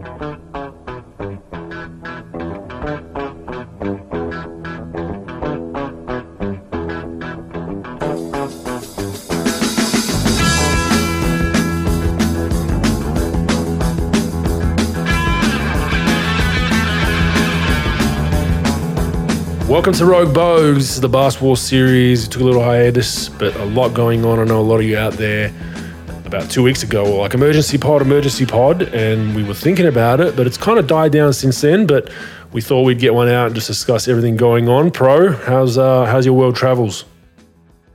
Welcome to Rogue is the basketball series. We took a little hiatus, but a lot going on. I know a lot of you out there. About two weeks ago, like emergency pod, emergency pod, and we were thinking about it, but it's kind of died down since then. But we thought we'd get one out and just discuss everything going on. Pro, how's uh, how's your world travels?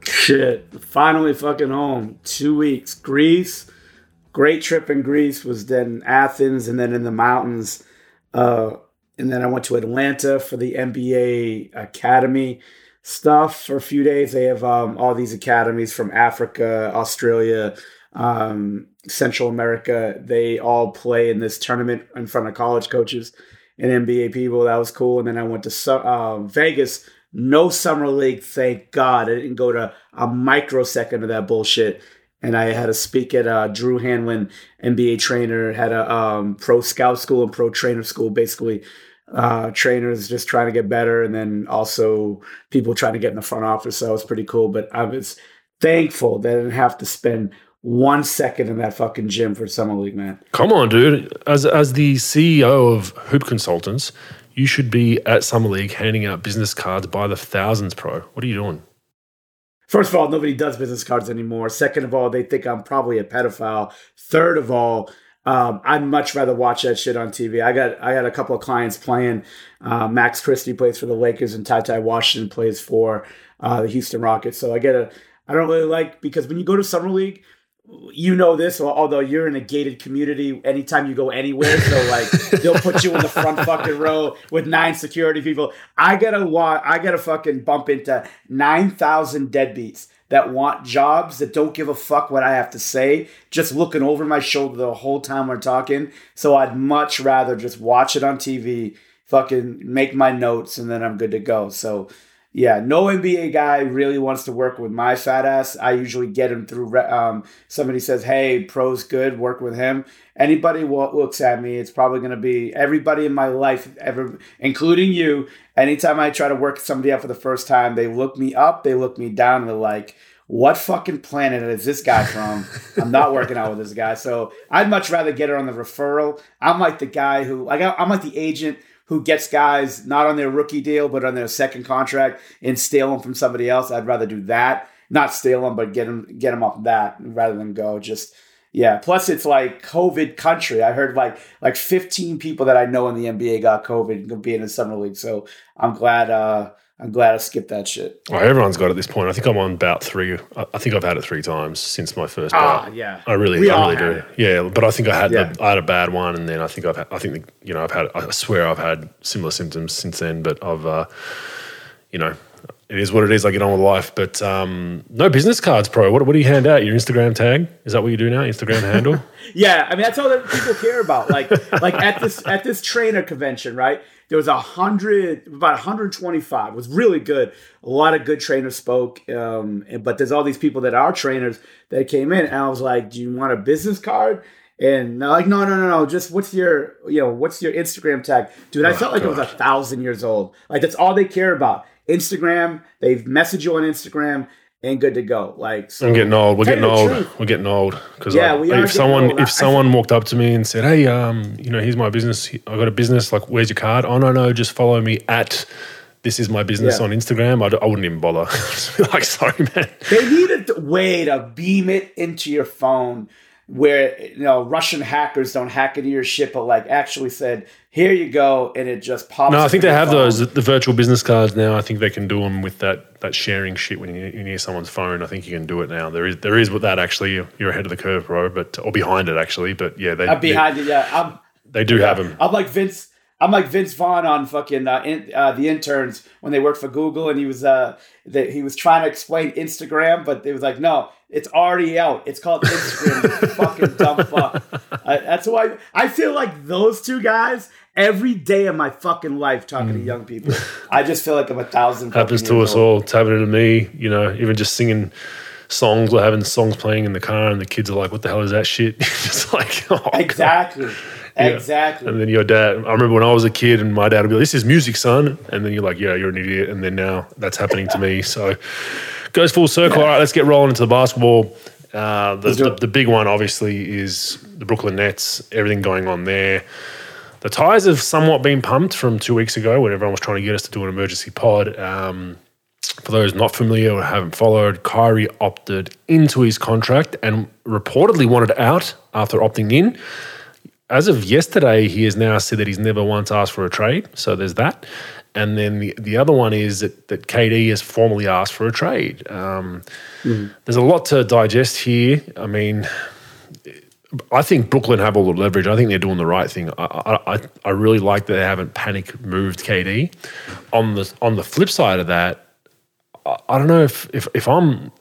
Shit, finally fucking home. Two weeks. Greece, great trip in Greece was then Athens and then in the mountains. Uh, and then I went to Atlanta for the NBA Academy stuff for a few days. They have um, all these academies from Africa, Australia, um, Central America. They all play in this tournament in front of college coaches and NBA people. That was cool. And then I went to uh, Vegas. No summer league, thank God. I didn't go to a microsecond of that bullshit and I had to speak at uh, Drew Hanlen, NBA trainer, had a um, pro scout school and pro trainer school, basically uh, trainers just trying to get better, and then also people trying to get in the front office. So it was pretty cool. But I was thankful that I didn't have to spend one second in that fucking gym for summer league, man. Come on, dude. As as the CEO of Hoop Consultants, you should be at summer league handing out business cards by the thousands, pro. What are you doing? First of all, nobody does business cards anymore. Second of all, they think I'm probably a pedophile. Third of all, um, I'd much rather watch that shit on TV. I got I got a couple of clients playing. Uh, Max Christie plays for the Lakers, and Ty Ty Washington plays for uh, the Houston Rockets. So I get a I don't really like because when you go to summer league, you know this. Although you're in a gated community, anytime you go anywhere, so like they'll put you in the front fucking row with nine security people. I gotta wa- I gotta fucking bump into nine thousand deadbeats that want jobs that don't give a fuck what I have to say, just looking over my shoulder the whole time we're talking. So I'd much rather just watch it on TV, fucking make my notes, and then I'm good to go. So yeah, no NBA guy really wants to work with my fat ass. I usually get him through. Um, somebody says, "Hey, pro's good. Work with him." Anybody looks at me, it's probably going to be everybody in my life, ever, including you. Anytime I try to work somebody up for the first time, they look me up, they look me down, and they're like, "What fucking planet is this guy from?" I'm not working out with this guy, so I'd much rather get her on the referral. I'm like the guy who, like, I'm like the agent who gets guys not on their rookie deal but on their second contract and steal them from somebody else. I'd rather do that, not steal them, but get them get them off that rather than go just yeah. Plus, it's like COVID country. I heard like like 15 people that I know in the NBA got COVID being in summer league. So I'm glad. uh I'm glad I skipped that shit. Well, everyone's got it at this point. I think I'm on about three. I think I've had it three times since my first. Ah, yeah. I really, We I really do. had Yeah, but I think I had, Yeah. the, I had a bad one, and then I think I've, had, I think the, you know, I've had. I swear I've had similar symptoms since then, but I've, uh, you know, it is what it is. I get on with life, but um, no business cards, pro. What, what do you hand out? Your Instagram tag? Is that what you do now? Instagram handle? Yeah, I mean that's all that people care about. Like like at this at this trainer convention, right? There was a hundred, about 125. It was really good. A lot of good trainers spoke, um, but there's all these people that are trainers that came in, and I was like, "Do you want a business card?" And they're like, "No, no, no, no. Just what's your, you know, what's your Instagram tag, dude?" I felt like it was a thousand years old. Like that's all they care about. Instagram. They've messaged you on Instagram, and good to go. Like so, I'm getting old. We're getting old. truth. We're getting old. Because Yeah, we are if someone old. If someone walked up to me and said, "Hey, um, you know, here's my business. I got a business. Like, where's your card? Oh no, no, just follow me at." This is my business Yeah. on Instagram. I, d- I wouldn't even bother. Like, sorry, man. They need a way to beam it into your phone where you know Russian hackers don't hack into your shit, but like actually said, "Here you go," and it just pops. No, I think they have phone. those the virtual business cards now. I think they can do them with that that sharing shit when you, you near someone's phone. I think you can do it now. There is there is with that actually. You're, ahead of the curve, bro, but or behind it actually. But yeah, they I'm behind it. Yeah, I'm. they, they do have them. I'm like Vince. I'm like Vince Vaughn on fucking uh, in, uh, the interns when they worked for Google, and he was uh that he was trying to explain Instagram, but it was like, no, it's already out. It's called Instagram. fucking dumb fuck. Uh, that's why I feel like those two guys every day of my fucking life talking to young people. I just feel like I'm a thousand. Happens to us old. all. It's happening to me. You know, even just singing songs or having songs playing in the car, and the kids are like, "What the hell is that shit?" just like, oh, God. Exactly. Exactly. And then your dad, I remember when I was a kid and my dad would be like, this is music, son. And then you're like, yeah, you're an idiot. And then now that's happening to me. So goes full circle. All right, let's get rolling into the basketball. Uh, the, the, the big one, obviously, is the Brooklyn Nets, everything going on there. The ties have somewhat been pumped from two weeks ago when everyone was trying to get us to do an emergency pod. Um, for those not familiar or haven't followed, Kyrie opted into his contract and reportedly wanted out after opting in. As of yesterday, he has now said that he's never once asked for a trade. So there's that. And then the, the other one is that, that KD has formally asked for a trade. Um, There's a lot to digest here. I mean, I think Brooklyn have all the leverage. I think they're doing the right thing. I, I, I- really like that they haven't panic moved KD. On the on the flip side of that, I, I don't know if, if if I'm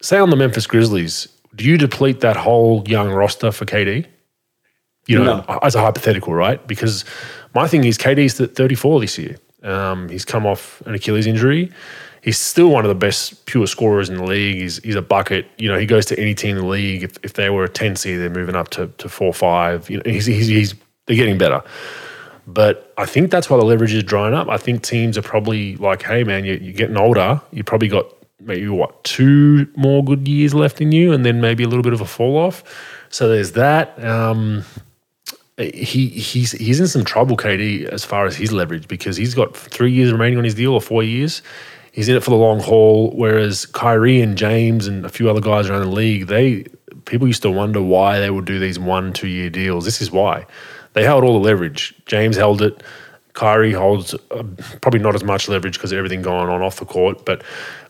say on the Memphis Grizzlies, do you deplete that whole young roster for KD? You know, No. as a hypothetical, right? Because my thing is KD's at 34 this year. Um, he's come off an Achilles injury. He's still one of the best pure scorers in the league. He's, he's a bucket. You know, he goes to any team in the league. If, if they were a 10 seed, they're moving up to, to 4 5. You know, he's, he's, he's, they're getting better. But I think that's why the leverage is drying up. I think teams are probably like, hey, man, you're, you're getting older. You probably got maybe what, two more good years left in you, and then maybe a little bit of a fall off. So there's that. Um, he he's he's in some trouble, KD, as far as his leverage because he's got three years remaining on his deal or four years. He's in it for the long haul. Whereas Kyrie and James and a few other guys around the league, they people used to wonder why they would do these one two year deals. This is why they held all the leverage. James held it. Kyrie holds uh, probably not as much leverage because everything going on off the court, but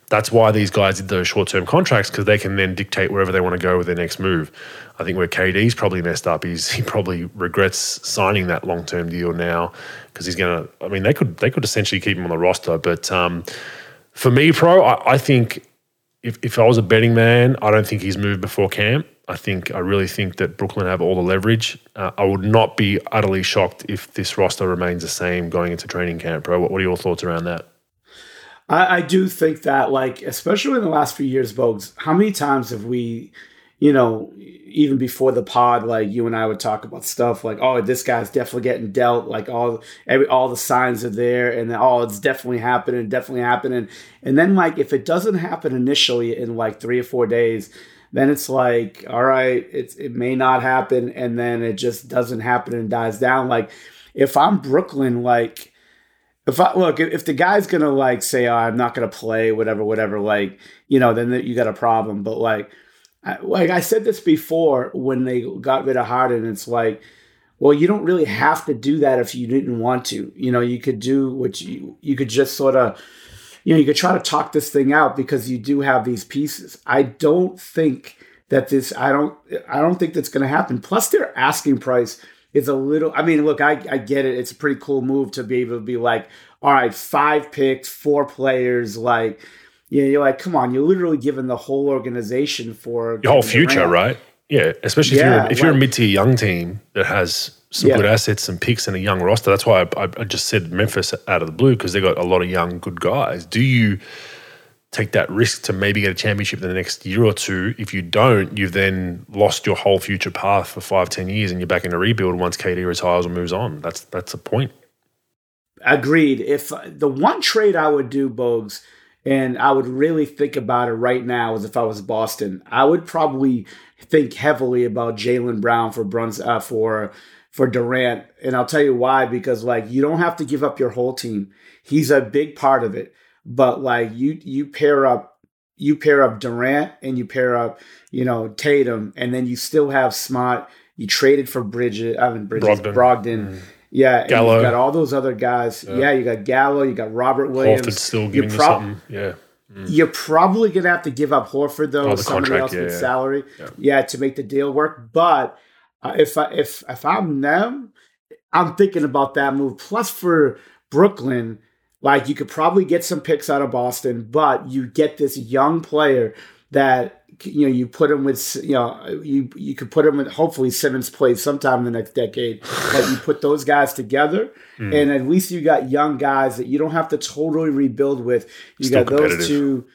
that's why these guys did those short term contracts because they can then dictate wherever they want to go with their next move. I think where KD's probably messed up is he probably regrets signing that long term deal now because he's gonna. I mean, they could they could essentially keep him on the roster, but um, for me, pro, I, I think if if I was a betting man, I don't think he's moved before camp. I think I really think that Brooklyn have all the leverage. Uh, I would not be utterly shocked if this roster remains the same going into training camp, bro. What, what are your thoughts around that? I, I do think that, like, especially in the last few years, Bogues, how many times have we, you know, even before the pod, like you and I would talk about stuff like, oh, this guy's definitely getting dealt, like all every all the signs are there, and then oh, it's definitely happening, definitely happening, and then like if it doesn't happen initially in like three or four days, then it's like, all right, it's it may not happen, and then it just doesn't happen and dies down. Like if I'm Brooklyn, like if I look, if the guy's gonna like say, oh, I'm not gonna play, whatever, whatever, like, you know, then you got a problem. But like, Like I said this before when they got rid of Harden, it's like, well, you don't really have to do that if you didn't want to. You know, you could do what you you could just sort of, you know, you could try to talk this thing out because you do have these pieces. I don't think that this. I don't. I don't think that's going to happen. Plus, their asking price is a little. I mean, look, I I get it. It's a pretty cool move to be able to be like, all right, five picks, four players, like. Yeah, you're like, come on, you're literally giving the whole organization for Your whole future, Durant. right? Yeah, especially Yeah, if you're if you're a mid tier young team that has some Yeah. good assets and picks and a young roster. That's why I, I, I just said Memphis out of the blue because they got a lot of young good guys. Do you take that risk to maybe get a championship in the next year or two? If you don't, you've then lost your whole future path for five, ten years, and you're back in a rebuild once KD retires or moves on. That's that's the point. Agreed. If the one trade I would do, Bogues, and I would really think about it right now as if I was Boston, I would probably think heavily about Jaylen Brown for Bruns uh, for for Durant, and I'll tell you why. Because like you don't have to give up your whole team. He's a big part of it, but like you you pair up you pair up Durant and you pair up you know Tatum, and then you still have Smart. You traded for Bridget, I mean Bridges, Brogdon. Brogdon. Yeah, Gallo. you've got all those other guys. Yeah, you got Gallo, you got Robert Williams. Horford's still giving you prob- something. Yeah. You're probably gonna have to give up Horford though, Oh, somebody contract, else yeah, with yeah. salary, Yeah. yeah. to make the deal work. But uh, if I, if if I'm them, I'm thinking about that move. Plus for Brooklyn, like you could probably get some picks out of Boston, but you get this young player that you know you put him with you know you you could put him with hopefully Simmons plays sometime in the next decade, but you put those guys together. Mm. And at least you got young guys that you don't have to totally rebuild with. You Still got those two.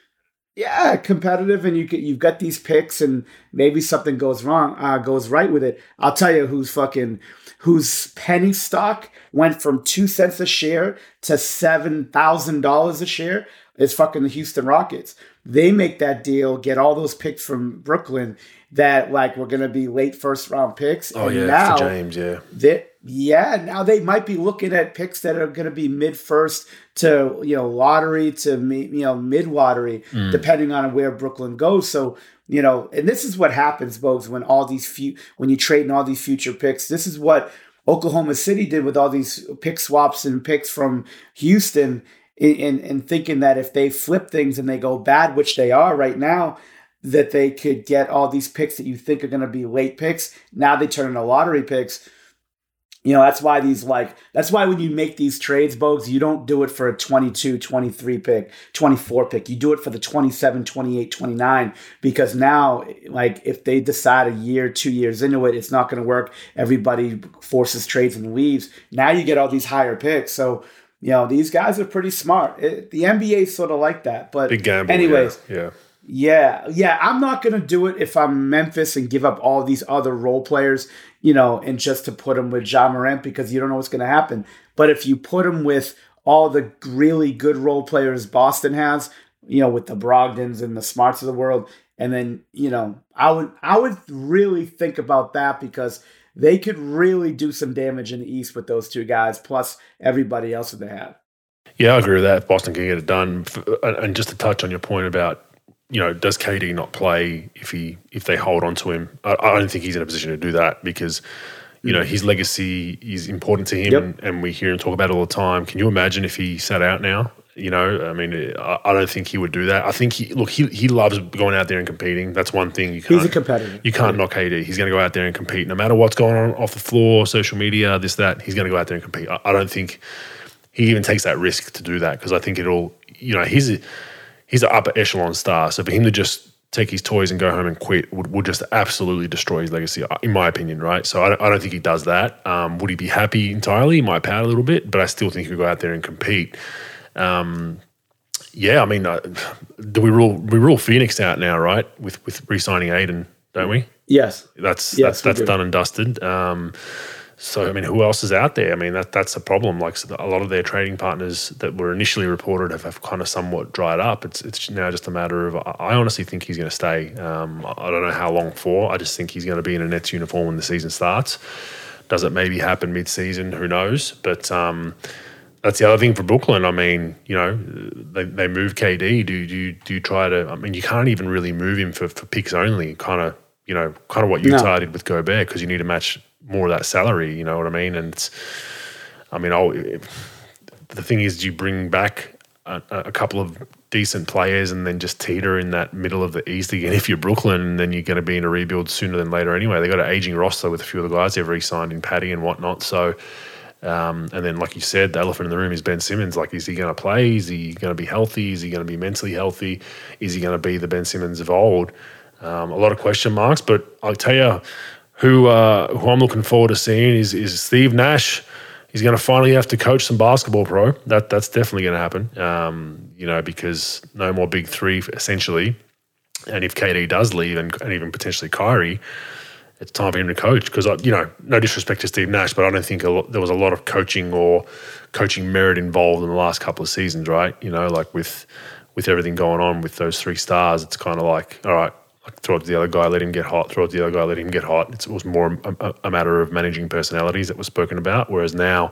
yeah, competitive, and you get you've got these picks, and maybe something goes wrong, uh, goes right with it. I'll tell you who's fucking whose penny stock went from two cents a share to seven thousand dollars a share. Is fucking the Houston Rockets. They make that deal, get all those picks from Brooklyn that like were gonna be late first round picks. Oh and yeah, now James, yeah. they, yeah, now they might be looking at picks that are going to be mid first to you know lottery to you know mid lottery, mm. depending on where Brooklyn goes. So you know, and this is what happens, Bogues, when all these few when you trade in all these future picks. This is what Oklahoma City did with all these pick swaps and picks from Houston, in thinking that if they flip things and they go bad, which they are right now. That they could get all these picks that you think are going to be late picks. Now they turn into lottery picks you know that's why these like that's why when you make these trades bogues you don't do it for a 22 23 pick 24 pick you do it for the 27 28 29 because now like if they decide a year two years into it it's not going to work everybody forces trades and leaves now you get all these higher picks so you know these guys are pretty smart it, the nba sort of like that but gamble. anyways yeah. yeah. yeah, yeah. I'm not gonna do it if I'm Memphis and give up all these other role players, you know, and just to put them with Ja Morant because you don't know what's gonna happen. But if you put them with all the really good role players Boston has, you know, with the Brogdons and the Smarts of the world, and then you know, I would I would really think about that because they could really do some damage in the East with those two guys plus everybody else that they have. Yeah, I agree with that. If Boston can get it done, and just to touch on your point about, you know, does KD not play if he if they hold on to him? I, I don't think he's in a position to do that because, you know, mm. his legacy is important to him, Yep. and, and we hear him talk about it all the time. Can you imagine if he sat out now? You know, I mean, I, I don't think he would do that. I think he look he he loves going out there and competing. That's one thing you can't. He's a competitor. You can't knock KD. He's going to go out there and compete, no matter what's going on off the floor, social media, this that. He's going to go out there and compete. I, I don't think he even takes that risk to do that because I think it'll, you know, he's a, he's an upper echelon star. So for him to just take his toys and go home and quit would, would just absolutely destroy his legacy, uh, in my opinion, right? So I don't, I don't think he does that. Um, would he be happy entirely? He might pout a little bit, but I still think he would go out there and compete. Um, yeah, I mean, uh, do we rule we rule Phoenix out now, right? With with re-signing Ayton, don't we? Yes. That's Yes, that's that's do. done and dusted. Um, so I mean, who else is out there? I mean, that that's a problem. Like so a lot of their trading partners that were initially reported have, have kind of somewhat dried up. It's it's now just a matter of. I honestly think he's going to stay. Um, I I don't know how long for. I just think he's going to be in a Nets uniform when the season starts. Does it maybe happen mid-season? Who knows? But um, that's the other thing for Brooklyn. I mean, you know, they, they move KD. Do, do you do you try to? I mean, you can't even really move him for, for picks only. Kind of, you know, kind of what Utah did with Gobert because you need to match more of that salary. You know what I mean? And it's, I mean, I'll, the thing is, do you bring back a, a couple of decent players and then just teeter in that middle of the East again? If you're Brooklyn, then you're going to be in a rebuild sooner than later anyway. They got an aging roster with a few of the guys they've re-signed in Patty and whatnot. So. Um, and then, like you said, the elephant in the room is Ben Simmons. Like, is he going to play? Is he going to be healthy? Is he going to be mentally healthy? Is he going to be the Ben Simmons of old? Um, a lot of question marks, but I'll tell you who uh, who I'm looking forward to seeing is is Steve Nash. He's going to finally have to coach some basketball, pro. That that's definitely going to happen. Um, you know, because no more big three essentially. And if KD does leave, and, and even potentially Kyrie, it's time for him to coach because you know no disrespect to Steve Nash, but I don't think lot, there was a lot of coaching or coaching merit involved in the last couple of seasons, right? You know, like with with everything going on with those three stars, it's kind of like all right, like throw it to the other guy, let him get hot. Throw it to the other guy, let him get hot. It's, it was more a, a- a matter of managing personalities that was spoken about. Whereas now,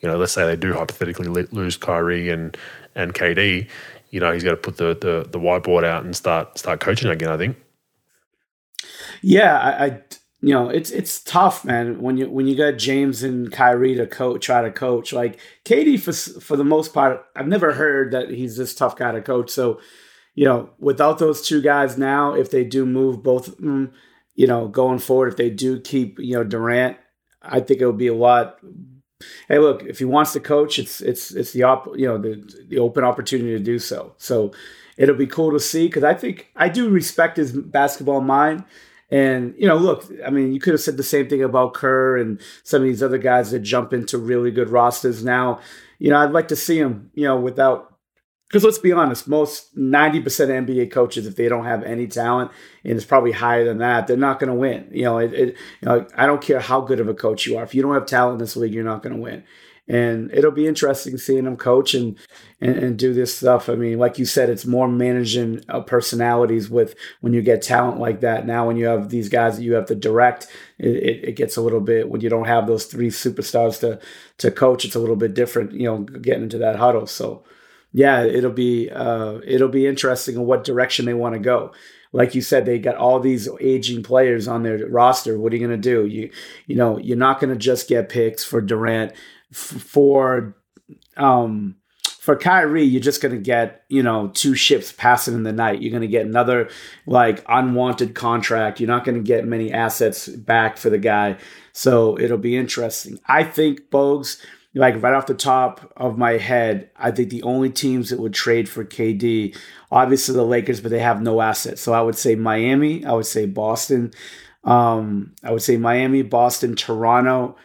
you know, let's say they do hypothetically lose Kyrie and and KD, you know, he's got to put the, the the whiteboard out and start start coaching again. I think. Yeah, I, I you know it's it's tough, man. When you when you got James and Kyrie to coach, try to coach. Like KD, for for the most part, I've never heard that he's this tough guy to coach. So, you know, without those two guys now, if they do move both, of them, you know, going forward, if they do keep you know Durant, I think it would be a lot. Hey, look, if he wants to coach, it's it's it's the op, you know, the the open opportunity to do so. So it'll be cool to see because I think I do respect his basketball mind. And you know, look, I mean, you could have said the same thing about Kerr and some of these other guys that jump into really good rosters now. You know, I'd like to see them, you know, without because let's be honest, most 90% of NBA coaches, if they don't have any talent, and it's probably higher than that, they're not going to win. You know, it, it, you know, I don't care how good of a coach you are. If you don't have talent in this league, you're not going to win. And it'll be interesting seeing them coach and, and, and do this stuff. I mean, like you said, it's more managing uh, personalities with when you get talent like that. Now, when you have these guys that you have to direct, it, it, it gets a little bit when you don't have those three superstars to to coach. It's a little bit different. You know, getting into that huddle. So yeah, it'll be uh, it'll be interesting in what direction they want to go. Like you said, they got all these aging players on their roster. What are you going to do? You you know you're not going to just get picks for Durant for um for Kyrie, you're just going to get, you know, two ships passing in the night. You're going to get another like unwanted contract. You're not going to get many assets back for the guy. So it'll be interesting. I think Bogues, like right off the top of my head, I think the only teams that would trade for KD, obviously the Lakers, but they have no assets. So I would say Miami, I would say Boston, um, I would say Miami, Boston, Toronto,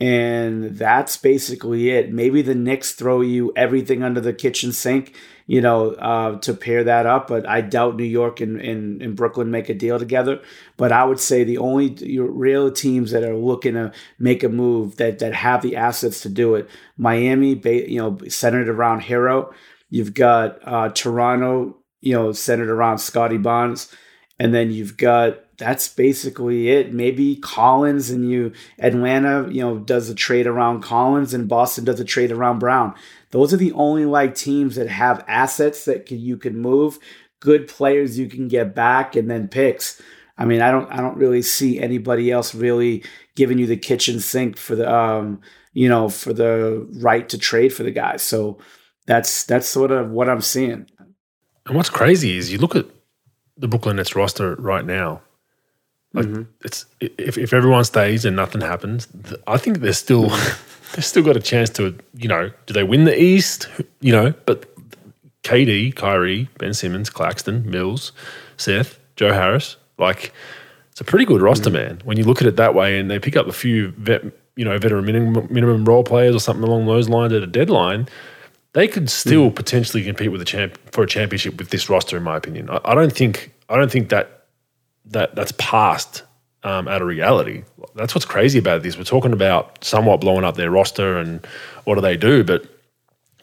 and that's basically it. Maybe the Knicks throw you everything under the kitchen sink, you know, uh, to pair that up. But I doubt New York and, and, and Brooklyn make a deal together. But I would say the only real teams that are looking to make a move that that have the assets to do it, Miami, you know, centered around Herro. You've got uh, Toronto, you know, centered around Scottie Barnes, and then you've got that's basically it. Maybe Collins and you Atlanta, you know, does a trade around Collins and Boston does a trade around Brown. Those are the only like teams that have assets that can, you can move, good players you can get back, and then picks. I mean, I don't I don't really see anybody else really giving you the kitchen sink for the um you know for the right to trade for the guys. So that's that's sort of what I'm seeing. And what's crazy is you look at the Brooklyn Nets roster right now. Like mm-hmm. it's if, if everyone stays and nothing happens, I think they're still they've still got a chance to you know do they win the East? You know, but KD, Kyrie, Ben Simmons, Claxton, Mills, Seth, Joe Harris, like it's a pretty good roster, mm-hmm. man. When you look at it that way, and they pick up a few vet, you know veteran minimum, minimum role players or something along those lines at a deadline. They could still mm-hmm. potentially compete with a champ for a championship with this roster, in my opinion. I, I don't think I don't think that that that's past um, out of reality. That's what's crazy about this. We're talking about somewhat blowing up their roster and what do they do, but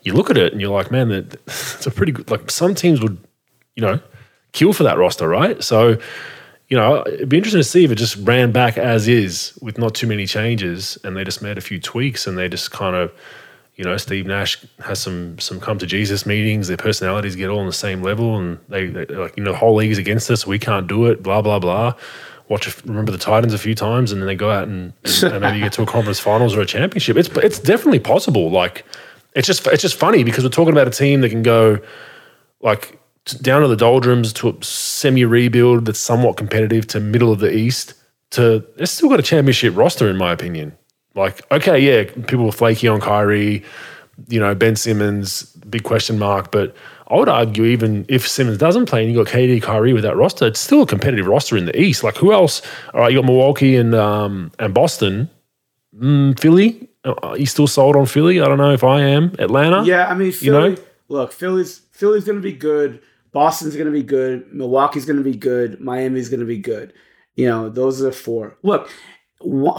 you look at it and you're like, man, it's a pretty good. Like some teams would, you know, kill for that roster, right? So, you know, it'd be interesting to see if it just ran back as is with not too many changes, and they just made a few tweaks and they just kind of you know, Steve Nash has some some come to Jesus meetings. Their personalities get all on the same level, and they, like you know the whole league is against us. We can't do it. Blah blah blah. Watch remember the Titans a few times, and then they go out and, and maybe get to a conference finals or a championship. It's it's definitely possible. Like it's just it's just funny because we're talking about a team that can go like down to the doldrums to a semi rebuild that's somewhat competitive to middle of the East. To it's still got a championship roster in my opinion. Like, okay, yeah, people were flaky on Kyrie, you know, Ben Simmons, big question mark. But I would argue, even if Simmons doesn't play and you got KD, Kyrie with that roster, it's still a competitive roster in the East. Like, who else? All right, you got Milwaukee and um, and Boston, mm, Philly. Are uh, you still sold on Philly? I don't know if I am. Atlanta. Yeah, I mean, Philly, you know, look, Philly's Philly's going to be good. Boston's going to be good. Milwaukee's going to be good. Miami's going to be good. You know, those are the four. Look,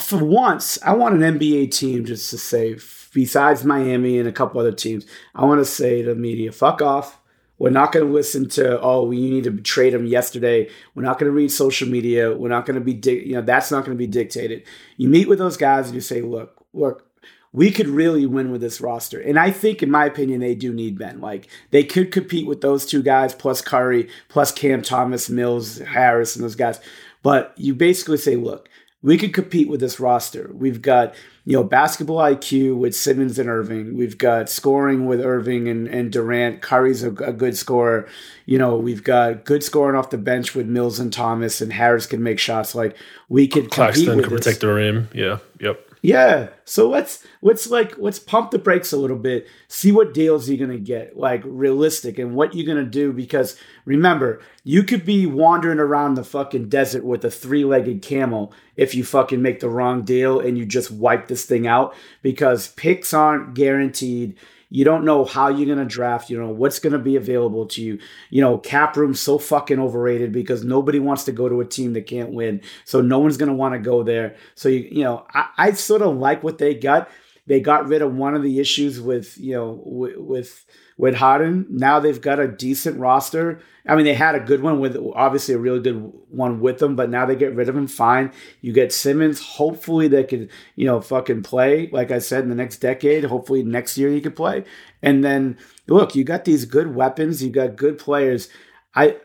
for once, I want an NBA team just to say, besides Miami and a couple other teams, I want to say to the media, fuck off. We're not going to listen to, oh, we need to trade him yesterday. We're not going to read social media. We're not going to be, di- you know, that's not going to be dictated. You meet with those guys and you say, look, look, we could really win with this roster. And I think, in my opinion, they do need Ben. Like, they could compete with those two guys, plus Curry, plus Cam Thomas, Mills, Harris, and those guys. But you basically say, look, we could compete with this roster. We've got, you know, basketball IQ with Simmons and Irving. We've got scoring with Irving and, and Durant. Curry's a, a good scorer. You know, we've got good scoring off the bench with Mills and Thomas, and Harris can make shots. Like we could Claxton can protect the rim. Yeah. Yep. Yeah. So let's let's like let's pump the brakes a little bit. See what deals you're gonna get, like realistic, and what you're gonna do. Because remember, you could be wandering around the fucking desert with a three-legged camel if you fucking make the wrong deal and you just wipe this thing out. Because picks aren't guaranteed. You don't know how you're gonna draft. You know what's gonna be available to you. You know, cap room's so fucking overrated because nobody wants to go to a team that can't win. So no one's gonna want to go there. So you you know, I, I sort of like what they got. They got rid of one of the issues with you know with, with with Harden. Now they've got a decent roster. I mean, they had a good one with obviously a really good one with them, but now they get rid of him. Fine. You get Simmons. Hopefully they could, you know, fucking play. Like I said, in the next decade. Hopefully next year he could play. And then look, you got these good weapons. You got good players. I,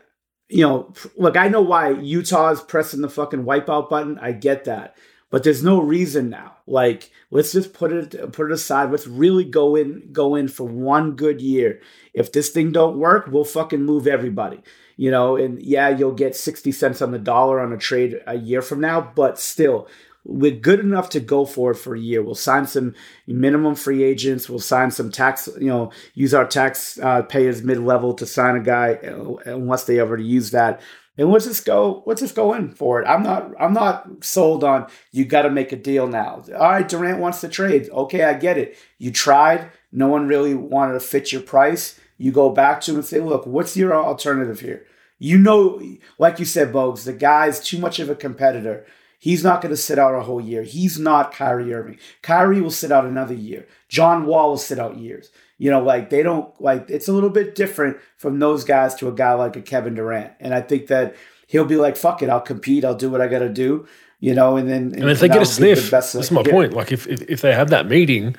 you know, look, I know why Utah is pressing the fucking wipeout button. I get that. But there's no reason now. Like, let's just put it put it aside. Let's really go in go in for one good year. If this thing don't work, we'll fucking move everybody. You know, and yeah, you'll get 60 cents on the dollar on a trade a year from now, but still, we're good enough to go for it for a year. We'll sign some minimum free agents. We'll sign some tax, you know, use our tax uh, payers mid level to sign a guy uh, unless they ever use that and let's just go let's just go in for it i'm not i'm not sold on you got to make a deal now all right durant wants to trade okay i get it you tried no one really wanted to fit your price you go back to him and say look what's your alternative here you know like you said bogues the guy's too much of a competitor He's not going to sit out a whole year. He's not Kyrie Irving. Kyrie will sit out another year. John Wall will sit out years. You know, like they don't like it's a little bit different from those guys to a guy like a Kevin Durant. And I think that he'll be like, fuck it, I'll compete, I'll do what I gotta do. You know, and then and, and if they get a sniff, that's my point. Like if, if, if they have that meeting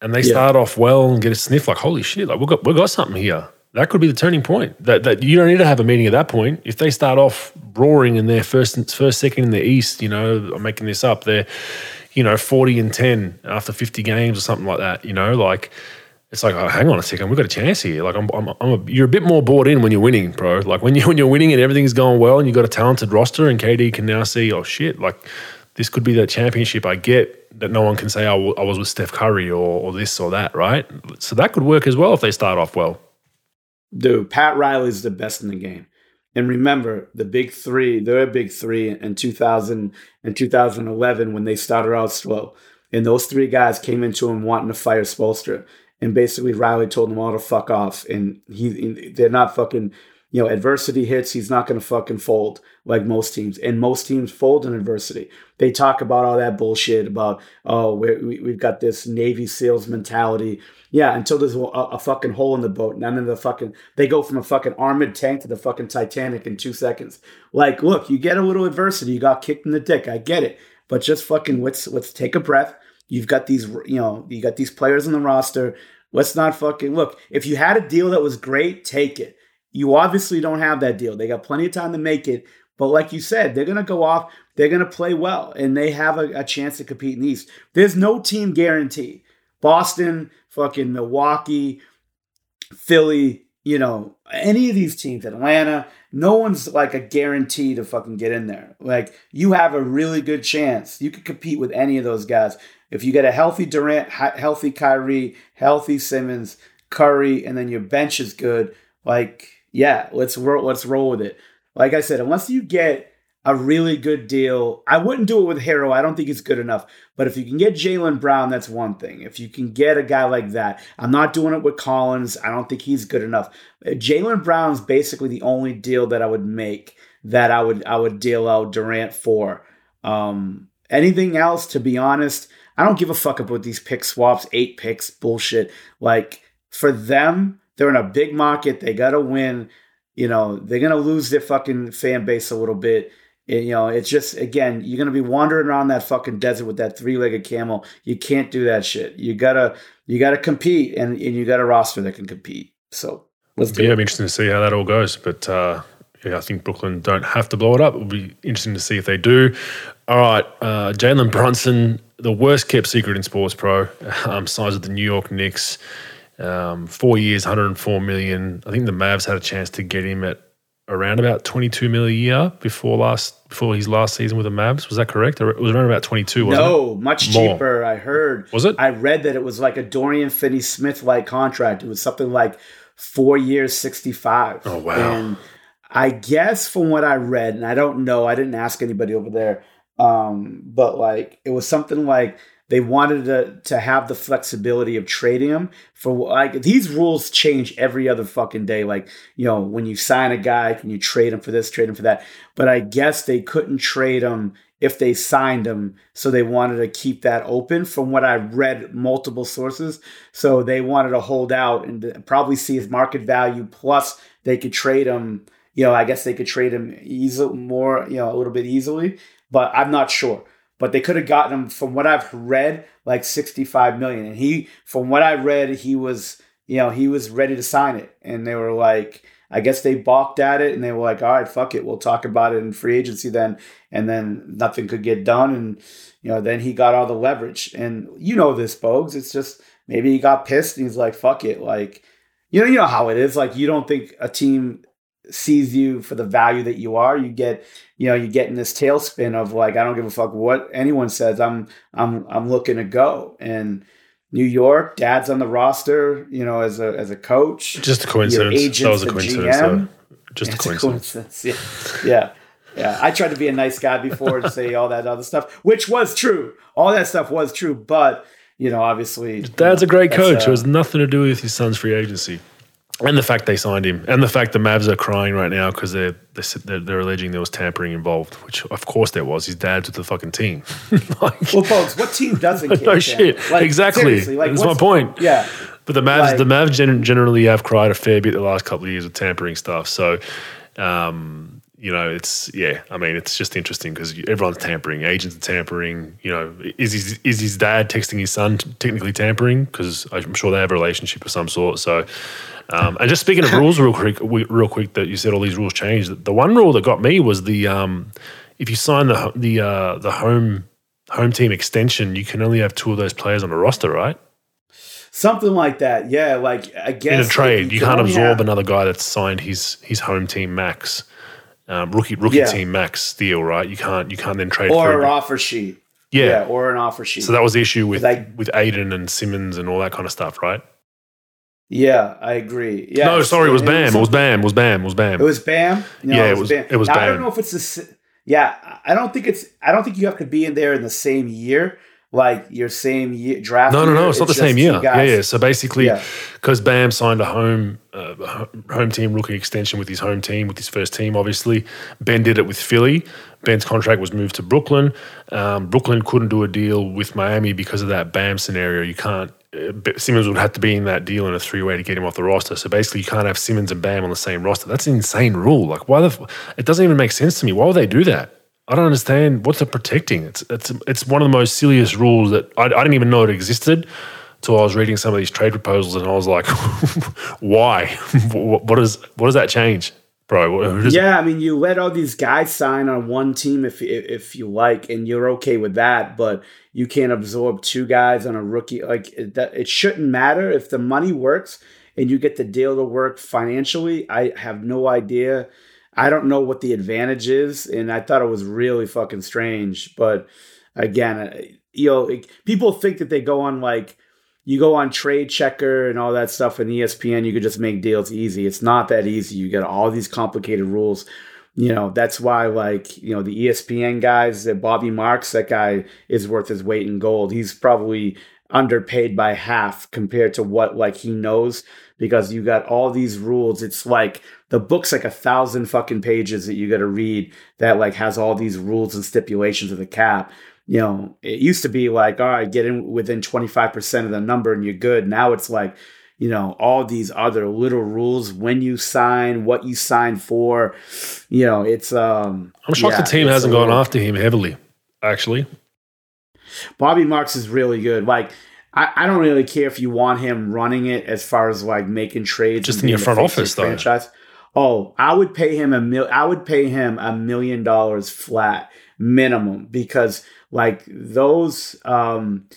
and they yeah. start off well and get a sniff, like holy shit, like we got we got something here. That could be the turning point. That that you don't need to have a meeting at that point. If they start off roaring in their first first second in the East, you know, I'm making this up. They're you know 40 and 10 after 50 games or something like that. You know, like it's like, oh, hang on a second, we've got a chance here. Like, I'm, I'm, I'm a, you're a bit more bought in when you're winning, bro. Like when you when you're winning and everything's going well, and you've got a talented roster, and KD can now see, oh shit, like this could be that championship I get that no one can say oh, I was with Steph Curry or, or this or that, right? So that could work as well if they start off well. Dude, Pat Riley's the best in the game. And remember, the big three, they're big three in 2000 and 2011 when they started out slow. And those three guys came into him wanting to fire Spoelstra and basically Riley told them all to fuck off, and he they're not fucking. You know, adversity hits, he's not going to fucking fold like most teams. And most teams fold in adversity. They talk about all that bullshit about, oh, we we've got this Navy SEALs mentality. Yeah, until there's a, a, fucking hole in the boat. None of the fucking, they go from a fucking armored tank to the fucking Titanic in two seconds. Like, look, you get a little adversity. You got kicked in the dick. I get it. But just fucking, let's, let's take a breath You've got these, you know, you got these players on the roster. Let's not fucking look. If you had a deal that was great, take it. You obviously don't have that deal. They got plenty of time to make it. But like you said, they're going to go off. They're going to play well, and they have a, a chance to compete in the East. There's no team guarantee. Boston, fucking Milwaukee, Philly, you know, any of these teams, Atlanta, no one's like a guarantee to fucking get in there. Like you have a really good chance. You could compete with any of those guys. If you get a healthy Durant, healthy Kyrie, healthy Simmons, Curry, and then your bench is good, like yeah, let's roll, let's roll with it. Like I said, unless you get a really good deal, I wouldn't do it with Herro. I don't think it's good enough. But if you can get Jaylen Brown, that's one thing. If you can get a guy like that, I'm not doing it with Collins. I don't think he's good enough. Jaylen Brown's basically the only deal that I would make that I would I would deal out Durant for. Um, anything else, to be honest, I don't give a fuck about these pick swaps, eight picks, bullshit. Like for them, they're in a big market. They got to win. You know, they're gonna lose their fucking fan base a little bit. And, you know, it's just again, you're gonna be wandering around that fucking desert with that three-legged camel. You can't do that shit. You gotta, you gotta compete, and, and you got a roster that can compete. So let's do yeah, it. it'll be interesting to see how that all goes. But uh, yeah, I think Brooklyn don't have to blow it up. It'll be interesting to see if they do. All right, uh, Jalen Brunson the worst kept secret in sports pro. Um, size of the New York Knicks. Um, four years, 104 million. I think the Mavs had a chance to get him at around about 22 million a year before last before his last season with the Mavs. Was that correct? It was around about 22. no, it? much More. cheaper. I heard. Was it? I read that it was like a Dorian Finney-Smith like contract. It was something like four years, 65. Oh wow. And I guess from what I read, and I don't know, I didn't ask anybody over there um, but like it was something like they wanted to, to have the flexibility of trading him for like these rules change every other fucking day. Like, you know, when you sign a guy, can you trade him for this, trade him for that? But I guess they couldn't trade him if they signed him. So they wanted to keep that open from what I read multiple sources. So they wanted to hold out and probably see his market value plus they could trade him. You know, I guess they could trade him easily more, you know, a little bit easily, but I'm not sure. But they could have gotten him from what I've read like 65 million. And he from what I read he was you know he was ready to sign it. And they were like I guess they balked at it and they were like all right fuck it. We'll talk about it in free agency then. And then nothing could get done and you know then he got all the leverage. And you know this Bogues. It's just maybe he got pissed and he's like fuck it. Like you know you know how it is. Like you don't think a team sees you for the value that you are you get you know you get in this tailspin of like i don't give a fuck what anyone says i'm i'm i'm looking to go. And new york dad's on the roster you know as a as a coach. Just a coincidence. That was a coincidence GM, just a coincidence. a coincidence. yeah. Yeah. Yeah i tried to be a nice guy before and say all that other stuff which was true. All that stuff was true but you know obviously dad's a great coach. Uh, it has nothing to do with his son's free agency and the fact they signed him, and the fact the Mavs are crying right now because they're, they're, they're alleging there was tampering involved, which of course there was. His dad's with the fucking team. like, well, folks, what team doesn't? no shit. Like, exactly. Like, That's my point. Yeah. But the Mavs, like, the Mavs generally have cried a fair bit the last couple of years with tampering stuff. So, um, you know, it's yeah. I mean, it's just interesting because everyone's tampering. Agents are tampering. You know, is his is his dad texting his son technically tampering? Because I'm sure they have a relationship of some sort. So um, and just speaking of rules, real quick, real quick, that you said all these rules changed. The one rule that got me was the um, if you sign the the uh, the home home team extension, you can only have two of those players on a roster, right? Something like that, yeah. Like I guess in a trade, you, you can't absorb have... another guy that's signed his his home team max, um, rookie rookie yeah. team max deal, right? You can't you can't then trade or an offer sheet. Yeah. yeah. or an offer sheet. So that was the issue with like, with Ayton and Simmons and all that kind of stuff, right? Yeah, I agree. Yeah. No, sorry, it was Bam. It was Bam. It was Bam. It was Bam. It was Bam. No, yeah, it was. Bam. It was Bam. I don't know if it's the. Yeah, I don't think it's. I don't think you have to be in there in the same year, like your same year draft. No, no, no. It's, it's not the same year. Yeah, yeah. So basically, because yeah. Bam signed a home uh, home team rookie extension with his home team, with his first team, obviously. Ben did it with Philly. Ben's contract was moved to Brooklyn. Um, Brooklyn couldn't do a deal with Miami because of that Bam scenario. You can't Simmons would have to be in that deal in a three way to get him off the roster. So basically, you can't have Simmons and Bam on the same roster. That's an insane rule. Like, why the? It doesn't even make sense to me. Why would they do that? I don't understand. What's it protecting? It's it's it's one of the most silliest rules that I, I didn't even know it existed. Until I was reading some of these trade proposals, and I was like, why? what does what does that change? Bro, yeah, I mean, you let all these guys sign on one team if if you like, and you're okay with that, but you can't absorb two guys on a rookie. Like it, it shouldn't matter if the money works and you get the deal to work financially. I have no idea. I don't know what the advantage is, and I thought it was really fucking strange. But again, you know, people think that they go on like you go on trade checker and all that stuff in espn you could just make deals easy. It's not that easy. You get all these complicated rules. You know that's why like you know the espn guys that bobby marks that guy is worth his weight in gold. He's probably underpaid by half compared to what like he knows because you got all these rules. It's like the book's like a thousand fucking pages that you got to read that like has all these rules and stipulations of the cap you know, it used to be like, all right, get in within 25% of the number and you're good. Now it's like, you know, all these other little rules when you sign, what you sign for. You know, it's um I'm shocked yeah, the team hasn't gone after him heavily, actually. Bobby Marks is really good. Like I, I don't really care if you want him running it as far as like making trades. Just in your front office though. Franchise. Oh, I would pay him a mil I would pay him a million dollars flat minimum because like those um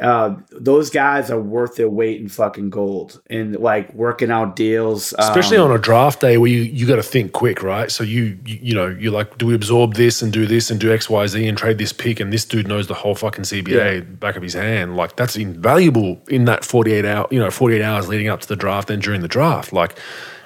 uh, those guys are worth their weight in fucking gold and like working out deals, especially um, on a draft day where you, you got to think quick, right? So you, you, you know you're like, do we absorb this and do this and do X Y Z and trade this pick? And this dude knows the whole fucking CBA yeah. back of his hand. Like that's invaluable in that 48 hour, you know, 48 hours leading up to the draft and during the draft. Like,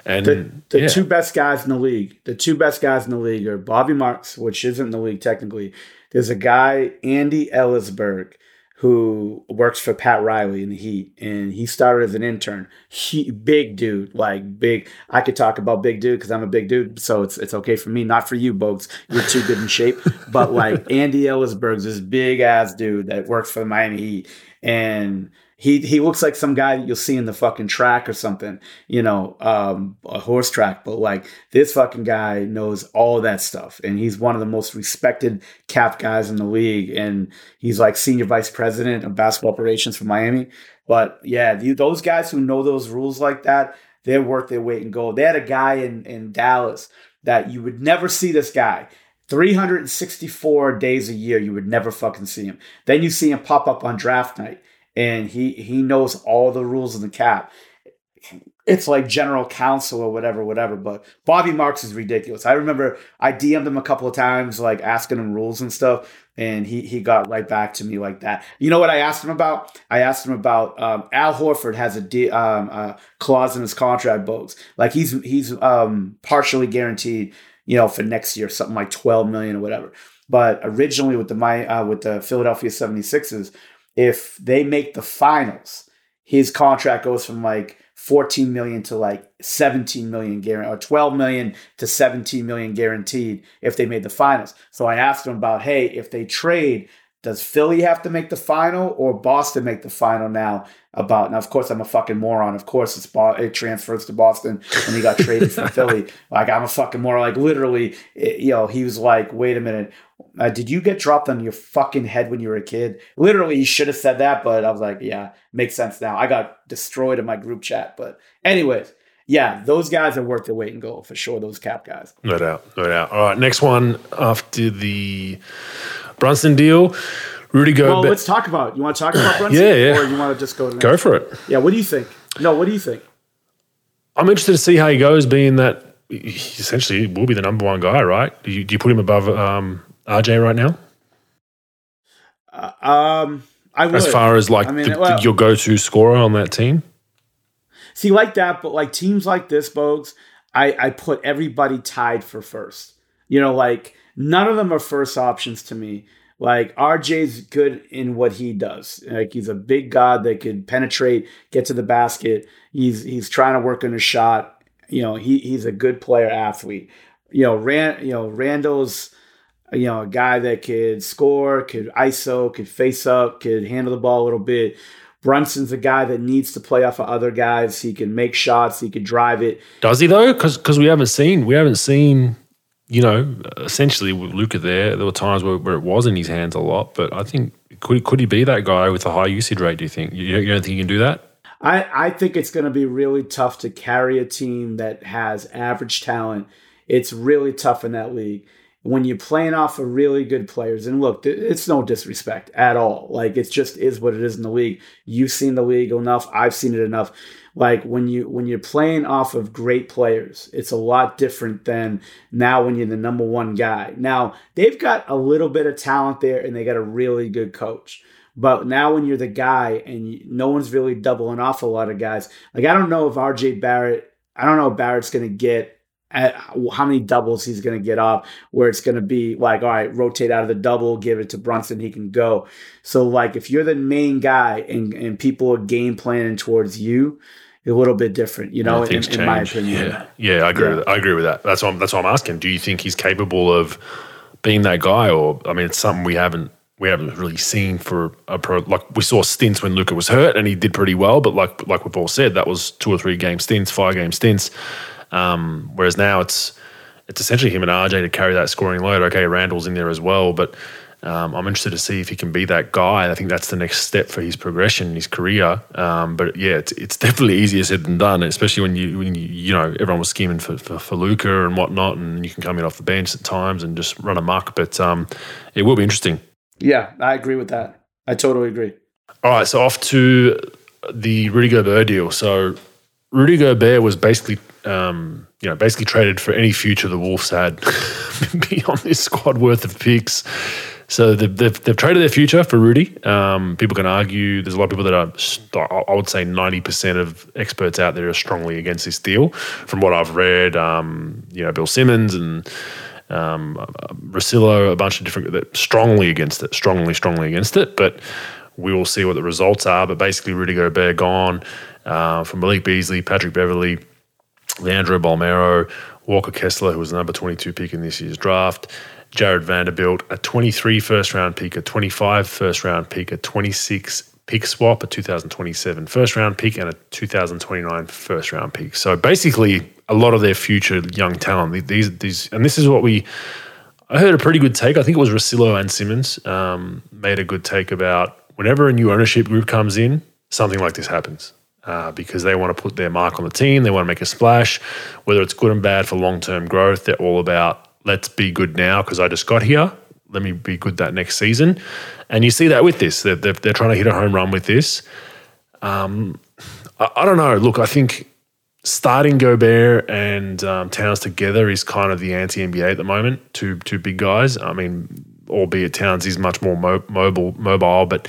and the, the yeah. two best guys in the league, the two best guys in the league are Bobby Marks, which isn't in the league technically, there's a guy, Andy Elisburg, who works for Pat Riley in the Heat, and he started as an intern. He big dude, like big. I could talk about big dude because I'm a big dude, so it's it's okay for me, not for you, Bogues. You're too good in shape. But like Andy Elisburg's this big ass dude that works for the Miami Heat, and he he looks like some guy that you'll see in the fucking track or something, you know, um, a horse track. But like this fucking guy knows all that stuff, and he's one of the most respected cap guys in the league, and he's like senior vice president of basketball operations for Miami. But yeah, the, those guys who know those rules like that, they're worth their weight in gold. They had a guy in in Dallas that you would never see this guy. 364 days a year, you would never fucking see him. Then you see him pop up on draft night and he he knows all the rules in the cap. It's like general counsel or whatever, whatever. But Bobby Marks is ridiculous. I remember I DM'd him a couple of times, like asking him rules and stuff, and he he got right back to me like that. You know what I asked him about? I asked him about um, Al Horford has a, um, a clause in his contract, books like he's he's um, partially guaranteed, you know, for next year, something like twelve million or whatever. But originally with the my uh, with the Philadelphia 76ers, if they make the finals, his contract goes from like 14 million to like 17 million guaranteed or 12 million to 17 million guaranteed if they made the finals. So I asked him about, hey, if they trade, does Philly have to make the final or Boston make the final now? About now, of course, I'm a fucking moron. Of course, it's it transfers to Boston and he got traded from Philly. Like I'm a fucking moron. Like literally, it, you know, he was like, "Wait a minute, uh, did you get dropped on your fucking head when you were a kid?" Literally, you should have said that, but I was like, "Yeah, makes sense now." I got destroyed in my group chat, but anyways, yeah, those guys are worth their weight in gold for sure. Those cap guys, no doubt, no doubt. All right, next one after the Brunson deal. Rudy Gobert. Well, let's talk about. You want to talk about Brunson? yeah, yeah. Or you want to just go to go for it? Yeah. What do you think? No. What do you think? I'm interested to see how he goes, being that he essentially will be the number one guy, right? Do you, do you put him above um, RJ right now? Uh, um, I would. As far as like I mean, the, well- your go-to scorer on that team. See, like that, but like teams like this, Bogues, I, I put everybody tied for first. You know, like none of them are first options to me. Like RJ's good in what he does. Like he's a big god that could penetrate, get to the basket. He's he's trying to work on his shot. You know, he he's a good player athlete. You know, Rand, you know, Randall's you know, a guy that could score, could ISO, could face up, could handle the ball a little bit. Brunson's a guy that needs to play off of other guys. He can make shots. He could drive it. Does he though? Because we haven't seen we haven't seen you know essentially with Luka there. There were times where, where it was in his hands a lot, but I think could could he be that guy with a high usage rate? Do you think you, you don't think he can do that? I, I think it's going to be really tough to carry a team that has average talent. It's really tough in that league when you're playing off of really good players. And look, it's no disrespect at all. Like it just is what it is in the league. You've seen the league enough. I've seen it enough. Like when you when you're playing off of great players, it's a lot different than now when you're the number one guy. Now they've got a little bit of talent there, and they got a really good coach. But now when you're the guy and no one's really doubling off a lot of guys, like I don't know if RJ Barrett, I don't know if Barrett's going to get at how many doubles he's going to get off where it's going to be like all right rotate out of the double give it to brunson he can go so like if you're the main guy and, and people are game planning towards you a little bit different you know in, in, my opinion yeah yeah i agree yeah. with that. i agree with that that's what I'm, that's what i'm asking do you think he's capable of being that guy or i mean it's something we haven't we haven't really seen for a pro like we saw stints when Luka was hurt and he did pretty well, but like like we've all said, that was two or three game stints, five game stints. Um, whereas now it's it's essentially him and RJ to carry that scoring load. Okay, Randall's in there as well, but um, I'm interested to see if he can be that guy. I think that's the next step for his progression in his career. Um, but yeah, it's, it's definitely easier said than done, especially when you when you, you know everyone was scheming for, for, for Luka and whatnot, and you can come in off the bench at times and just run amok. But um, it will be interesting. Yeah, I agree with that. I totally agree. All right, so off to the Rudy Gobert deal. So Rudy Gobert was basically, um, you know, basically traded for any future the Wolves had beyond this squad worth of picks. So they've, they've, they've traded their future for Rudy. Um, people can argue. There's a lot of people that are, I would say, 90% of experts out there are strongly against this deal. From what I've read, um, you know, Bill Simmons and um, Russillo, a bunch of different that strongly against it, strongly, strongly against it. But We will see what the results are. But basically, Rudy Gobert gone uh, from Malik Beasley, Patrick Beverley, Leandro Bolmaro, Walker Kessler, who was the number 22 pick in this year's draft, Jarred Vanderbilt, a 23 first round pick, a 25 first round pick, a 26 pick swap, a 2027 first round pick, and a 2029 first round pick. So basically, a lot of their future young talent. These, these, and this is what we. I heard a pretty good take. I think it was Russillo and Simmons um, made a good take about whenever a new ownership group comes in, something like this happens. Uh, because they want to put their mark on the team, they want to make a splash. Whether it's good and bad for long term growth, they're all about let's be good now because I just got here. Let me be good that next season. And you see that with this. They're, they're, they're trying to hit a home run with this. Um, I, I, don't know. Look, I think starting Gobert and um, Towns together is kind of the anti NBA at the moment. Two two big guys. I mean, albeit Towns is much more mo- mobile, mobile, but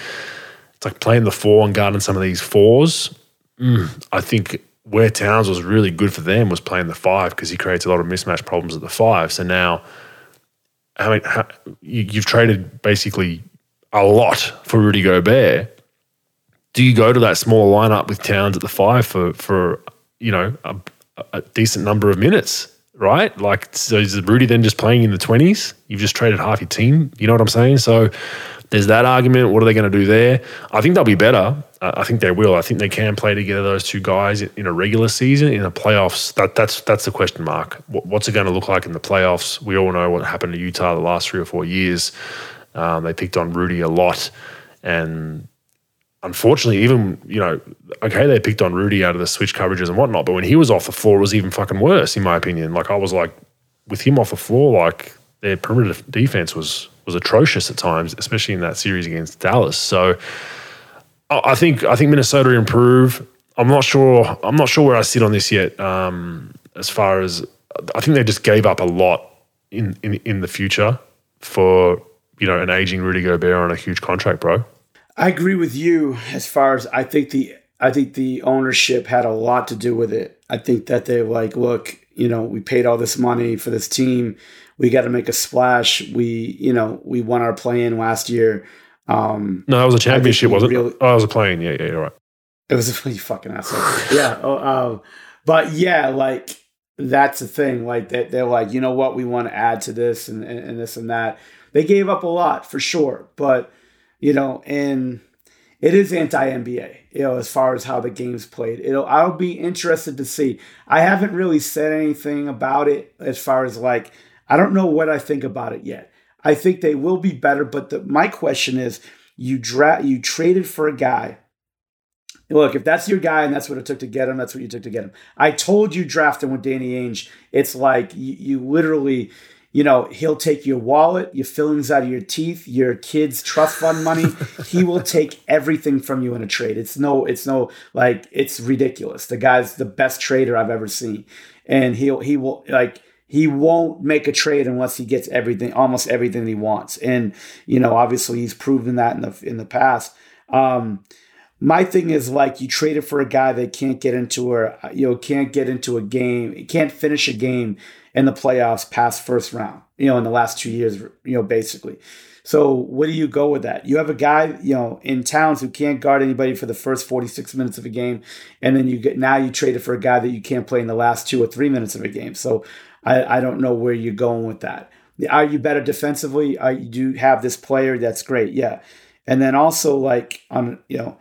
it's like playing the four and guarding some of these fours. Mm, I think where Towns was really good for them was playing the five because he creates a lot of mismatch problems at the five. So now, I mean, how, you, you've traded basically a lot for Rudy Gobert. Do you go to that smaller lineup with Towns at the five for for you know a, a decent number of minutes, right? Like, so is Rudy then just playing in the twenties? You've just traded half your team. You know what I'm saying? So there's that argument. What are they going to do there? I think they'll be better. I think they will. I think they can play together those two guys in a regular season. In the playoffs, that that's that's the question mark. What's it going to look like in the playoffs? We all know what happened to Utah the last three or four years. Um, they picked on Rudy a lot, and unfortunately, even you know, okay, they picked on Rudy out of the switch coverages and whatnot, but when he was off the floor, it was even fucking worse, in my opinion. Like I was like, with him off the floor, like their perimeter defense was was atrocious at times, especially in that series against Dallas. So I think I think Minnesota improve. I'm not sure. I'm not sure where I sit on this yet. Um, as far as I think they just gave up a lot in in in the future for you know, an aging Rudy Gobert on a huge contract, bro. I agree with you as far as I think the I think the ownership had a lot to do with it. I think that they're like, look, you know, we paid all this money for this team. We got to make a splash. We, you know, we won our play in last year. Um, no, that was a championship, wasn't it? oh, I was a play-in. Yeah, yeah, you're right. It was a you fucking asshole. yeah. Oh, um, but yeah, like that's the thing. Like they, they're like, you know what? We want to add to this and, and, and this and that they gave up a lot for sure, but you know, and it is anti NBA, you know, as far as how the game's played. It'll I'll be interested to see. I haven't really said anything about it as far as like I don't know what I think about it yet. I think they will be better, but the, my question is, you dra- you traded for a guy. Look, if that's your guy and that's what it took to get him, that's what you took to get him. I told you draft him with Danny Ainge. It's like you, you literally you know, he'll take your wallet, your fillings out of your teeth, your kids' trust fund money. he will take everything from you in a trade. It's no, it's no, like, it's ridiculous. The guy's the best trader I've ever seen. And he'll, he will, like, he won't make a trade unless he gets everything, almost everything he wants. And, you know, obviously he's proven that in the, in the past. Um, my thing is like you traded for a guy that can't get into a you know can't get into a game can't finish a game in the playoffs past first round you know in the last two years you know basically so what do you go with that you have a guy you know in towns who can't guard anybody for the first 46 minutes of a game and then you get now you traded for a guy that you can't play in the last two or three minutes of a game so i, I don't know where you're going with that are you better defensively are you do have this player that's great yeah and then also like on you know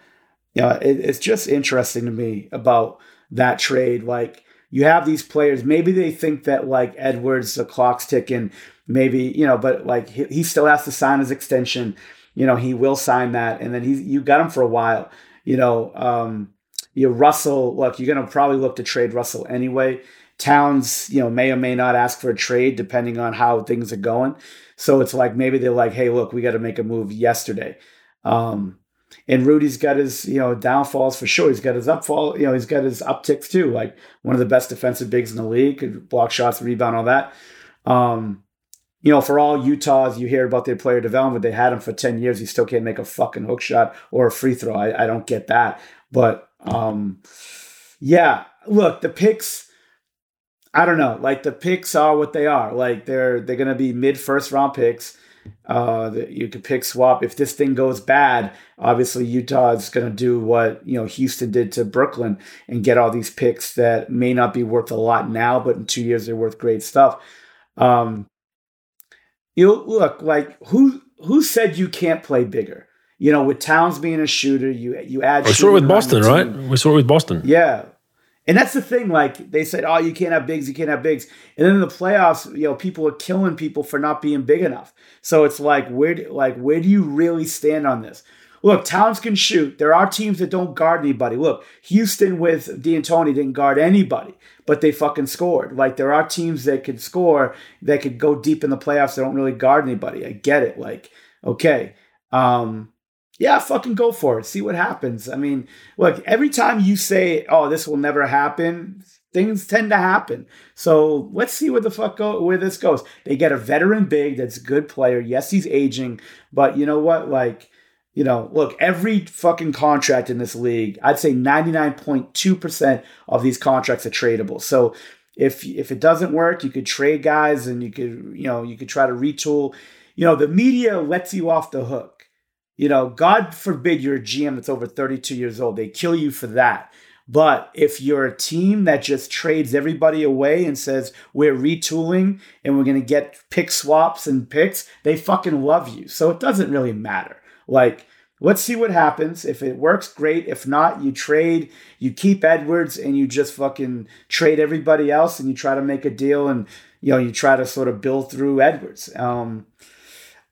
you know, it, it's just interesting to me about that trade. Like you have these players, maybe they think that like Edwards, the clock's ticking, maybe, you know, but like he, he still has to sign his extension. You know, he will sign that. And then he's, you got him for a while, you know, um, you know, Russell, look, you're to probably look to trade Russell anyway. Towns, you know, may or may not ask for a trade depending on how things are going. So it's like maybe they're like, hey, look, we got to make a move yesterday. Um, and Rudy's got his, you know, downfalls for sure. He's got his upfall, you know, he's got his upticks too. Like one of the best defensive bigs in the league, could block shots, rebound, all that. Um, you know, for all Utahs, you hear about their player development. They had him for 10 years. He still can't make a fucking hook shot or a free throw. I, I don't get that. But um, yeah, look, the picks, I don't know. Like the picks are what they are. Like they're they're gonna be mid first round picks. Uh, that you could pick swap. If this thing goes bad, obviously Utah is going to do what you know Houston did to Brooklyn and get all these picks that may not be worth a lot now, but in two years they're worth great stuff. Um, you look like who who said you can't play bigger? You know, with Towns being a shooter, you you add. We saw it with Boston, right? We saw it with Boston. Yeah, and that's the thing. Like they said, oh, you can't have bigs, you can't have bigs. And then in the playoffs, you know, people are killing people for not being big enough. So it's like, where, do, like, where do you really stand on this? Look, Towns can shoot. There are teams that don't guard anybody. Look, Houston with D'Antoni didn't guard anybody, but they fucking scored. Like there are teams that could score that could go deep in the playoffs that don't really guard anybody. I get it. Like, okay. Um, yeah, fucking go for it. See what happens. I mean, look, every time you say, "Oh, this will never happen," things tend to happen. So let's see where the fuck go where this goes. They get a veteran big that's a good player. Yes, he's aging, but you know what? Like, you know, look, every fucking contract in this league, I'd say 99.2% of these contracts are tradable. So if if it doesn't work, you could trade guys and you could, you know, you could try to retool. You know, the media lets you off the hook you know, God forbid you're a GM that's over 32 years old. They kill you for that. But if you're a team that just trades everybody away and says we're retooling and we're going to get pick swaps and picks, they fucking love you. So it doesn't really matter. Like, let's see what happens. If it works, great. If not, you trade, you keep Edwards and you just fucking trade everybody else and you try to make a deal and, you know, you try to sort of build through Edwards. Um,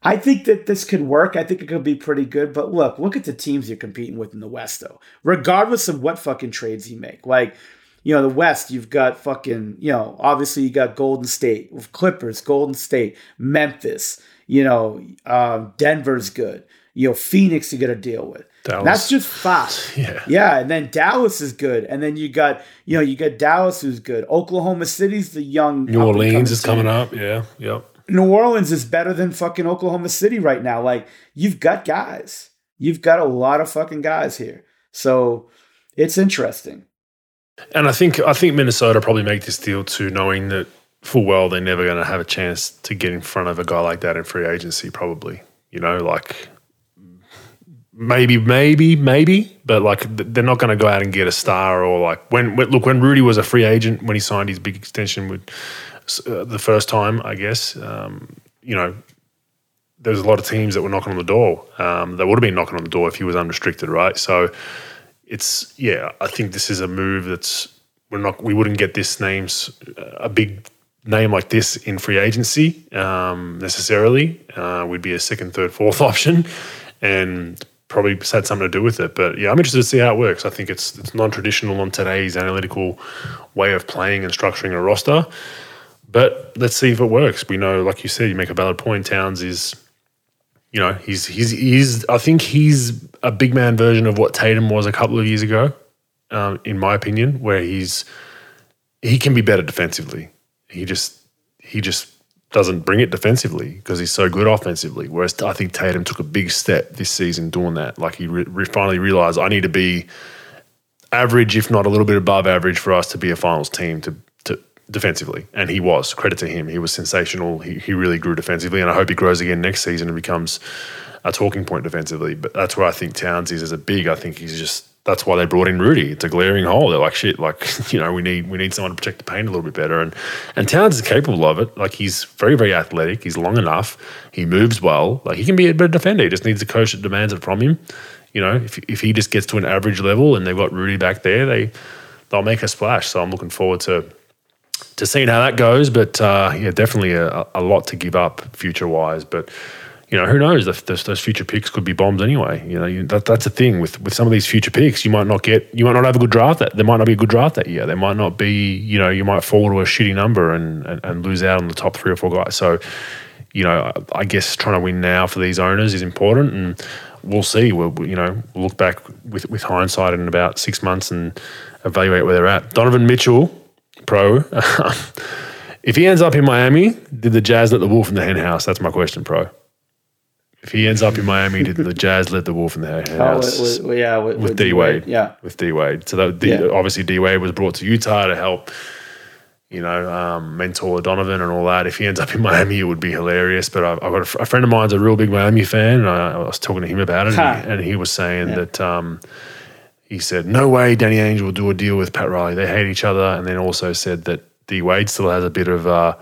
I think that this could work. I think it could be pretty good. But look, look at the teams you're competing with in the West, though. Regardless of what fucking trades you make, like you know, the West, you've got fucking, you know, obviously you got Golden State with Clippers, Golden State, Memphis. You know, uh, Denver's good. You know, Phoenix you got to deal with. That's just five. Yeah. Yeah. And then Dallas is good. And then you got, you know, you got Dallas who's good. Oklahoma City's the young. New Orleans is coming up. Yeah. Yep. New Orleans is better than fucking Oklahoma City right now. Like you've got guys. You've got a lot of fucking guys here. So it's interesting. And I think I think Minnesota probably make this deal too, knowing that full well they're never going to have a chance to get in front of a guy like that in free agency. Probably, you know, like maybe, maybe, maybe, but like they're not going to go out and get a star or like when, when look when Rudy was a free agent when he signed his big extension with uh, the first time, I guess, um, you know, there's a lot of teams that were knocking on the door. Um, they would have been knocking on the door if he was unrestricted, right? So it's yeah, I think this is a move that's we're not we wouldn't get this names a big name like this in free agency um, necessarily. Uh, we'd be a second, third, fourth option, and probably had something to do with it. But yeah, I'm interested to see how it works. I think it's it's non-traditional on today's analytical way of playing and structuring a roster. But let's see if it works. We know, like you said, you make a valid point. Towns is, you know, he's he's he's. I think he's a big man version of what Tatum was a couple of years ago, um, in my opinion, where he's he can be better defensively. He just he just doesn't bring it defensively because he's so good offensively. Whereas I think Tatum took a big step this season doing that. Like he re- finally realized I need to be average, if not a little bit above average, for us to be a finals team to defensively, and he was. Credit to him, he was sensational. He, he really grew defensively, and I hope he grows again next season and becomes a talking point defensively. But that's where I think Towns is as a big. I think he's just that's why they brought in Rudy. It's a glaring hole. They're like shit. Like you know, we need we need someone to protect the paint a little bit better. And and Towns is capable of it. Like he's very very athletic. He's long enough. He moves well. Like he can be a better defender. He just needs a coach that demands it from him. You know, if if he just gets to an average level and they've got Rudy back there, they they'll make a splash. So I'm looking forward to to seeing how that goes. But uh, yeah, definitely a, a, lot to give up future wise. But you know, who knows? Those, those future picks could be bombs anyway. You know, you, that, that's the thing with with some of these future picks. You might not get, you might not have a good draft. That there might not be a good draft that year. There might not be, you know, you might fall to a shitty number and and, and lose out on the top three or four guys. So, you know, I guess trying to win now for these owners is important and. We'll see. We'll, you know, we'll look back with, with hindsight in about six months and evaluate where they're at. Donovan Mitchell, pro. if he ends up in Miami, did the Jazz let the wolf in the hen house? That's my question, pro. If he ends up in Miami, did the Jazz let the wolf in the hen house? Oh, with, yeah, with, with, with D Wade. Yeah, with D Wade. So that, D, yeah. obviously D Wade was brought to Utah to help, you know, um, mentor Donovan and all that. If he ends up in Miami, it would be hilarious. But I've, I've got a, fr- a, friend of mine's a real big Miami fan, and I, I was talking to him about it, and, he, and he, was saying yeah. that um, he said, "No way, Danny Ainge will do a deal with Pat Riley. They hate each other." And then also said that D Wade still has a bit of uh,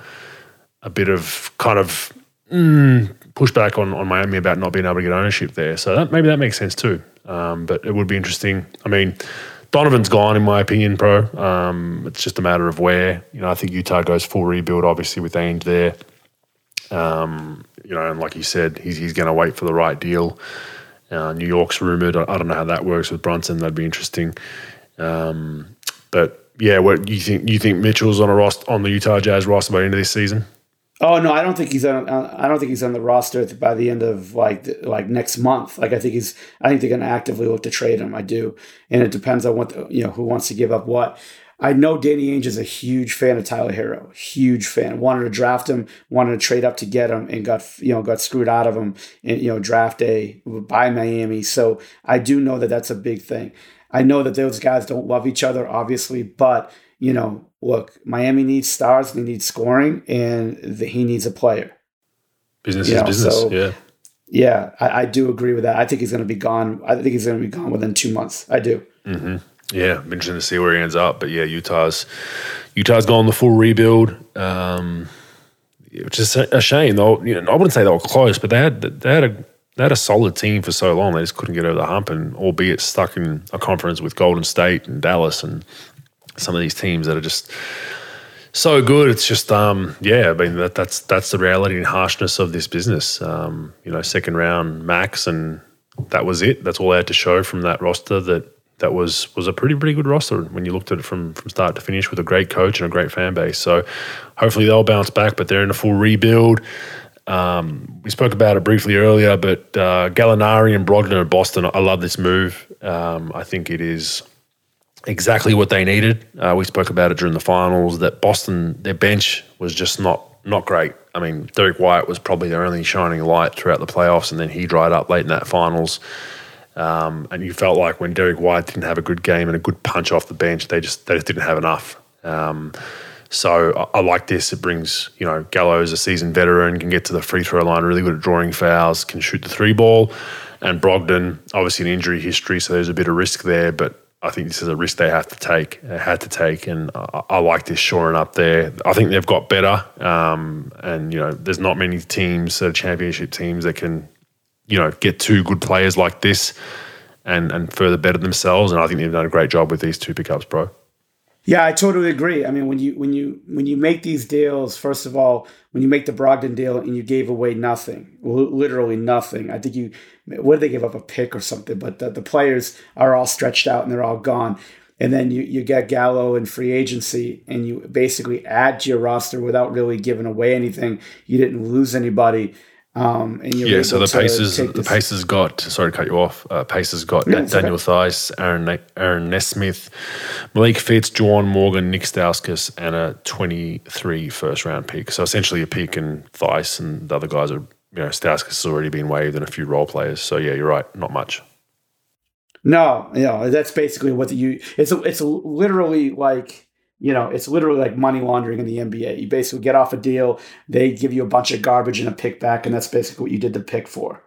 a bit of kind of mm, pushback on, on Miami about not being able to get ownership there. So that, maybe that makes sense too. Um, but it would be interesting. I mean Donovan's gone, in my opinion, pro. Um, it's just a matter of where. You know, I think Utah goes full rebuild, obviously, with Ainge there. Um, you know, and like you said, he's, he's going to wait for the right deal. Uh, New York's rumored. I, I, don't know how that works with Brunson. That'd be interesting. Um, but yeah, what you think? You think Mitchell's on a roster on the Utah Jazz roster by the end of this season? Oh no, I don't think he's on. I don't think he's on the roster by the end of like like next month. Like I think he's. I think they're going to actively look to trade him. I do, and it depends on what the, you know who wants to give up what. I know Danny Ainge is a huge fan of Tyler Herro, huge fan. Wanted to draft him, wanted to trade up to get him, and got you know got screwed out of him in you know draft day by Miami. So I do know that that's a big thing. I know that those guys don't love each other, obviously, but you know look, Miami needs stars, they need scoring, and the, he needs a player. Business you is know, business. So, yeah. Yeah, I, I, do agree with that. I think he's going to be gone. I think he's going to be gone within two months. I do. Mm-hmm. Yeah, interesting to see where he ends up. But yeah, Utah's Utah's gone the full rebuild, um, which is a shame. Though you know, I wouldn't say they were close, but they had they had a they had a solid team for so long. They just couldn't get over the hump, and albeit stuck in a conference with Golden State and Dallas and some of these teams that are just so good. It's just, um, yeah, I mean, that, that's that's the reality and harshness of this business. Um, you know, second round max, and that was it. That's all they had to show from that roster. That that was was a pretty pretty good roster when you looked at it from from start to finish with a great coach and a great fan base. So hopefully they'll bounce back, but they're in a full rebuild. Um, we spoke about it briefly earlier, but uh, Gallinari and Brogdon at Boston, I love this move. Um, I think it is exactly what they needed. Uh, we spoke about it during the finals that Boston, their bench was just not not great. I mean, Derrick White was probably their only shining light throughout the playoffs, and then he dried up late in that finals. Um, and you felt like when Derrick White didn't have a good game and a good punch off the bench, they just they just didn't have enough. Um, so I, I, like this. It brings you know Gallows, a seasoned veteran, can get to the free throw line, really good at drawing fouls, can shoot the three ball, and Brogdon, obviously an injury history, so there's a bit of risk there, but I think this is a risk they have to take, had to take, and I, I like this shoring up there. I think they've got better, um, and you know, there's not many teams, uh, championship teams, that can, you know, get two good players like this, and and further better themselves. And I think they've done a great job with these two pickups, bro. Yeah, I totally agree. I mean, when you when you when you make these deals, first of all, when you make the Brogdon deal and you gave away nothing, literally nothing. I think you what did they give up a pick or something? But the, the players are all stretched out and they're all gone. And then you, you get Gallo in free agency and you basically add to your roster without really giving away anything. You didn't lose anybody. Um, and yeah, so the Pacers, the Pacers got. Sorry to cut you off. Uh, Pacers got yeah, Daniel okay. Theis, Aaron Aaron Nesmith, Malik Fitts, Juwan Morgan, Nick Stauskas, and a 23 first round pick. So essentially a pick and Theis and the other guys are you know, Stauskas has already been waived and a few role players. So yeah, you're right, not much. No, you know, that's basically what you. It's it's literally like you know, it's literally like money laundering in the NBA. You basically get off a deal, they give you a bunch of garbage and a pick back, and that's basically what you did the pick for.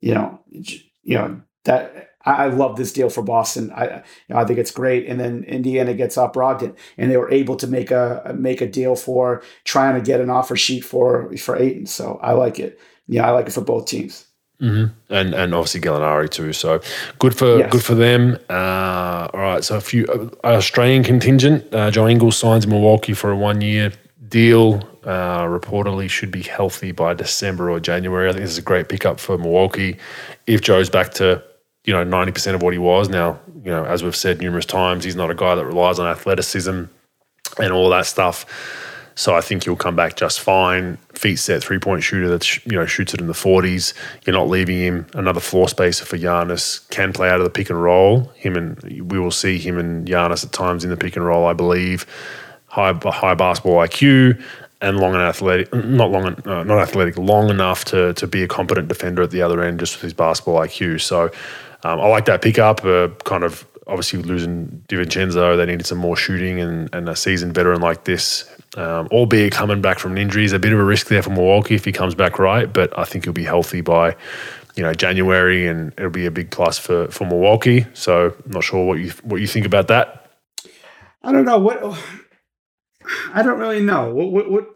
You know, you know that I, love this deal for Boston. I you know, I think it's great. And then Indiana gets up Brogdon, and they were able to make a make a deal for trying to get an offer sheet for for Ayton. So I like it. Yeah, I like it for both teams. Mm-hmm. And and obviously Gallinari too. So good for yes. good for them. Uh, all right. So a few uh, Australian contingent. Uh, Joe Ingles signs Milwaukee for a one year deal. Uh, reportedly should be healthy by December or January. I think this is a great pickup for Milwaukee. If Joe's back to you know ninety percent of what he was now, you know as we've said numerous times, he's not a guy that relies on athleticism and all that stuff. So I think he'll come back just fine. Feet set three point shooter that you know shoots it in the forties. You're not leaving him another floor spacer for Giannis. Can play out of the pick and roll. Him and we will see him and Giannis at times in the pick and roll. I believe high high basketball IQ and long and athletic, not long, uh, not athletic, long enough to to be a competent defender at the other end, just with his basketball IQ. So um, I like that pickup, uh, kind of obviously losing DiVincenzo, they needed some more shooting, and, and a seasoned veteran like this, um, albeit coming back from an injury, is a bit of a risk there for Milwaukee if he comes back right. But I think he'll be healthy by you know January, and it'll be a big plus for for Milwaukee. So I'm not sure what you what you think about that. I don't know what I don't really know what what, what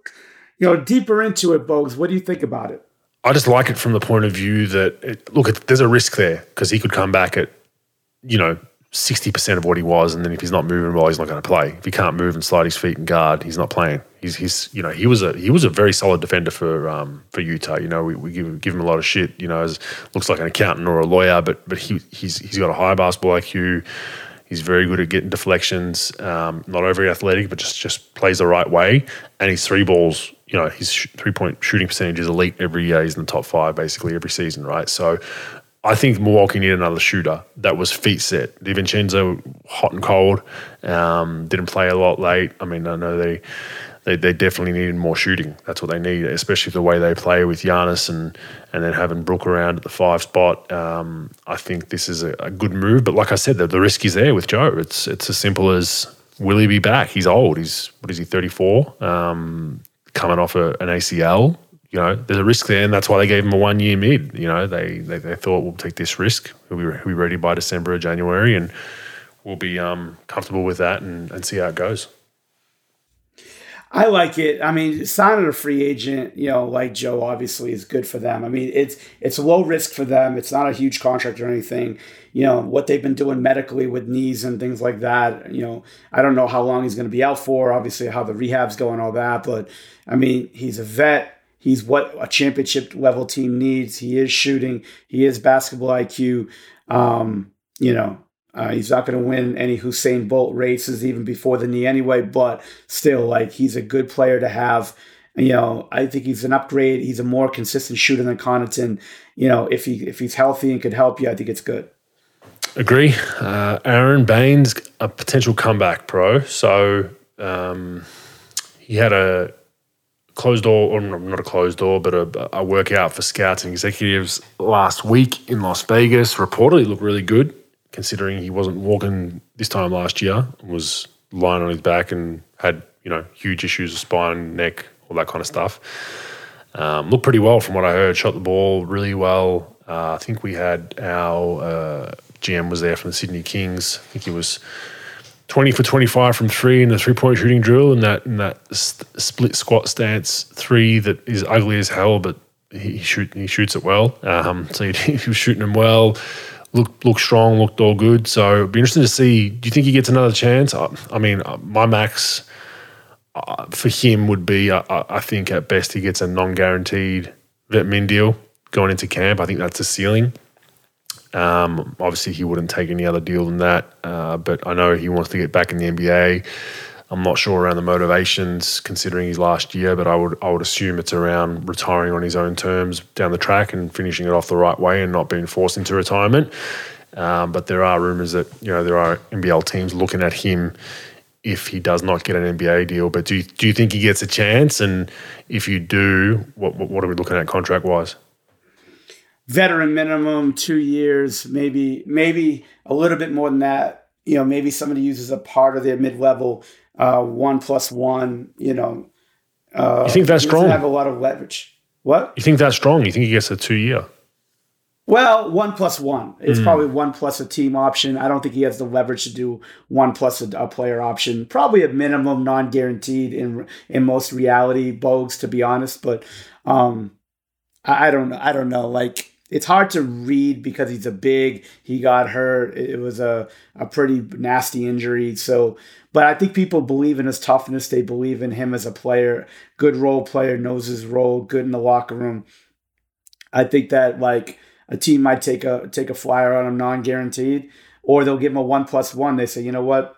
you know deeper into it, Bogues. What do you think about it? I just like it from the point of view that it, look, it, there's a risk there because he could come back at you know sixty percent of what he was, and then if he's not moving well, he's not going to play. If he can't move and slide his feet and guard, he's not playing. He's, he's you know he was a he was a very solid defender for um, for Utah. You know we, we give give him a lot of shit. You know as looks like an accountant or a lawyer, but but he he's he's got a high basketball IQ. He's very good at getting deflections. Um, not overly athletic, but just just plays the right way. And his three balls, you know, his three point shooting percentage is elite every year. He's in the top five basically every season, right? So I think Milwaukee needed another shooter that was feet set. DiVincenzo, hot and cold, um, didn't play a lot late. I mean, I know they, they they definitely needed more shooting. That's what they need, especially the way they play with Giannis and and then having Brook around at the five spot. Um, I think this is a, a, good move. But like I said, the, the risk is there with Joe. It's it's as simple as will he be back? He's old. He's what is he? Thirty four. Um, coming off a, an ACL you know, there's a risk there, and that's why they gave him a one year mid. You know, they, they, they thought we'll take this risk. We'll be, we'll be ready by December or January, and we'll be um, comfortable with that and, and see how it goes. I like it. I mean, signing a free agent, you know, like Joe, obviously is good for them. I mean, it's it's low risk for them. It's not a huge contract or anything. You know what they've been doing medically with knees and things like that. You know, I don't know how long he's going to be out for. Obviously, how the rehab's going, all that. But I mean, he's a vet He's what a championship level team needs. He is shooting. He is basketball IQ. Um, you know, uh, he's not going to win any Usain Bolt races even before the knee anyway, but still, like, he's a good player to have. You know, I think he's an upgrade. He's a more consistent shooter than Connaughton. You know, if he if he's healthy and could help you, I think it's good. Agree. Uh, Aron Baynes, a potential comeback pro. So um, he had a closed door, or not a closed door, but a, a workout for scouts and executives last week in Las Vegas. Reportedly looked really good, considering he wasn't walking this time last year. Was lying on his back and had you know huge issues of spine, neck, all that kind of stuff. Um, looked pretty well from what I heard. Shot the ball really well. Uh, I think we had our uh, GM was there from the Sydney Kings. I think he was 20 for 25 from three in the three point shooting drill and that in that st- split squat stance three that is ugly as hell, but he, shoot, he shoots it well. Um, so he, he, was shooting them well, looked looked strong, looked all good. So it'd be interesting to see. Do you think he gets another chance? I, I mean, uh, my max uh, for him would be, uh, uh, I think at best he gets a non guaranteed vet min deal going into camp. I think that's a ceiling. Um, obviously, he wouldn't take any other deal than that, uh, but I know he wants to get back in the NBA. I'm not sure around the motivations, considering his last year, but I would I would assume it's around retiring on his own terms down the track and finishing it off the right way and not being forced into retirement. Um, but there are rumours that you know there are NBL teams looking at him if he does not get an NBA deal. But do you, do you think he gets a chance? And if you do, what what are we looking at contract wise? Veteran minimum, two years, maybe maybe a little bit more than that. You know, maybe somebody uses a part of their mid level, uh, one plus one. You know, uh, you think that's strong? Have a lot of leverage. What you think that's strong? You think he gets a two year? Well, one plus one. It's mm. probably one plus a team option. I don't think he has the leverage to do one plus a, a player option. Probably a minimum non guaranteed in in most reality bogues, to be honest. But um, I, I don't know. I don't know. Like it's hard to read because he's a big he got hurt. It was a, a pretty nasty injury. So but i think people believe in his toughness. They believe in him as a player good role player knows his role good in the locker room. I think that like a team might take a take a flyer on him non-guaranteed or they'll give him a one plus one. They say you know what?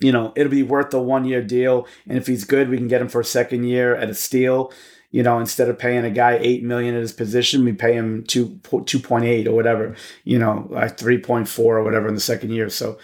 You know it'll be worth the one year deal and if he's good we can get him for a second year at a steal you know, instead of paying a guy eight million at his position, we pay him two two point eight or whatever, you know, like three point four or whatever in the second year. So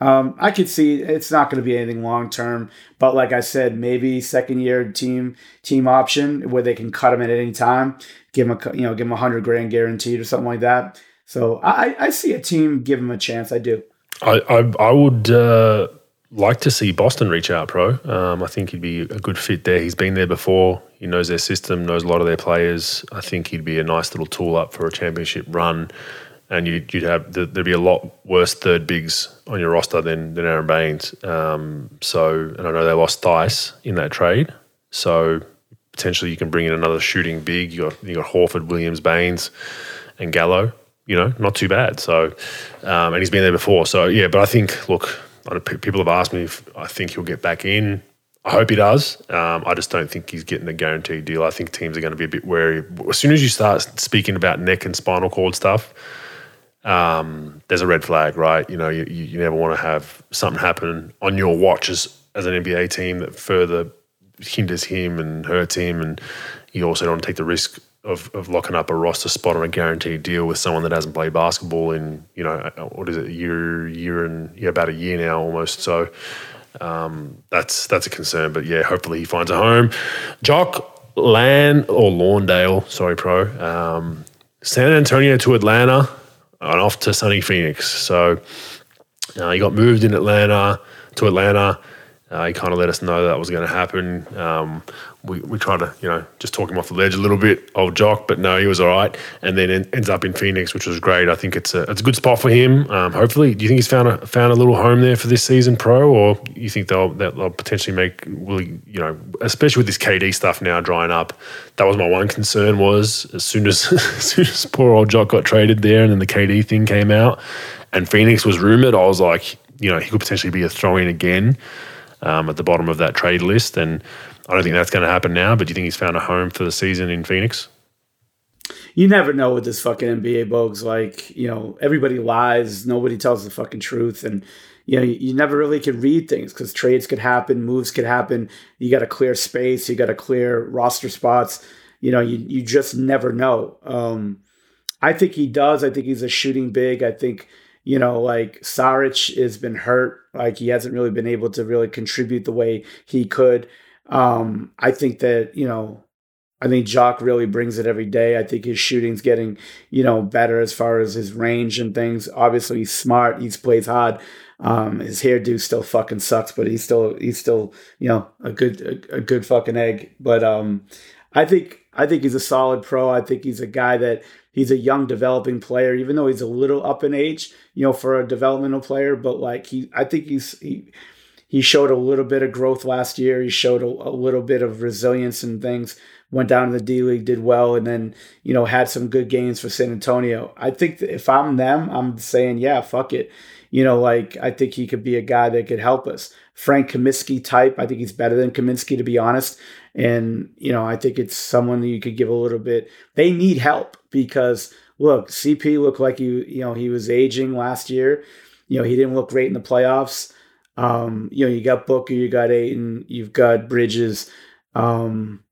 um, I could see it's not going to be anything long term, but like I said, maybe second year team team option where they can cut him at any time, give him a you know give him a hundred grand guaranteed or something like that. So I, I see a team give him a chance. I do. I I, I would uh, like to see Boston reach out, pro. Um, I think he'd be a good fit there. He's been there before. He knows their system, knows a lot of their players. I think he'd be a nice little tool up for a championship run. And you'd, you'd have there'd be a lot worse third bigs on your roster than than Aron Baynes. Um, so, and I know they lost Theis in that trade. So potentially you can bring in another shooting big. You got you got Horford, Williams, Baynes, and Gallo. You know, not too bad. So, um, and he's been there before. So yeah, but I think look, people have asked me if I think he'll get back in. I hope he does. Um, I just don't think he's getting a guaranteed deal. I think teams are going to be a bit wary. As soon as you start speaking about neck and spinal cord stuff, um, there's a red flag, right? You know, you, you never want to have something happen on your watch as, as an NBA team that further hinders him and hurts him. And you also don't take the risk of, of locking up a roster spot on a guaranteed deal with someone that hasn't played basketball in, you know, what is it, a year, year and, yeah, about a year now almost. So um, that's that's a concern. But yeah, hopefully he finds a home. Jock Lan or Landale, sorry, pro. Um, San Antonio to Atlanta and off to sunny Phoenix. So uh, he got moved in Atlanta to Atlanta. Uh, he kind of let us know that was going to happen. Um, we, we tried to, you know, just talk him off the ledge a little bit, old Jock, but no, he was all right. And then en- ends up in Phoenix, which was great. I think it's a it's a good spot for him. Um, hopefully, do you think he's found a found a little home there for this season, pro, or you think they'll they'll potentially make will you know, especially with this KD stuff now drying up. That was my one concern was as soon as as soon as poor old Jock got traded there, and then the KD thing came out, and Phoenix was rumored. I was like, you know, he could potentially be a throw in again um, at the bottom of that trade list. And I don't think that's going to happen now. But do you think he's found a home for the season in Phoenix? You never know with this fucking NBA bogues. Like, you know, everybody lies. Nobody tells the fucking truth. And, you know, you, you never really can read things because trades could happen, moves could happen. You got to clear space. You got to clear roster spots. You know, you, you just never know. Um, I think he does. I think he's a shooting big. I think – you know, like Saric has been hurt. Like he hasn't really been able to really contribute the way he could. Um, I think that, you know, I think Jock really brings it every day. I think his shooting's getting, you know, better as far as his range and things. Obviously, he's smart. He plays hard. Um, his hairdo still fucking sucks, but he's still he's still you know a good a, a good fucking egg. But um, I think I think he's a solid pro. I think he's a guy that he's a young developing player, even though he's a little up in age, you know, for a developmental player. But like he, I think he's he he showed a little bit of growth last year. He showed a, a little bit of resilience and things. Went down to the D League, did well, and then you know had some good games for San Antonio. I think if I'm them, I'm saying yeah, fuck it. You know, like I think he could be a guy that could help us. Frank Kaminsky type. I think he's better than Kaminsky to be honest. And, you know, I think it's someone that you could give a little bit. They need help because, look, CP looked like he, you know, he was aging last year. You know, he didn't look great in the playoffs. Um, you know, you got Booker, you got Ayton, you've got Bridges. Um,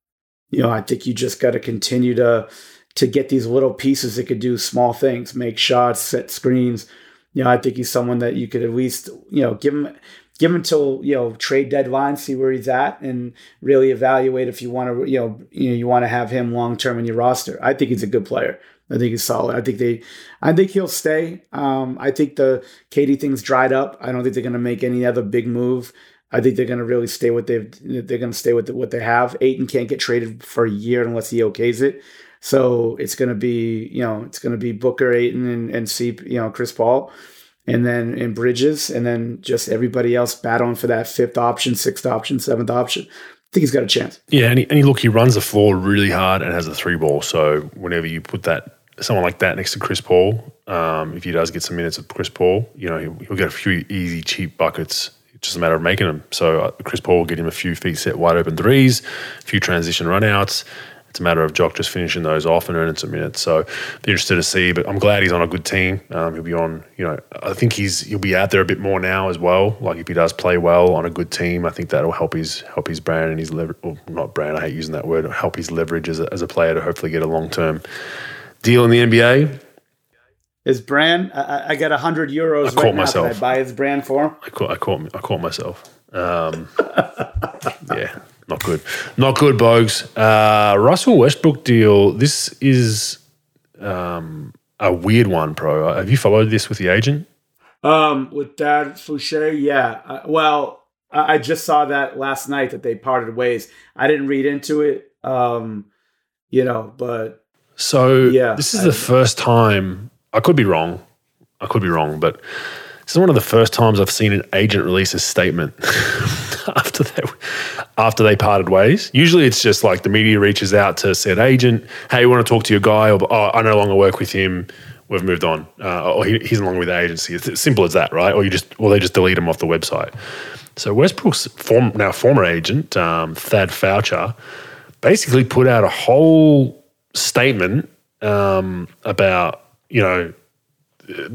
you know, I think you just got to continue to to get these little pieces that could do small things, make shots, set screens. You know, I think he's someone that you could at least, you know, give him give him until you know trade deadline, see where he's at, and really evaluate if you want to you know you know you want to have him long term in your roster. I think he's a good player. I think he's solid. I think they, I think he'll stay. Um, I think the KD thing's dried up. I don't think they're going to make any other big move. I think they're going to really stay what they've. They're going to stay with what they have. Ayton can't get traded for a year unless he okays it. So it's going to be, you know, it's going to be Booker, Ayton, and, and see, you know, Chris Paul and then in Bridges, and then just everybody else battling for that fifth option, sixth option, seventh option. I think he's got a chance. Yeah, and he, and he look, he runs the floor really hard and has a three ball. So whenever you put that someone like that next to Chris Paul, um, if he does get some minutes of Chris Paul, you know he'll, he'll get a few easy, cheap buckets. It's just a matter of making them. So uh, Chris Paul will get him a few feet set wide open threes, a few transition runouts, it's a matter of Jock just finishing those off and earning some minutes. So be interested to see. But I'm glad he's on a good team. Um, he'll be on. You know, I think he's he'll be out there a bit more now as well. Like if he does play well on a good team, I think that'll help his help his brand and his leverage. Well, not brand. I hate using that word. Help his leverage as a, as a player to hopefully get a long term deal in the NBA. His brand, I, I got a hundred euros. I right caught myself. I buy his brand for him? I caught, I caught, I caught myself. Um, yeah, not good. Not good, Bogues. Uh, Russell Westbrook deal. This is um, a weird one, pro. Have you followed this with the agent? Um, with that Foucher, yeah. Uh, well, I, I just saw that last night that they parted ways. I didn't read into it, um, you know, but So Yeah, this is I the know. first time. I could be wrong. I could be wrong, but this is one of the first times I've seen an agent release a statement after they after they parted ways. Usually, it's just like the media reaches out to said agent, "Hey, we want to talk to your guy," or "Oh, I no longer work with him. We've moved on," uh, or he, "He's no longer with the agency." It's simple as that, right? Or you just, or they just delete him off the website. So Westbrook's form, now former agent um, Thad Foucher basically put out a whole statement um, about you know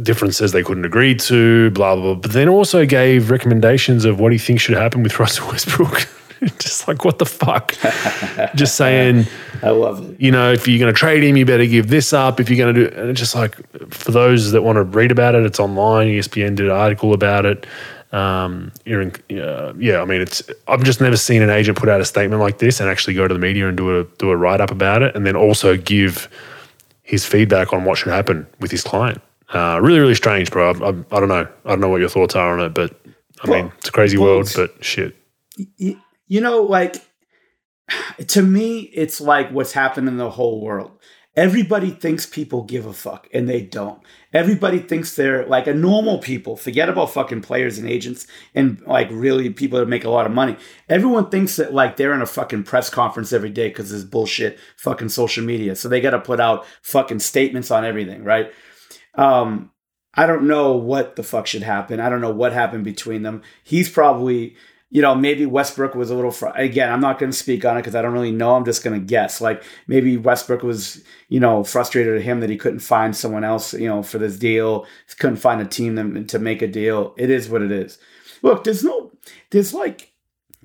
differences they couldn't agree to, blah blah. blah. But then also gave recommendations of what he thinks should happen with Russell Westbrook. Just like what the fuck? Just saying, I love it. you know, if you're going to trade him, you better give this up. If you're going to do, and it's just like for those that want to read about it, it's online. ESPN did an article about it. Um, you're in, uh, yeah, I mean, it's. I've just never seen an agent put out a statement like this and actually go to the media and do a do a write up about it, and then also give his feedback on what should happen with his client. Uh, really, really strange, bro. I, I, I don't know. I don't know what your thoughts are on it, but I mean, it's a crazy world. But shit, you know, like to me, it's like what's happened in the whole world. Everybody thinks people give a fuck, and they don't. Everybody thinks they're like a normal people. Forget about fucking players and agents and like really people that make a lot of money. Everyone thinks that like they're in a fucking press conference every day because there's bullshit fucking social media. So they got to put out fucking statements on everything, right? Um, I don't know what the fuck should happen. I don't know what happened between them. He's probably, you know, maybe Westbrook was a little. Fr- Again, I'm not going to speak on it because I don't really know. I'm just going to guess. Like maybe Westbrook was, you know, frustrated at him that he couldn't find someone else, you know, for this deal. Couldn't find a team to, to make a deal. It is what it is. Look, there's no, there's like.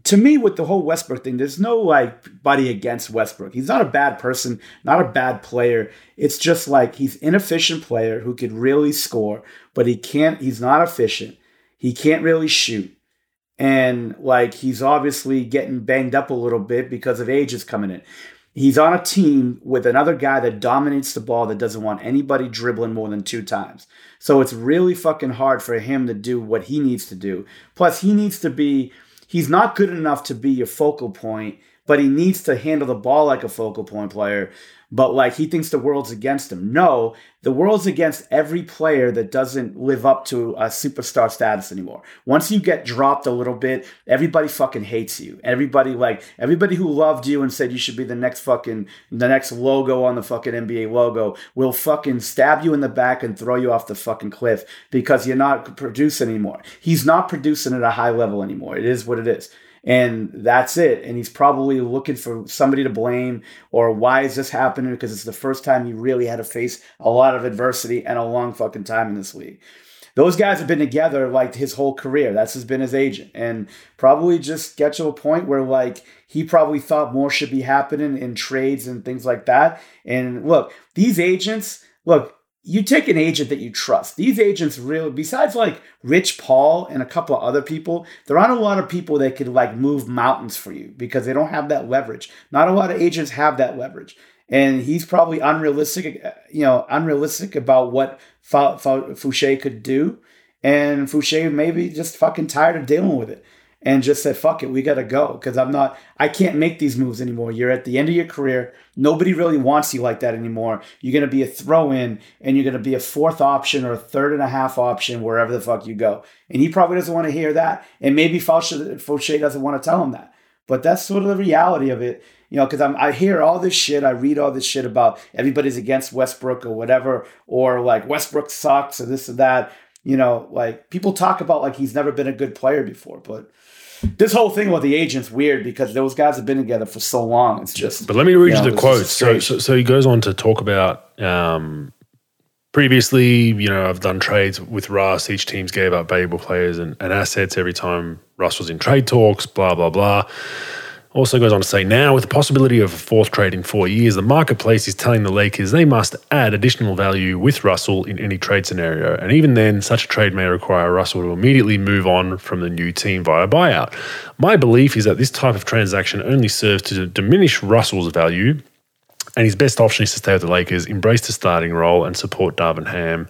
To me, with the whole Westbrook thing, there's no like buddy against Westbrook. He's not a bad person, not a bad player. It's just like he's inefficient player who could really score, but he can't. He's not efficient. He can't really shoot, and like he's obviously getting banged up a little bit because of age is coming in. He's on a team with another guy that dominates the ball that doesn't want anybody dribbling more than two times. So it's really fucking hard for him to do what he needs to do. Plus, he needs to be. He's not good enough to be your focal point, but he needs to handle the ball like a focal point player. But like he thinks the world's against him. No, the world's against every player that doesn't live up to a superstar status anymore. Once you get dropped a little bit, everybody fucking hates you. Everybody like everybody who loved you and said you should be the next fucking the next logo on the fucking NBA logo will fucking stab you in the back and throw you off the fucking cliff because you're not producing anymore. He's not producing at a high level anymore. It is what it is and that's it. And he's probably looking for somebody to blame or why is this happening? Because it's the first time he really had to face a lot of adversity and a long fucking time in this league. Those guys have been together like his whole career. That's has been his agent, and probably just get to a point where like he probably thought more should be happening in trades and things like that. And look, these agents, look, you take an agent that you trust. These agents really, besides like Rich Paul and a couple of other people, there aren't a lot of people that could like move mountains for you because they don't have that leverage. Not a lot of agents have that leverage. And he's probably unrealistic, uh, you know, unrealistic about what Foucher could do. And Foucher maybe just fucking tired of dealing with it and just said, fuck it, we got to go because I'm not, I can't make these moves anymore. You're at the end of your career. Nobody really wants you like that anymore. You're going to be a throw in and you're going to be a fourth option or a third and a half option wherever the fuck you go. And he probably doesn't want to hear that. And maybe Foucher, doesn't want to tell him that. But that's sort of the reality of it, you know, because I hear all this shit, I read all this shit about everybody's against Westbrook or whatever, or like Westbrook sucks or this or that. You know, like people talk about like he's never been a good player before, but this whole thing with the agent's weird because those guys have been together for so long. It's just But let me read you the this is quotes. So, so, so he goes on to talk about um, previously, you know, I've done trades with Russ. Each team's gave up valuable players and, and assets every time Russ was in trade talks, blah, blah, blah. Also goes on to say, now with the possibility of a fourth trade in four years, the marketplace is telling the Lakers they must add additional value with Russell in any trade scenario. And even then, such a trade may require Russell to immediately move on from the new team via buyout. My belief is that this type of transaction only serves to diminish Russell's value and his best option is to stay with the Lakers, embrace the starting role, and support Darvin Ham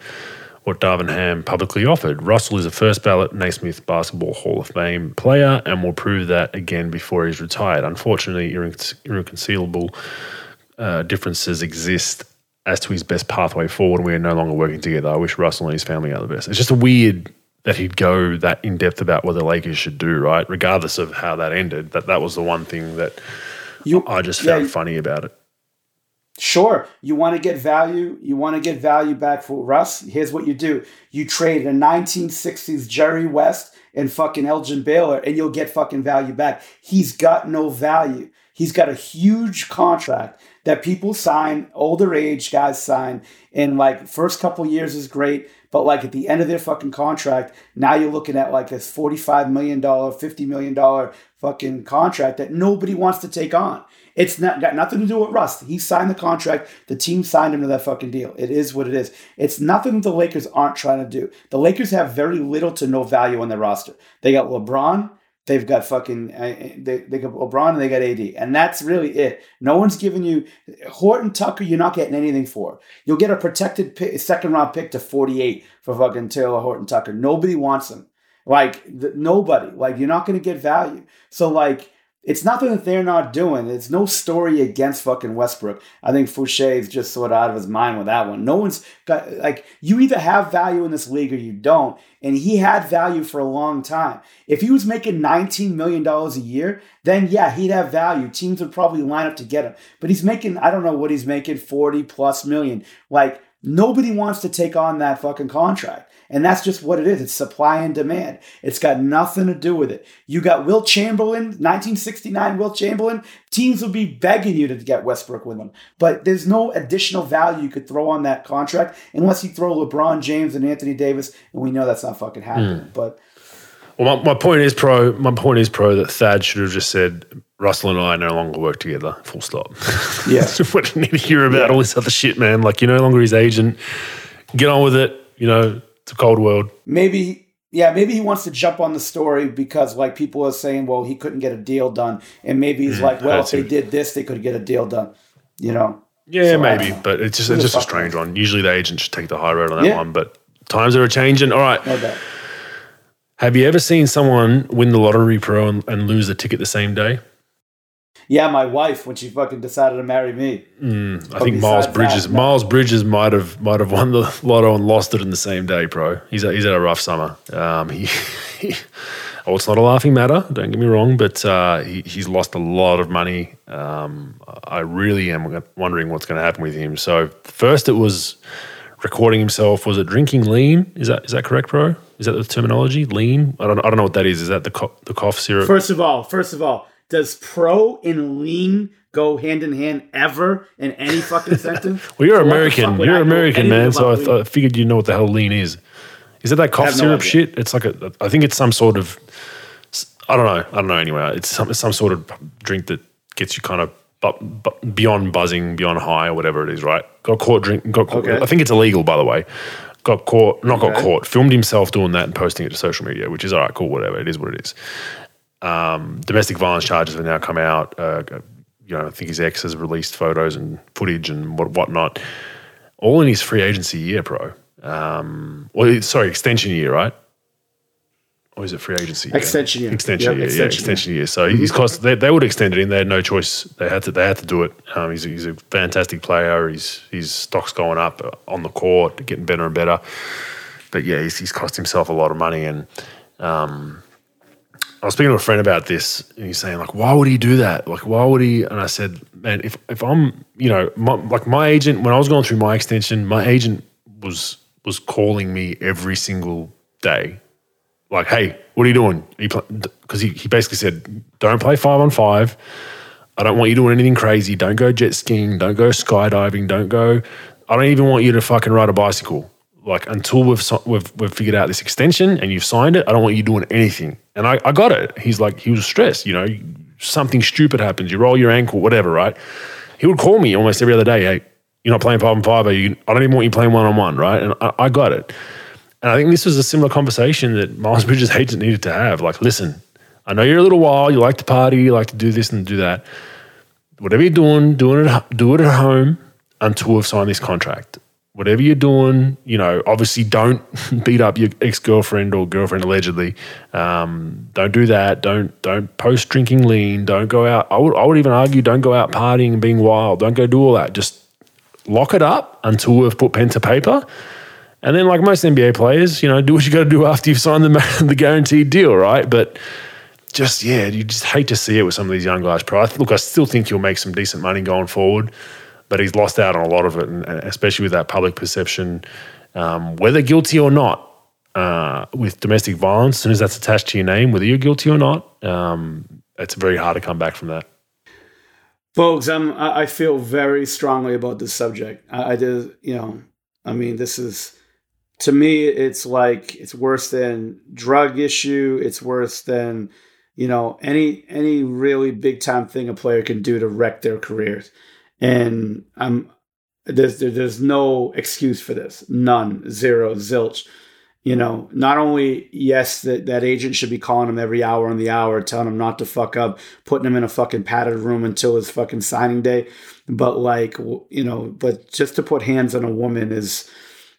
what Darvin Ham publicly offered. Russell is a first ballot Naismith Basketball Hall of Fame player and will prove that again before he's retired. Unfortunately, irrecon- irreconcilable uh, differences exist as to his best pathway forward. We are no longer working together. I wish Russell and his family are the best. It's just a weird that he'd go that in depth about what the Lakers should do, right? Regardless of how that ended, that that was the one thing that You, I just yeah, found funny about it. Sure, you want to get value. You want to get value back for Russ. Here's what you do: you trade a 1960s Jerry West and fucking Elgin Baylor, and you'll get fucking value back. He's got no value. He's got a huge contract that people sign, older age guys sign, and like first couple years is great, but like at the end of their fucking contract, now you're looking at like a $45 million, $50 million fucking contract that nobody wants to take on. It's not got nothing to do with Russ. He signed the contract. The team signed him to that fucking deal. It is what it is. It's nothing the Lakers aren't trying to do. The Lakers have very little to no value on their roster. They got LeBron. They've got fucking uh, they, they got LeBron and they got AD, and that's really it. No one's giving you Horton Tucker. You're not getting anything for. You'll get a protected pick, second round pick to 48 for fucking Taylor Horton Tucker. Nobody wants him. Like the, nobody. Like you're not going to get value. So like it's nothing that they're not doing. It's no story against fucking Westbrook. I think Foucher is just sort of out of his mind with that one. No one's got like you either have value in this league or you don't. And he had value for a long time. If he was making $19 million a year, then yeah, he'd have value. Teams would probably line up to get him. But he's making, I don't know what he's making, 40 plus million. Like nobody wants to take on that fucking contract. And that's just what it is. It's supply and demand. It's got nothing to do with it. You got Wilt Chamberlain, 1969 Wilt Chamberlain. Teams would be begging you to get Westbrook with them. But there's no additional value you could throw on that contract unless you throw LeBron James and Anthony Davis. And we know that's not fucking happening. Hmm. But Well, my, my point is, pro. My point is, pro. That Thad should have just said, "Russell and I no longer work together." Full stop. Yeah. what do you need to hear about all this other shit, man? Like you're no longer his agent. Get on with it. You know, it's a cold world. maybe yeah maybe he wants to jump on the story because like people are saying well he couldn't get a deal done and maybe he's mm, like well if they did this they could get a deal done you know Yeah, So, maybe, but it's just it's just a strange one. Usually, the agent should take the high road on that Yeah. one, but times are changing. All right. no Have you ever seen someone win the lottery pro and, and lose the ticket the same day? Yeah my wife when she fucking decided to marry me I think Miles Bridges. that, no. Miles Bridges might have might have won the lotto and lost it in the same day, pro. He's a, he's had a rough summer. Um, he, he, oh, it's not a laughing matter. Don't get me wrong, but uh, he, he's lost a lot of money. Um, I really am wondering what's going to happen with him. So first, it was recording himself. Was it drinking lean? Is that is that correct, pro? Is that the terminology? Lean? I don't I don't know what that is. Is that the co- the cough syrup? first of all first of all does pro and lean go hand in hand ever in any fucking sentence Well, you're So American. You're I American, man. So I, th- I figured you know what the hell lean is. Is it that cough have no syrup shit? It's like a. I think it's some sort of. I don't know. I don't know. Anyway, it's some some sort of drink that gets you kind of beyond buzzing, beyond high, or whatever it is. Right? Got caught drink. Got caught, Okay. I think it's illegal, by the way. Got caught. Not got caught. Filmed himself doing that and posting it to social media, which is all right. Cool. Whatever. It is what it is. Um, domestic violence charges have now come out. Uh, you know, I think his ex has released photos and footage and what whatnot. All in his free agency year, pro. Um, well, sorry, extension year, right? Or is it free agency? year? Extension year. Extension Yep, year. extension yeah, extension year. So he's cost. They, they would extend it in. They had no choice. They had to. They had to do it. Um, he's, a, he's a fantastic player. He's his stock's going up on the court, getting better and better. But yeah, he's, he's cost himself a lot of money. And um, I was speaking to a friend about this, and he's saying like, why would he do that? Like, why would he? And I said, man, if if I'm, you know, my, like my agent when I was going through my extension, my agent was was calling me every single day like, hey, what are you doing? Because he, he basically said, don't play five on five. I don't want you doing anything crazy. Don't go jet skiing. Don't go skydiving. Don't go. I don't even want you to fucking ride a bicycle. Like until we've we've we've figured out this extension and you've signed it, I don't want you doing anything. And I, I got it. He's like he was stressed. You know, something stupid happens. You roll your ankle, whatever. Right? He would call me almost every other day. Hey, you're not playing five on five. Are you? I don't even want you playing one on one. Right? And I, I got it. And I think this was a similar conversation that Miles Bridges' agent needed to have. Like, listen, I know you're a little wild. You like to party. You like to do this and do that. Whatever you're doing, doing it, do it at home until we've signed this contract. Whatever you're doing, you know, obviously don't beat up your ex girlfriend or girlfriend allegedly. Um, don't do that. Don't don't post drinking lean. Don't go out. I would I would even argue don't go out partying and being wild. Don't go do all that. Just lock it up until we've put pen to paper. And then, like most NBA players, you know, do what you got to do after you've signed the the guaranteed deal, right? But just yeah, you just hate to see it with some of these young guys. Pro, look, I still think you'll make some decent money going forward but he's lost out on a lot of it, and especially with that public perception, um, whether guilty or not, uh, with domestic violence, as soon as that's attached to your name, whether you're guilty or not, um, it's very hard to come back from that. Folks, I'm, I feel very strongly about this subject. I, I did, you know, I mean, this is, to me, it's like, it's worse than drug issue. It's worse than, you know, any, any really big time thing a player can do to wreck their careers and I'm there's there's no excuse for this. None, zero, zilch. You know, not only yes, that that agent should be calling him every hour on the hour, telling him not to fuck up, putting him in a fucking padded room until his fucking signing day, but like you know, but just to put hands on a woman is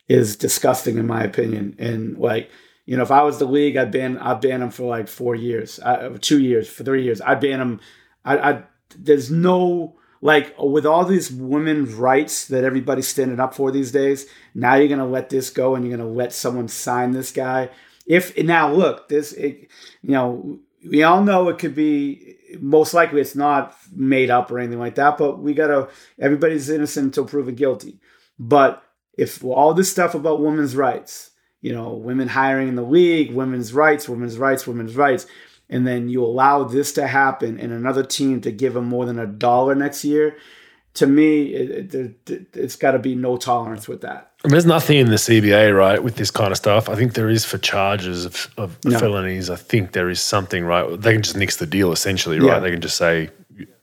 is disgusting in my opinion. And like you know, if I was the league, I'd ban I'd ban him for like four years, uh, two years, for three years. I'd ban him. I, I there's no like with all these women's rights that everybody's standing up for these days now you're going to let this go and you're going to let someone sign this guy. If now look this it, you know we all know it could be most likely it's not made up or anything like that but we got to everybody's innocent until proven guilty. But if all this stuff about women's rights you know women hiring in the league women's rights women's rights women's rights and then you allow this to happen and another team to give them more than a dollar next year, to me, it, it, has got to be no tolerance with that. I mean, there's nothing in the CBA, right, with this kind of stuff. I think there is for charges of, of no. felonies. I think there is something, right? They can just nix the deal, essentially, right? Yeah. They can just say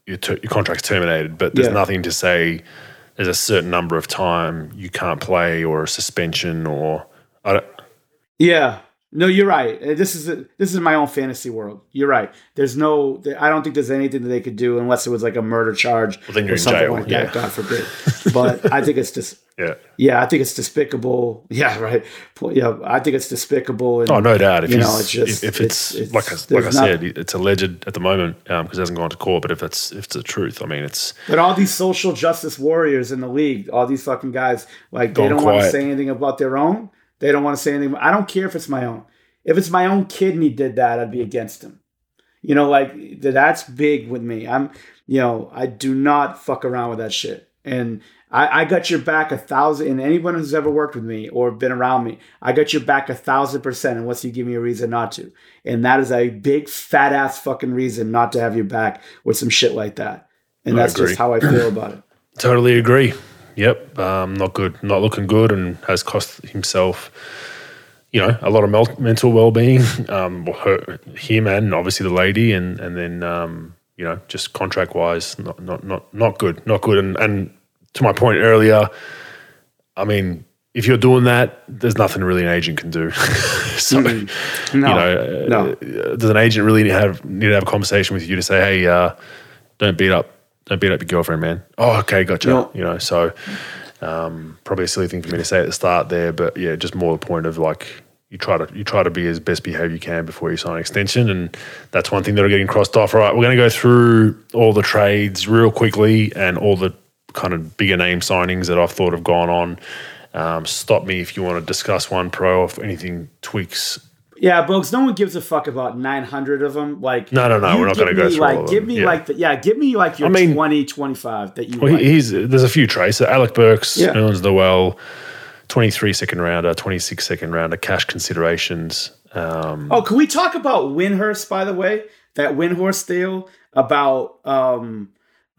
your, ter- your contract's terminated, but there's yeah. nothing to say there's a certain number of time you can't play or a suspension or. I don't, yeah, no, you're right. Uh, this is a, this is my own fantasy world. You're right. There's no. I don't think there's anything that they could do unless it was like a murder charge well, then you're or something jail. like yeah. that. God forbid. But I think it's just. yeah. Yeah, I think it's despicable. Yeah, right. Yeah, I think it's despicable. And, oh, no doubt. If you know, it's just if, if it's, it's, like I, like I said, it's alleged at the moment because um, it hasn't gone to court. But if it's if it's the truth, I mean, it's. But all these social justice warriors in the league, all these fucking guys, like they don't want to say anything about their own. They don't want to say anything. I don't care if it's my own. If it's my own kid and he did that, I'd be against him. You know, like that's big with me. I'm, you know, I do not fuck around with that shit. And I, I got your back a thousand. And anyone who's ever worked with me or been around me, I got your back a thousand percent unless you give me a reason not to. And that is a big fat ass fucking reason not to have your back with some shit like that. And that's just how I feel about it. Totally agree. Yep. Um, not good. Not looking good, and has cost himself you know, a lot of mental well-being, um, her, him and obviously the lady, and and then um, you know, just contract-wise, not not not not good, not good. And and to my point earlier, I mean, if you're doing that, there's nothing really an agent can do. so, mm. no, you know, no. Uh, does an agent really have need to have a conversation with you to say, hey, uh, don't beat up, don't beat up your girlfriend, man? Oh, okay, gotcha. No. You know, so um, probably a silly thing for me to say at the start there, but yeah, just more the point of like you try to you try to be as best behaved you can before you sign an extension, and that's one thing that are getting crossed off. All right, we're going to go through all the trades real quickly and all the kind of bigger name signings that I've thought have gone on. Um, stop me if you want to discuss one pro if anything tweaks yeah, Bogues, no one gives a fuck about 900 of them. Like, no, no, no, we're not going to go through like, all of Give me yeah. like, the, yeah, give me like your I mean, 20, 25 that you well, like. He's, there's a few traits. So Alec Burks, yeah. Nerlens Noel, 23 second rounder, 26 second rounder, cash considerations. Um, oh, can we talk about Windhorst, by the way? That Windhorst deal about, um,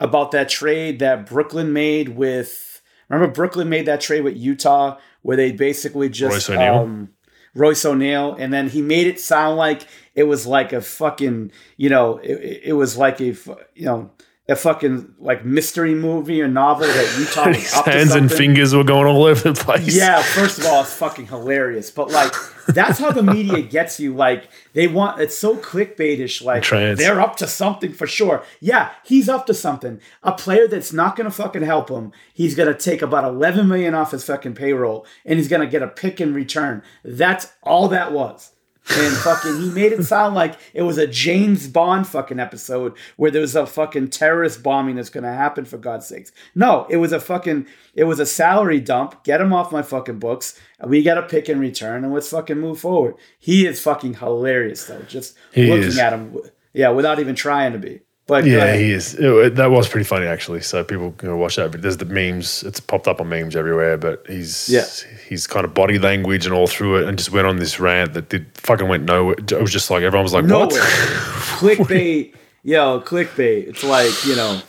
about that trade that Brooklyn made with, remember Brooklyn made that trade with Utah where they basically just, Royce um, Royce O'Neale, and then he made it sound like it was like a fucking, you know, it, it was like a, you know, a fucking like mystery movie or novel that Utah was His hands and fingers were going all over the place. Yeah, first of all, it's fucking hilarious. But like, that's how the media gets you. Like, they want it's so clickbaitish. Like, they're up to something for sure. Yeah, he's up to something. A player that's not gonna fucking help him. He's gonna take about eleven million off his fucking payroll, and he's gonna get a pick in return. That's all that was. And fucking, he made it sound like it was a James Bond fucking episode where there was a fucking terrorist bombing that's gonna happen for God's sakes. No, it was a fucking, it was a salary dump. Get him off my fucking books. We got a pick in return, and let's fucking move forward. He is fucking hilarious though. Just He looking is. at him, yeah, without even trying to be. But Yeah, he is. It- that was pretty funny actually. So people can watch that. But there's the memes. It's popped up on memes everywhere. But he's Yeah. he's kind of body language and all through it, and just went on this rant that did fucking went nowhere. It was just like everyone was like, nowhere. "What?" clickbait, yo, clickbait. It's like you know,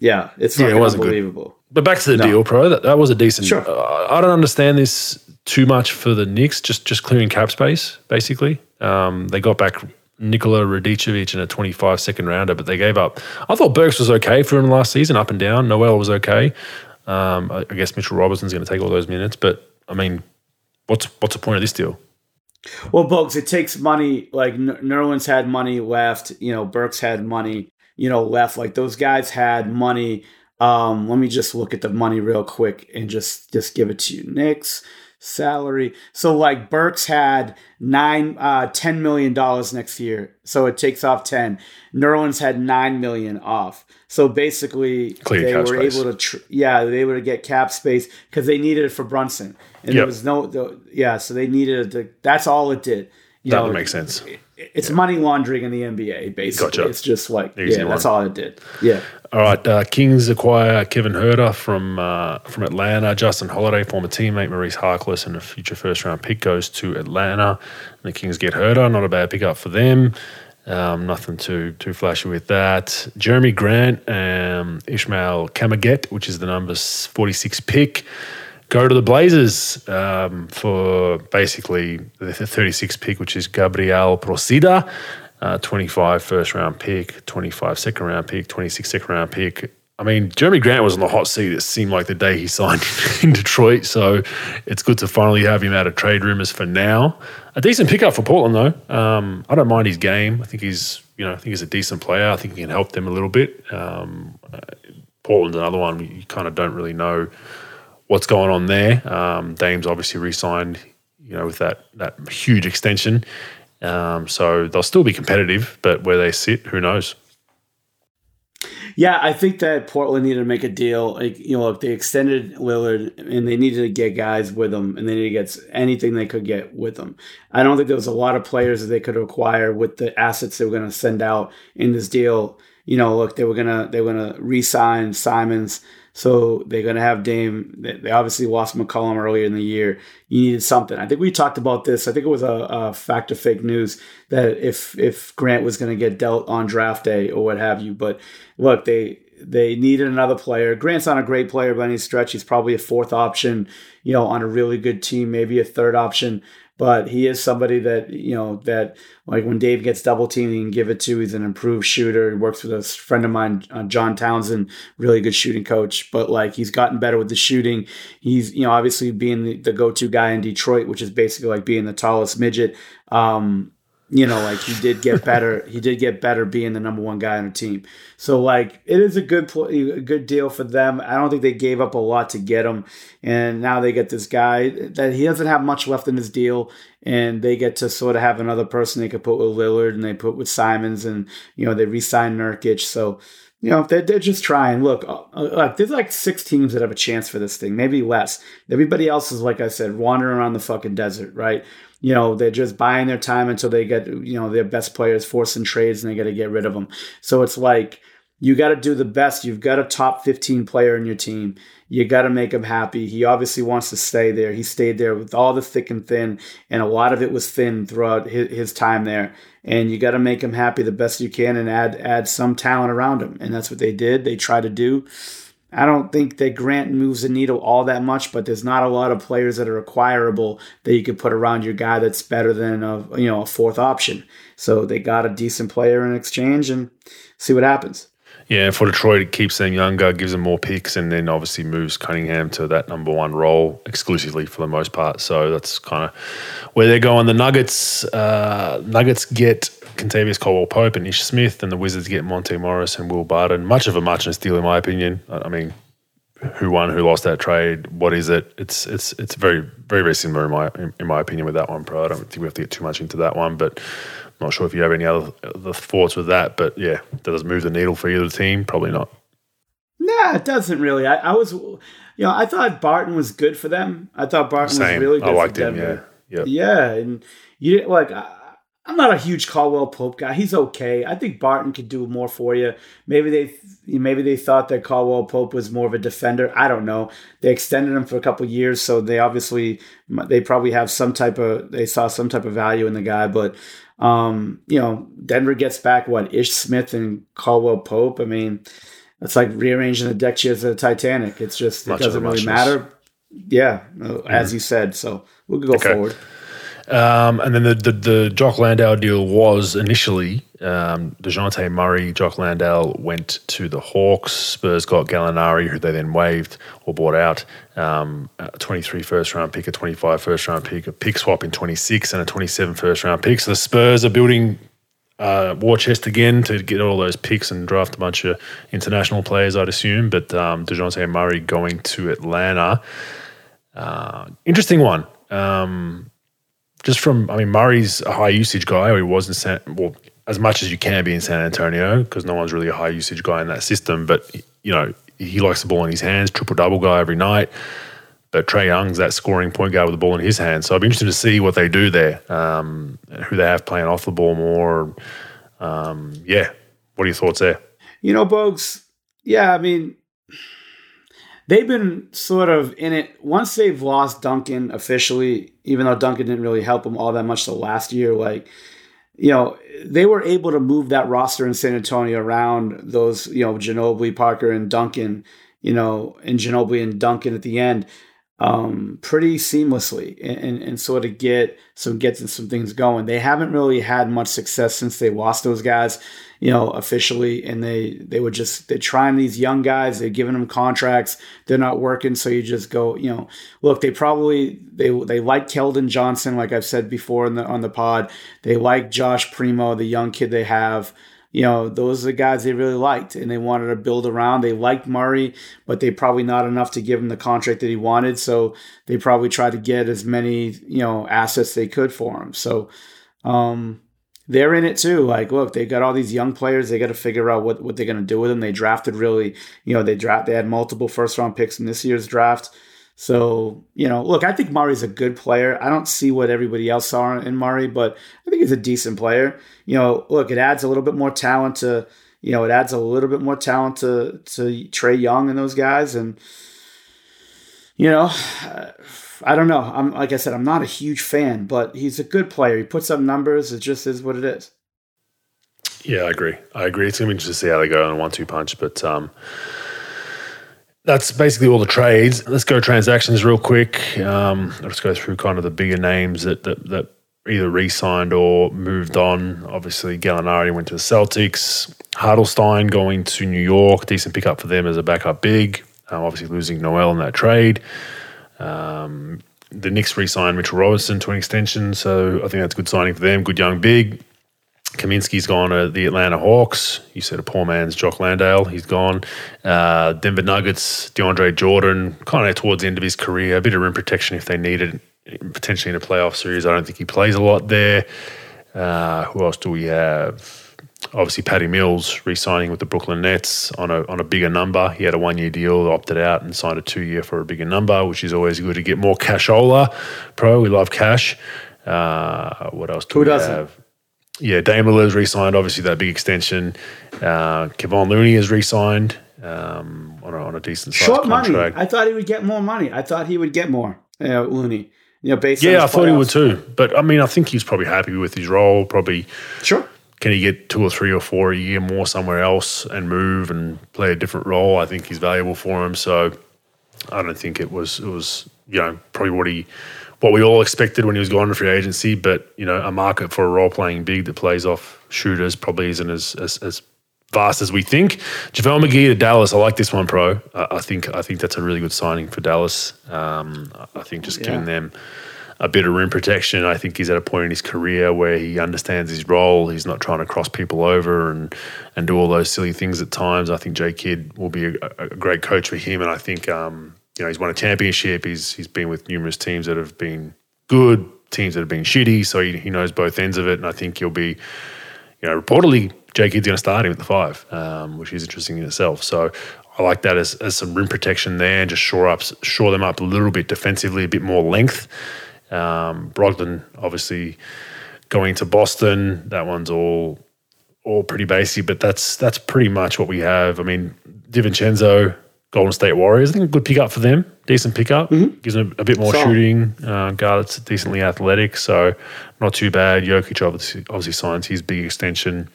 yeah, it's Yeah, it wasn't good. unbelievable. But back to the deal, pro. That that was a decent. Sure. Uh, I don't understand this too much for the Knicks. Just just clearing cap space, basically. Um, they got back Nikola Radicevic in a 25 second rounder, but they gave up. I thought Burks was okay for him last season, up and down. Noel was okay. Um, I, guess Mitchell Robinson's going to take all those minutes, but I mean, what's what's the point of this deal? Well, Bogues, it takes money. Like Nerlens had money left. You know, Burks had money. You know, left. Like those guys had money. Um, let me just look at the money real quick and just just give it to you. Knicks salary. So like Burks had nine, uh, ten million dollars next year. So it takes off ten. Nerlens had nine million off. So basically, Clear they were space. able to, tr- yeah, they were able to get cap space because they needed it for Brunson, and Yep. there was no, the, yeah, so they needed it. To, that's all it did. You That know, would make sense. It's money laundering in the NBA, basically. Gotcha. It's just like, Easy yeah, that's all it did. Yeah. All right, uh, Kings acquire Kevin Huerter from uh, from Atlanta. Justin Holiday, former teammate Maurice Harkless, and a future first round pick goes to Atlanta. And the Kings get Huerter, not a bad pickup for them. Um, nothing too too flashy with that. Jerami Grant, um, Ismael Kamagate, which is the number forty six pick, go to the Blazers um, for basically the 36 pick, which is Gabriel Procida. Uh, 25 first round pick, 25 second round pick, 26 second round pick. I mean, Jerami Grant was on the hot seat. It seemed like the day he signed in Detroit. So it's good to finally have him out of trade rumors for now. A decent pickup for Portland, though. Um, I don't mind his game. I think he's, you know, I think he's a decent player. I think he can help them a little bit. Um, Portland's another one you kind of don't really know what's going on there. Um, Dame's obviously re-signed, you know, with that that huge extension. Um, so they'll still be competitive, but where they sit, who knows? Yeah, I think that Portland needed to make a deal. Like, you know, look, they extended Lillard and they needed to get guys with them and they needed to get anything they could get with them. I don't think there was a lot of players that they could acquire with the assets they were going to send out in this deal. You know, look, they were gonna they were gonna re-sign Simons, so they're gonna have Dame. They obviously lost McCollum earlier in the year. You needed something. I think we talked about this. I think it was a, a fact or fake news that if if Grant was gonna get dealt on draft day or what have you, but look, they they needed another player. Grant's not a great player by any stretch. He's probably a fourth option, you know, on a really good team, maybe a third option. But he is somebody that, you know, that like when Dame gets double teamed, he can give it to. He's an improved shooter. He works with a friend of mine, uh, John Townsend, really good shooting coach. But like he's gotten better with the shooting. He's, you know, obviously being the, the go to guy in Detroit, which is basically like being the tallest midget. Um, you know, like he did get better. he did get better being the number one guy on the team. So like it is a good pl- a good deal for them. I don't think they gave up a lot to get him, and now they get this guy that he doesn't have much left in his deal, and they get to sort of have another person they could put with Lillard and they put with Simons, and you know they re-sign Nurkic. So you know they're, they're just trying. Look, uh, look, there's like six teams that have a chance for this thing, maybe less. Everybody else is like I said, wandering around the fucking desert, right? You know they're just buying their time until they get you know their best players forcing trades and they got to get rid of them so it's like you got to do the best. You've got a top 15 player in your team. You got to make him happy. He obviously wants to stay there. He stayed there with all the thick and thin and a lot of it was thin throughout his, his time there. And you got to make him happy the best you can and add add some talent around him and that's what they did. They try to do I don't think that Grant moves the needle all that much, but there's not a lot of players that are acquirable that you could put around your guy that's better than a you know a fourth option. So they got a decent player in exchange and see what happens. Yeah, for Detroit, it keeps them younger, gives them more picks, and then obviously moves Cunningham to that number one role exclusively for the most part. So that's kind of where they're going. The Nuggets, uh, Nuggets get Kentavious Caldwell Pope and Ish Smith, and the Wizards get Monte Morris and Will Barton. Much of a muchness deal, in my opinion. I mean, who won, who lost that trade, what is it? It's it's it's very very very similar in my in my opinion with that one, Pro. I don't think we have to get too much into that one, but I'm not sure if you have any other, other thoughts with that, but yeah, does it move the needle for either team? Probably not. Nah, it doesn't really. I, I, was, you know, I thought Barton was good for them. I thought Barton Same. was really good. I liked him. Yeah, yeah, yeah. And you like, I, I'm not a huge Caldwell Pope guy. He's okay. I think Barton could do more for you. Maybe they maybe they thought that Caldwell Pope was more of a defender. I don't know. They extended him for a couple years, so they obviously they probably have some type of they saw some type of value in the guy. But um, you know, Denver gets back what Ish Smith and Caldwell Pope. I mean, it's like rearranging the deck chairs of the Titanic. It's just it doesn't really matter. Yeah, mm-hmm. as you said. So we'll go okay. forward. Um, and then the, the, the Jock Landale deal was initially um, Dejounte Murray, Jock Landale went to the Hawks. Spurs got Gallinari, who they then waived or bought out. Um, a 23 first round pick, a 25 first round pick, a pick swap in 26, and a 27 first round pick. So the Spurs are building uh, war chest again to get all those picks and draft a bunch of international players, I'd assume. But um, Dejounte Murray going to Atlanta. Uh, interesting one. Um, just from, I mean, Murray's a high usage guy, or he was in San, well, as much as you can be in San Antonio, because no one's really a high usage guy in that system. But, you know, he likes the ball in his hands, triple double guy every night. But Trae Young's that scoring point guard with the ball in his hands. So I'd be interested to see what they do there, um, who they have playing off the ball more. Um, yeah. What are your thoughts there? You know, Bogues, yeah, I mean, they've been sort of in it once they've lost Duncan officially, even though Duncan didn't really help them all that much the last year. Like, you know, they were able to move that roster in San Antonio around those, you know, Ginobili, Parker, and Duncan, you know, and Ginobili and Duncan at the end um, pretty seamlessly. And, and, and, sort of get some gets some things going. They haven't really had much success since they lost those guys you know, officially, and they they would just they're trying these young guys, they're giving them contracts, they're not working, so you just go, you know, look, they probably they they like Keldon Johnson, like I've said before in the on the pod, they like Josh Primo, the young kid they have. You know, those are the guys they really liked and they wanted to build around. They liked Murray, but they probably not enough to give him the contract that he wanted. So they probably tried to get as many, you know, assets they could for him. So um, they're in it too. Like, look, they got all these young players. They got to figure out what, what they're going to do with them. They drafted really, you know, they draft they had multiple first round picks in this year's draft. So, you know, look, I think Murray's a good player. I don't see what everybody else saw in Murray, but I think he's a decent player. You know, look, it adds a little bit more talent to, you know, it adds a little bit more talent to to Trae Young and those guys, and you know. I don't know. I'm like I said, I'm not a huge fan, but he's a good player. He puts up numbers. It just is what it is. Yeah, I agree. I agree. It's gonna be interesting to see how they go on a one-two punch, but um, that's basically all the trades. Let's go transactions real quick. Um, let's go through kind of the bigger names that that, that either re-signed or moved on. Obviously, Gallinari went to the Celtics. Hartenstein going to New York. Decent pickup for them as a backup big. Um, obviously, losing Noel in that trade. Um, the Knicks re-signed Mitchell Robinson to an extension, so I think that's a good signing for them. Good young big. Kaminsky's gone to the Atlanta Hawks. You said a poor man's Jock Landale. He's gone. Uh, Denver Nuggets, DeAndre Jordan, kind of towards the end of his career. A bit of rim protection if they need it, potentially in a playoff series. I don't think he plays a lot there. Uh, who else do we have? obviously Patty Mills re-signing with the Brooklyn Nets on a on a bigger number. He had a one year deal, opted out, and signed a two year for a bigger number, which is always good to get more cashola. Pro, we love cash. Uh, what else do Who we doesn't? have? Yeah, Dame Lillard's re-signed. Obviously, that big extension. Uh, Kevon Looney has re-signed um, on, a, on a decent short contract. money. I thought he would get more money. I thought he would get more. Uh, Looney. You know, based yeah, I thought he would too. But I mean, I think he's probably happy with his role. Probably sure can he get two or three or four a year more somewhere else and move and play a different role? I think he's valuable for him. So I don't think it was it was you know probably what he what we all expected when he was going to free agency. But you know a market for a role playing big that plays off shooters probably isn't as as, as fast as we think. JaVale McGee to Dallas. I like this one, pro. I, I think I think that's a really good signing for Dallas. Um, I think just yeah. giving them a bit of rim protection. I think he's at a point in his career where he understands his role. He's not trying to cross people over and and do all those silly things at times. I think J Kidd will be a, a great coach for him, and I think um, you know he's won a championship. He's he's been with numerous teams that have been good, teams that have been shitty. So he, he knows both ends of it, and I think he'll be, you know, reportedly J Kidd's going to start him at the five, um, which is interesting in itself. So I like that as, as some rim protection there, and just shore up shore them up a little bit defensively, a bit more length. Um, Brogdon, obviously, going to Boston. That one's all all pretty basic, but that's that's pretty much what we have. I mean, DiVincenzo, Golden State Warriors. I think a good pickup for them. Decent pickup. Mm-hmm. Gives them a, a bit more shooting. Uh, guy that's decently athletic, so not too bad. Jokic obviously, obviously signs his big extension.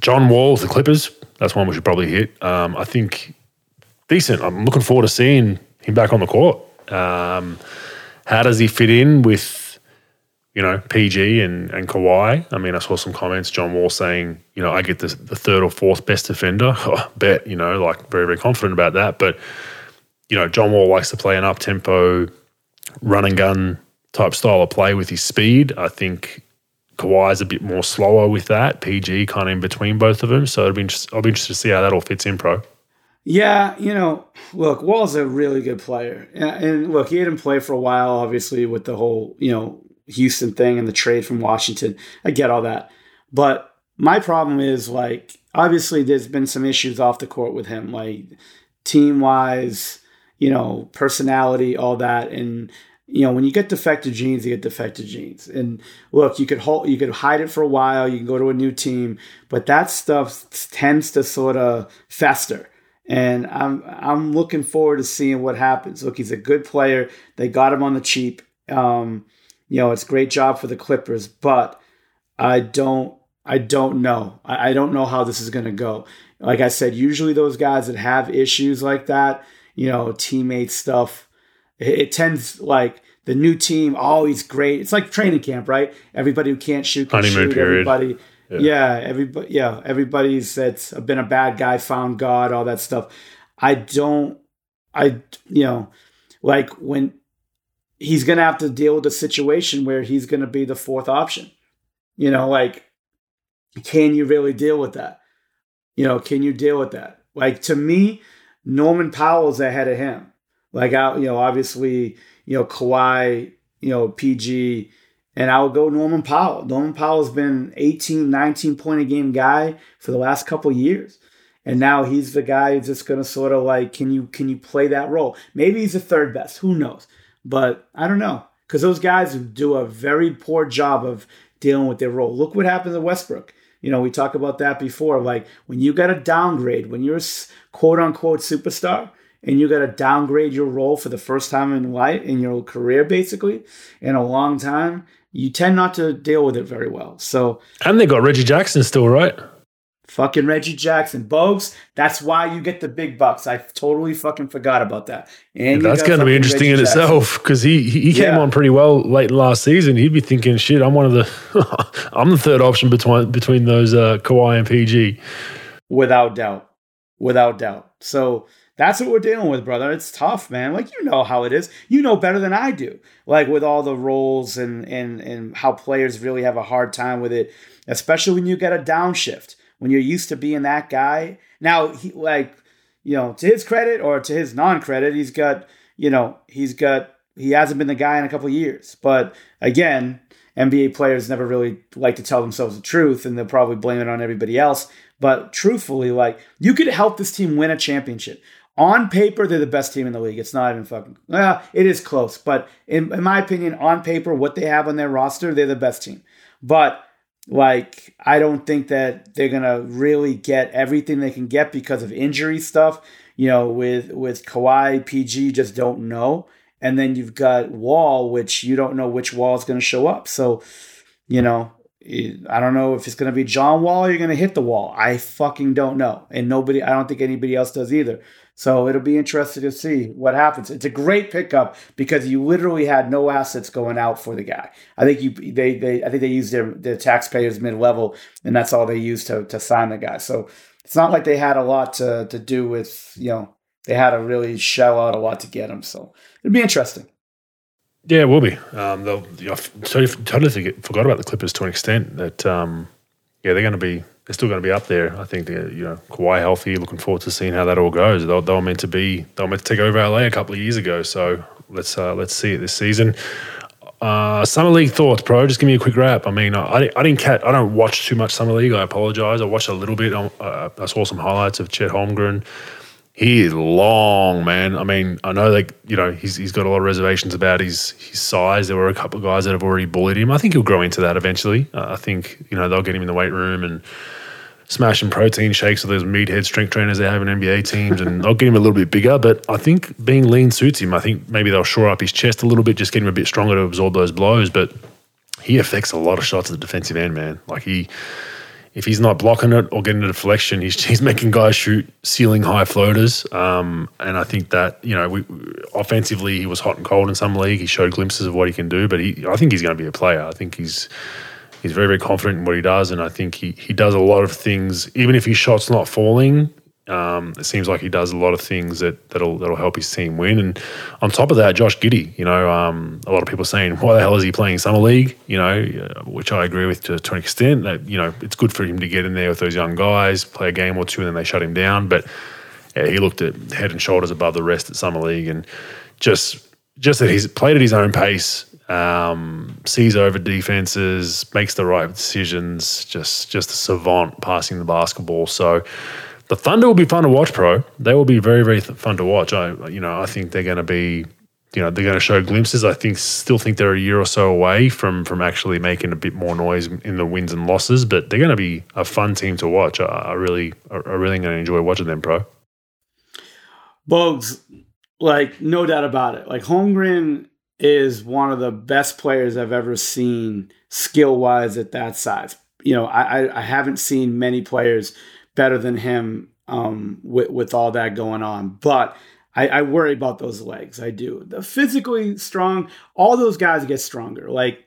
John Wall, the Clippers. That's one we should probably hit. Um, I think decent. I'm looking forward to seeing him back on the court. Um, how does he fit in with, you know, PG and, and Kawhi? I mean, I saw some comments, John Wall saying, you know, I get the, the third or fourth best defender. Bet, you know, like very, very confident about that. But, you know, John Wall likes to play an up tempo, run and gun type style of play with his speed. I think Kawhi's a bit more slower with that. PG kind of in between both of them. So it'll be I'll be interested to see how that all fits in, pro. Yeah, you know, look, Wall's a really good player, and, look, he didn't play for a while, obviously, with the whole you know Houston thing and the trade from Washington. I get all that, but my problem is like obviously there's been some issues off the court with him, like team wise, you know, personality, all that, and you know when you get defective genes, you get defective genes. And look, you could hold, you could hide it for a while, you can go to a new team, but that stuff tends to sort of fester and I'm I'm looking forward to seeing what happens. Look, he's a good player. They got him on the cheap. Um, you know, it's a great job for the Clippers, but I don't I don't know. I, I don't know how this is going to go. Like I said, usually those guys that have issues like that, you know, teammate stuff, it, it tends like the new team. He's great. It's like training camp, right? Everybody who can't shoot can Honeymoon shoot. Period. Everybody yeah. yeah, everybody. Yeah, everybody's that's been a bad guy, found God, all that stuff. I don't. I you know, like when he's gonna have to deal with a situation where he's gonna be the fourth option. You know, like can you really deal with that? You know, can you deal with that? Like to me, Norman Powell's ahead of him. Like I, you know, obviously, you know, Kawhi, you know, PG, and I would go Norman Powell. Norman Powell's been 18, 19 point a game guy for the last couple years. And now he's the guy who's just gonna sort of like, can you can you play that role? Maybe he's the third best. Who knows? But I don't know. Because those guys do a very poor job of dealing with their role. Look what happened to Westbrook. You know, we talked about that before. Like when you got a downgrade, when you're a quote unquote superstar, and you got to downgrade your role for the first time in life in your career basically in a long time you tend not to deal with it very well. So and they got Reggie Jackson still, right? Fucking Reggie Jackson, Bogues. That's why you get the big bucks. I totally fucking forgot about that. And that's going to be interesting Reggie in Jackson. itself because he he came yeah. on pretty well late last season. He'd be thinking, shit, I'm one of the, I'm the third option between between those uh, Kawhi and PG. Without doubt, without doubt. So that's what we're dealing with, brother. It's tough, man. Like you know how it is. You know better than I do. Like with all the roles and and and how players really have a hard time with it, especially when you get a downshift. When you're used to being that guy. Now, he like, you know, to his credit or to his non-credit, he's got, you know, he's got he hasn't been the guy in a couple years. But again, NBA players never really like to tell themselves the truth and they'll probably blame it on everybody else. But truthfully, like you could help this team win a championship on paper, they're the best team in the league. It's not even fucking. Well, it is close, but in, in my opinion, on paper, what they have on their roster, they're the best team. But like, I don't think that they're gonna really get everything they can get because of injury stuff. You know, with with Kawhi, PG just don't know, and then you've got Wall, which you don't know which Wall is gonna show up. So, you know, I don't know if it's to be John Wall or you're to hit the wall. I fucking don't know. And nobody, I don't think anybody else does either. So it'll be interesting to see what happens. It's a great pickup because you literally had no assets going out for the guy. I think you they they I think they used their their taxpayers mid level and that's all they used to to sign the guy. So it's not like they had a lot to to do with you know they had to really shell out a lot to get him. So it'd be interesting. Yeah, it will be. Um, they'll, I totally, totally forget, forgot about the Clippers to an extent. That um, yeah, they're going to be they're still going to be up there. I think they're you know Kawhi healthy. Looking forward to seeing how that all goes. They, were meant to be they were meant to take over LA a couple of years ago. So let's uh, let's see it this season. Uh, summer league thoughts, bro. Just give me a quick wrap. I mean, I, I didn't catch, I don't watch too much summer league. I apologize. I watched a little bit. Uh, I saw some highlights of Chet Holmgren he is long, man. I mean, I know like you know he's he's got a lot of reservations about his his size. There were a couple of guys that have already bullied him. I think he'll grow into that eventually. Uh, I think you know they'll get him in the weight room and smashing protein shakes with those meathead strength trainers they have in NBA teams, and they'll get him a little bit bigger. But I think being lean suits him. I think maybe they'll shore up his chest a little bit, just get him a bit stronger to absorb those blows. But he affects a lot of shots at the defensive end, man. Like he if he's not blocking it or getting a deflection, he's, he's making guys shoot ceiling high floaters. Um, and I think that you know, we, offensively he was hot and cold in some league. He showed glimpses of what he can do, but he, I think he's going to be a player. I think he's he's very very confident in what he does, and I think he he does a lot of things. Even if his shot's not falling, um, it seems like he does a lot of things that that'll that'll help his team win. And on top of that, Josh Giddey, you know, um, a lot of people saying, "Why the hell is he playing summer league?" You know, uh, which I agree with to, to an extent. That you know, it's good for him to get in there with those young guys, play a game or two, and then they shut him down. But yeah, he looked at head and shoulders above the rest at summer league, and just just that he's played at his own pace. Um, sees over defenses, makes the right decisions. Just just a savant passing the basketball. So the Thunder will be fun to watch, pro. They will be very, very fun to watch. I, you know, I think they're going to be, you know, they're going to show glimpses. I think, still think they're a year or so away from from actually making a bit more noise in the wins and losses. But they're going to be a fun team to watch. I, I really, I, I really going to enjoy watching them, pro. Bugs, like no doubt about it. Like Holmgren is one of the best players I've ever seen skill wise at that size. You know, I, I haven't seen many players better than him um, with, with all that going on. But I, I, worry about those legs. I do. The physically strong, all those guys get stronger. Like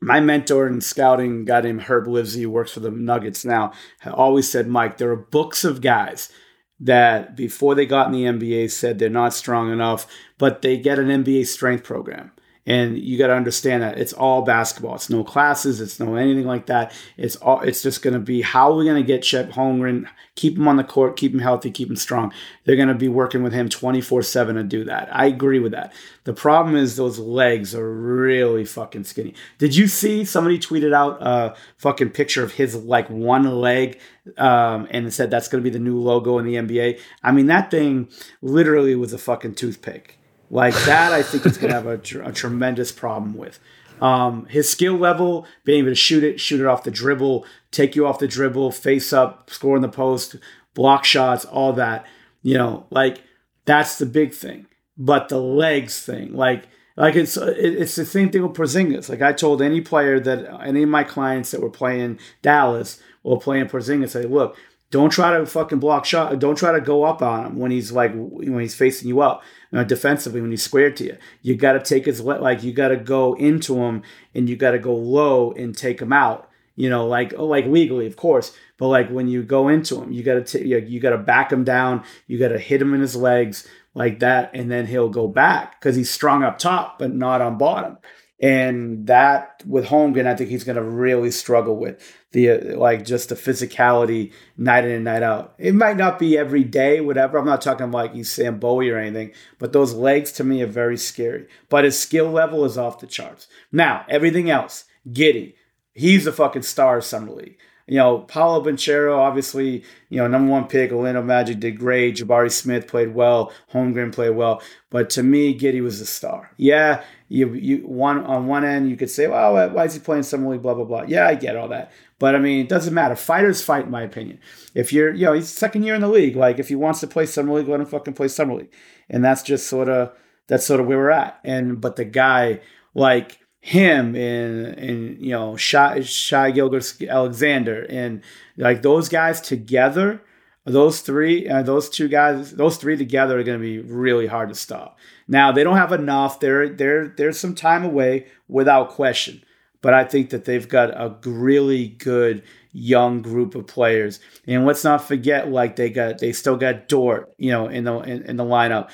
my mentor in scouting, guy named Herb Livsey, who works for the Nuggets now, always said, Mike, there are books of guys that before they got in the NBA said they're not strong enough, but they get an NBA strength program. And you got to understand that it's all basketball. It's no classes. It's no anything like that. It's all. It's just going to be how are we going to get Chet Holmgren, keep him on the court, keep him healthy, keep him strong. They're going to be working with him twenty four seven to do that. I agree with that. The problem is those legs are really fucking skinny. Did you see somebody tweeted out a fucking picture of his like one leg um, and said that's going to be the new logo in the NBA? I mean that thing literally was a fucking toothpick. Like that, I think he's going to have a, tr- a, tremendous problem with. Um, his skill level, being able to shoot it, shoot it off the dribble, take you off the dribble, face up, score in the post, block shots, all that. You know, like that's the big thing. But the legs thing, like, like it's it's the same thing with Porzingis. Like I told any player that any of my clients that were playing Dallas or playing Porzingis, say, look, don't try to fucking block shot. Don't try to go up on him when he's like when he's facing you up know, defensively when he's squared to you. You got to take his like you got to go into him and you got to go low and take him out. You know, like oh, like legally, of course, but like when you go into him, you got to you, you got to back him down. You got to hit him in his legs like that, and then he'll go back because he's strong up top but not on bottom. And that with Holmgren, I think he's going to really struggle with the uh, like just the physicality night in and night out. It might not be every day, whatever. I'm not talking like he's Sam Bowie or anything, but those legs to me are very scary. But his skill level is off the charts. Now everything else, Giddey, he's a fucking star of summer league. You know, Paolo Banchero, obviously, you know, number one pick. Orlando Magic did great. Jabari Smith played well. Holmgren played well. But to me, Giddey was a star. Yeah, you you one on one end you could say, well, why is he playing summer league? Blah blah blah. Yeah, I get all that. But I mean, it doesn't matter. Fighters fight, in my opinion. If you're, you know, he's second year in the league. Like, if he wants to play summer league, let him fucking play summer league. And that's just sort of that's sort of where we're at. And but the guy, like him and and you know Shai, Shai Gilgeous Alexander and like those guys together, those three, uh, those two guys, those three together are going to be really hard to stop. Now they don't have enough. They're they're there's some time away without question, but I think that they've got a really good young group of players. And let's not forget, like they got they still got Dort, you know, in the in, in the lineup.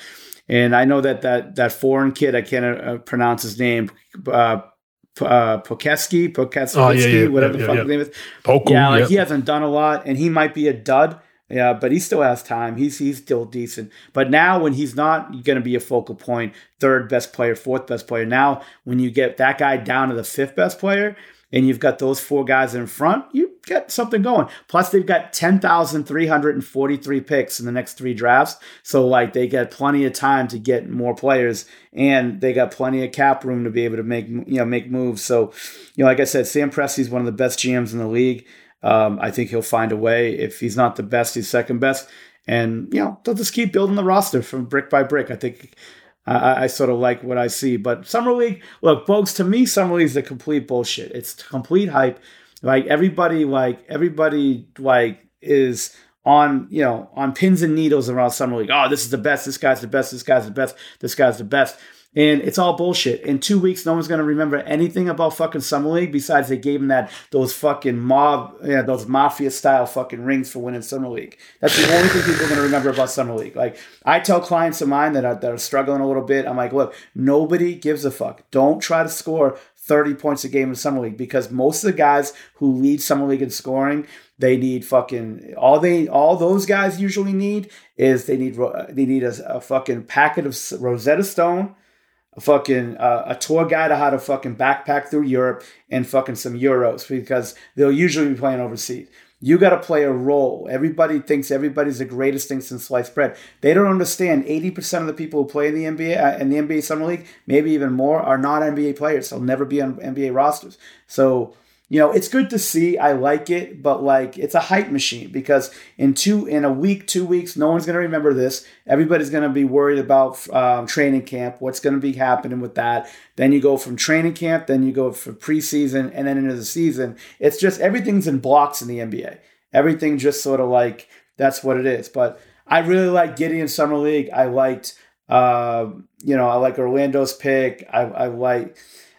And I know that that that foreign kid, I can't uh, pronounce his name, uh, uh, Pokeski, Pokeski, oh, yeah, yeah, whatever yeah, the fuck his name is. Poku, yeah, like he hasn't done a lot, and he might be a dud. Yeah, but he still has time. He's he's still decent. But now when he's not going to be a focal point, third best player, fourth best player. Now when you get that guy down to the fifth best player, and you've got those four guys in front, you get something going. Plus, they've got 10,343 picks in the next three drafts. So, like, they get plenty of time to get more players, and they got plenty of cap room to be able to make, you know, make moves. So, you know, like I said, Sam Presti's one of the best GMs in the league. Um, I think he'll find a way. If he's not the best, he's second best. And, you know, they'll just keep building the roster from brick by brick. I think I, I, sort of like what I see. But Summer League, look, folks, to me, Summer League is a complete bullshit. It's complete hype. Like everybody, like everybody, like is on you know on pins and needles around Summer League. Oh, this is the best. This guy's the best. This guy's the best. This guy's the best. And it's all bullshit. In two weeks, no one's gonna remember anything about fucking Summer League besides they gave him that those fucking mob, yeah, those mafia style fucking rings for winning Summer League. That's the only thing people are gonna remember about Summer League. Like I tell clients of mine that are, that are struggling a little bit, I'm like, look, nobody gives a fuck. Don't try to score 30 points a game in Summer League because most of the guys who lead Summer League in scoring, they need fucking all they all those guys usually need is they need they need a, a fucking packet of Rosetta Stone a fucking uh, a tour guide of how to fucking backpack through Europe and fucking some euros because they'll usually be playing overseas. You got to play a role. Everybody thinks everybody's the greatest thing since sliced bread. They don't understand. Eighty percent of the people who play in the NBA uh, in the NBA summer league, maybe even more, are not NBA players. They'll never be on NBA rosters. So you know, it's good to see. I like it, but like it's a hype machine because in two in a week, two weeks, no one's gonna remember this. Everybody's gonna be worried about um, training camp. What's gonna be happening with that? Then you go from training camp, then you go for preseason, and then into the season. It's just everything's in blocks in the NBA. Everything just sort of like that's what it is. But I really like Gideon Summer League. I liked, uh, you know, I like Orlando's pick. I, I like.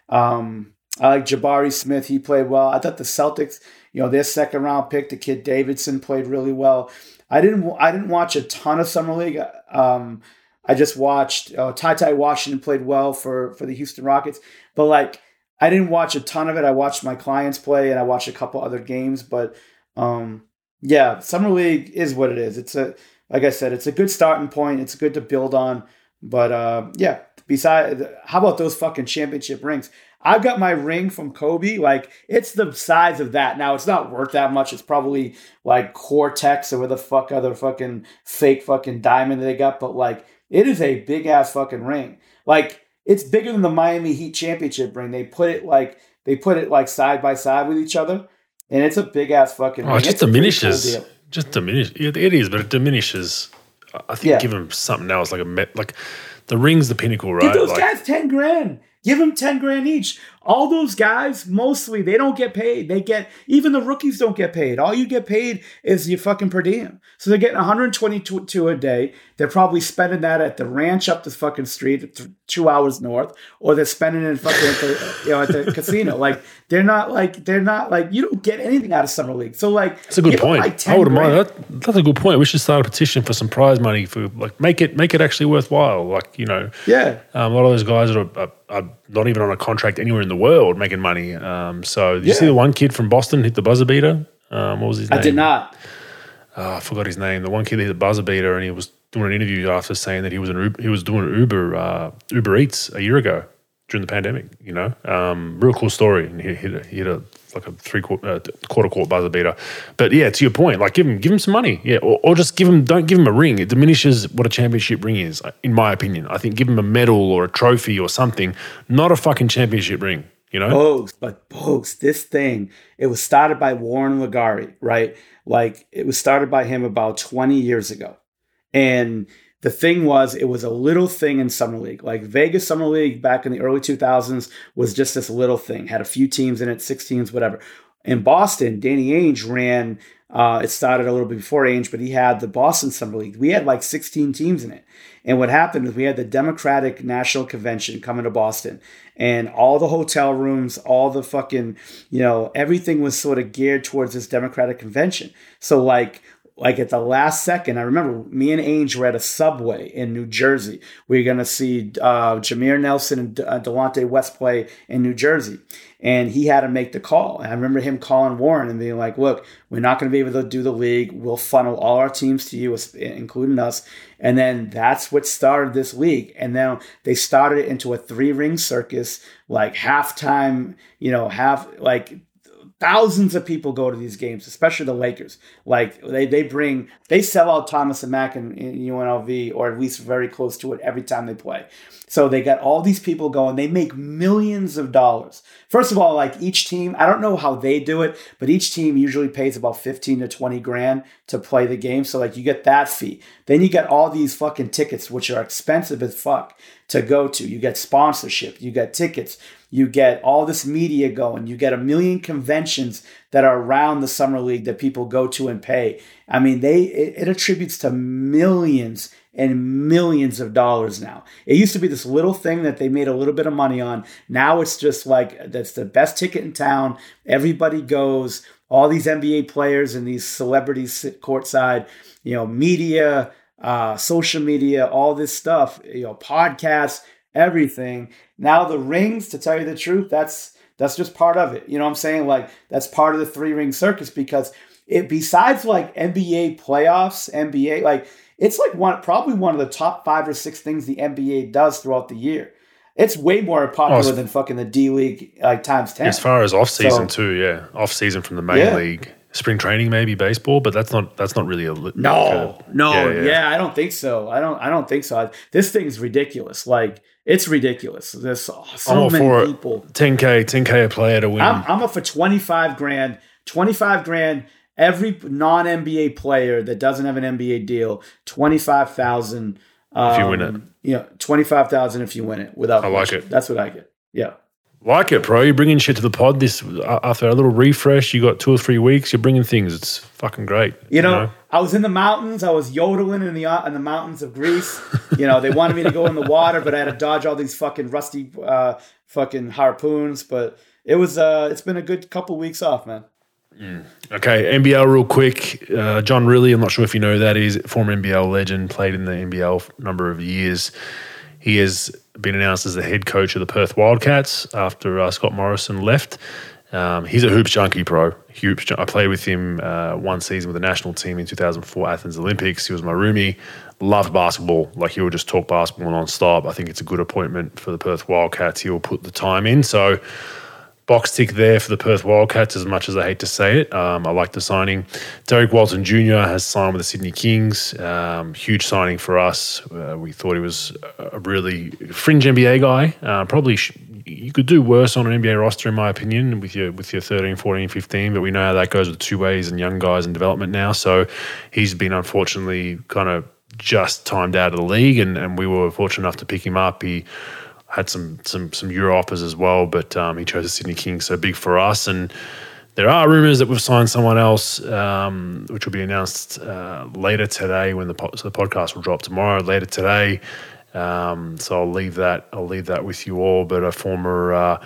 Um, I like Jabari Smith. He played well. I thought the Celtics, you know, their second round pick, the kid Davison, played really well. I didn't I didn't watch a ton of summer league. Um, I just watched uh, Ty Ty Washington played well for for the Houston Rockets, but like I didn't watch a ton of it. I watched my clients play and I watched a couple other games, but um, yeah, summer league is what it is. It's a like I said, it's a good starting point. It's good to build on, but uh, yeah. Besides, how about those fucking championship rings? I've got my ring from Kobe. Like it's the size of that. Now it's not worth that much. It's probably like Cortex or where the fuck other fucking fake fucking diamond they got. But like it is a big ass fucking ring. Like it's bigger than the Miami Heat championship ring. They put it like they put it like side by side with each other, and it's a big ass fucking. Oh, ring. it just it's diminishes. Cool just diminishes. It is, but it diminishes. I think yeah. give them something else like a like the ring's the pinnacle, right? Give those like, guys ten grand. Give them 10 grand each. All those guys, mostly, they don't get paid. They get, even the rookies don't get paid. All you get paid is your fucking per diem. So they're getting 122 a day. They're probably spending that at the ranch up the fucking street, two hours north, or they're spending it fucking at the, you know, at the casino. Like, they're not like, they're not like, you don't get anything out of Summer League. So, like, that's a good point. Like I would mind that. That's a good point. We should start a petition for some prize money for, like, make it, make it actually worthwhile. Like, you know, yeah. Um, a lot of those guys are, are are not even on a contract anywhere in the world making money. Um, so did yeah. you see the one kid from Boston hit the buzzer beater? Um, what was his name? I did not. Oh, I forgot his name. The one kid hit the buzzer beater, and he was doing an interview after saying that he was an Uber, he was doing Uber uh, Uber Eats a year ago during the pandemic. You know, um, real cool story. And he hit a, he hit a like a three quarter, uh, quarter court buzzer beater. But yeah, to your point, like give him give him some money, yeah, or, or, just give him don't give him a ring. It diminishes what a championship ring is, in my opinion. I think give him a medal or a trophy or something, not a fucking championship ring. You know, Bogues, but Bogues, this thing it was started by Warren LeGarie, right? Like it was started by him about twenty years ago, and the thing was, it was a little thing in Summer League. Like Vegas Summer League back in the early 2000s was just this little thing, had a few teams in it, six teams, whatever. In Boston, Danny Ainge ran, uh, it started a little bit before Ainge, but he had the Boston Summer League. We had like 16 teams in it. And what happened is we had the Democratic National Convention coming to Boston, and all the hotel rooms, all the fucking, you know, everything was sort of geared towards this Democratic convention. So, like, like at the last second, I remember me and Ainge were at a subway in New Jersey. We are going to see uh, Jameer Nelson and uh, Delonte West play in New Jersey. And he had to make the call. And I remember him calling Warren and being like, look, we're not going to be able to do the league. We'll funnel all our teams to you, including us. And then that's what started this league. And then they started it into a three ring circus, like halftime, you know, half, like thousands of people go to these games, especially the Lakers. Like they, they bring they sell out Thomas and Mack and, in UNLV or at least very close to it every time they play. So they got all these people going. They make millions of dollars. First of all, like each team, I don't know how they do it, but each team usually pays about 15 to 20 grand to play the game. So like you get that fee. Then you get all these fucking tickets, which are expensive as fuck to go to. You get sponsorship, you get tickets you get all this media going, you get a million conventions that are around the summer league that people go to and pay. I mean, they it, it attributes to millions and millions of dollars now. It used to be this little thing that they made a little bit of money on. Now it's just like that's the best ticket in town. Everybody goes. All these NBA players and these celebrities sit courtside. You know, media, uh, social media, all this stuff. You know, podcasts everything. Now the rings, to tell you the truth, that's that's just part of it. You know what I'm saying? Like that's part of the three ring circus because it besides like NBA playoffs, NBA like it's like one probably one of the top five or six things the NBA does throughout the year. It's way more popular oh, than fucking the D League like times ten. As far as off season so, too, yeah, off season from the main yeah. league spring training maybe baseball but that's not that's not really a no no yeah, yeah. yeah, i don't think so. I don't i don't think so. This thing's ridiculous. Like it's ridiculous. There's so, so many people. 10k 10k a player to win. I'm, I'm up for 25 grand 25 grand every non-nba player that doesn't have an nba deal 25000 um, if you win it. um, you know 25000 if you win it without i like it. That's what i get. Yeah like it, bro. You're bringing shit to the pod. This after a little refresh, you got two or three weeks. You're bringing things. It's fucking great. You know, you know? I was in the mountains. I was yodeling in the uh, in the mountains of Greece. you know, they wanted me to go in the water, but I had to dodge all these fucking rusty uh, fucking harpoons. But it was uh, it's been a good couple weeks off, man. Mm. Okay, NBL real quick. Uh, John Rillie, I'm not sure if you know that, he's former NBL legend, played in the NBL number of years. He has been announced as the head coach of the Perth Wildcats after uh, Scott Morrison left. Um, he's a hoops junkie, pro. Hoops. I played with him uh, one season with the national team in 2004 Athens Olympics. He was my roomie. Loved basketball. Like he would just talk basketball non-stop. I think it's a good appointment for the Perth Wildcats. He will put the time in. So box tick there for the Perth Wildcats, as much as I hate to say it. Um, I like the signing. Derrick Walton Jr. has signed with the Sydney Kings. Um, huge signing for us. Uh, we thought he was a really fringe NBA guy. Uh, probably sh- you could do worse on an NBA roster, in my opinion, with your with your 13, 14, 15. But we know how that goes with two ways and young guys in development now. So he's been unfortunately kind of just timed out of the league, and, and we were fortunate enough to pick him up. He had some some some Euro offers as well, but um, he chose the Sydney Kings, so big for us. And there are rumours that we've signed someone else, um, which will be announced uh, later today when the po- so the podcast will drop tomorrow. Later today, um, so I'll leave that I'll leave that with you all. But a former uh,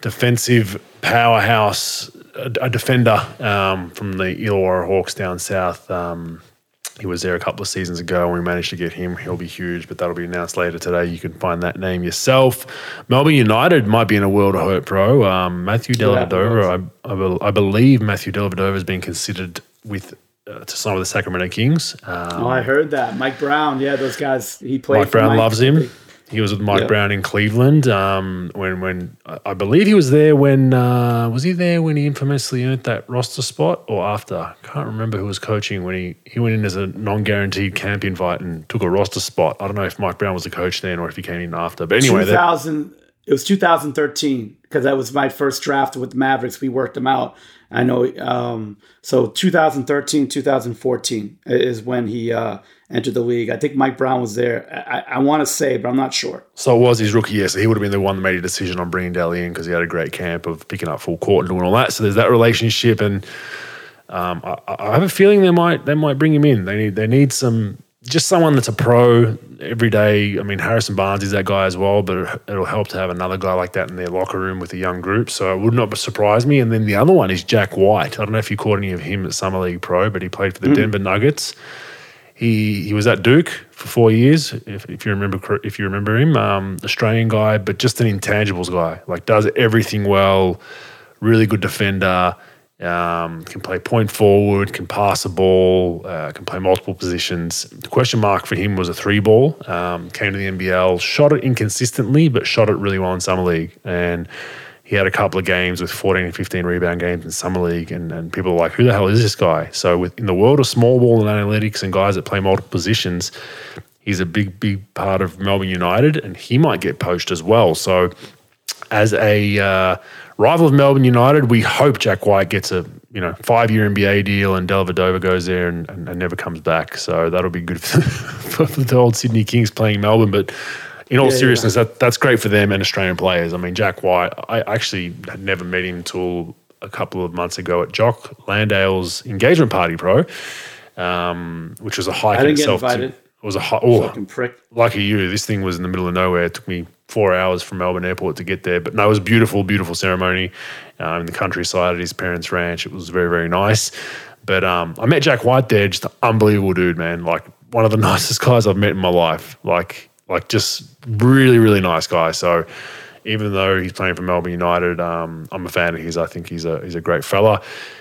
defensive powerhouse, a, a defender um, from the Illawarra Hawks down south. Um, he was there a couple of seasons ago and we managed to get him. He'll be huge, but that'll be announced later today. You can find that name yourself. Melbourne United might be in a world of hope, bro. Um, Matthew Dellavedova, I, I, I, believe Matthew Dellavedova has been considered with uh, to sign with the Sacramento Kings. Um, oh, I heard that. Mike Brown, yeah, those guys. He played. Mike Brown Mike. loves him. He was with Mike Brown in Cleveland. Um, when when I believe he was there when uh, was he there when he infamously earned that roster spot or after? I can't remember who was coaching when he he went in as a non guaranteed camp invite and took a roster spot. I don't know if Mike Brown was the coach then or if he came in after. But anyway, 2000. it was 2013 because that was my first draft with the Mavericks. We worked them out. I know. Um, so 2013, 2014 is when he uh, entered the league. I think Mike Brown was there. I, I want to say, but I'm not sure. So it was his rookie year. So he would have been the one that made a decision on bringing Delly in because he had a great camp of picking up full court and doing all that. So there's that relationship, and um, I, I have a feeling they might they might bring him in. They need they need some just someone that's a pro every day. I mean, Harrison Barnes is that guy as well, but it'll help to have another guy like that in their locker room with a young group. So it would not surprise me. And then the other one is Jack White. I don't know if you caught any of him at Summer League Pro, but he played for the mm. Denver Nuggets. He he was at Duke for four years, if, if you remember if you remember him, um, Australian guy, but just an intangibles guy. Like does everything well, really good defender um, can play point forward, can pass a ball, uh, can play multiple positions. The question mark for him was a three ball. Um, came to the NBL, shot it inconsistently, but shot it really well in summer league. And he had a couple of games with 14 and 15 rebound games in summer league, and, and people are like, "Who the hell is this guy?" So, with, in the world of small ball and analytics and guys that play multiple positions, he's a big, big part of Melbourne United, and he might get poached as well. So, as a uh, rival of Melbourne United, we hope Jack White gets a you know five year NBA deal and Dellavedova goes there and, and, and, never comes back. So that'll be good for, for, the old Sydney Kings playing Melbourne. But in all yeah, seriousness, yeah. that that's great for them and Australian players. I mean, Jack White, I actually had never met him until a couple of months ago at Jock Landale's engagement party, pro, um, which was a hike I didn't in itself. Get invited. To, it was a oh, fucking prick. Lucky you. This thing was in the middle of nowhere. It took me four hours from Melbourne Airport to get there. But no, it was a beautiful, beautiful ceremony uh, in the countryside at his parents' ranch. It was very, very nice. But um, I met Jack White there, just an unbelievable dude, man. Like one of the nicest guys I've met in my life. Like, like just really, really nice guy. So even though he's playing for Melbourne United, um, I'm a fan of his. I think he's a he's a great fella.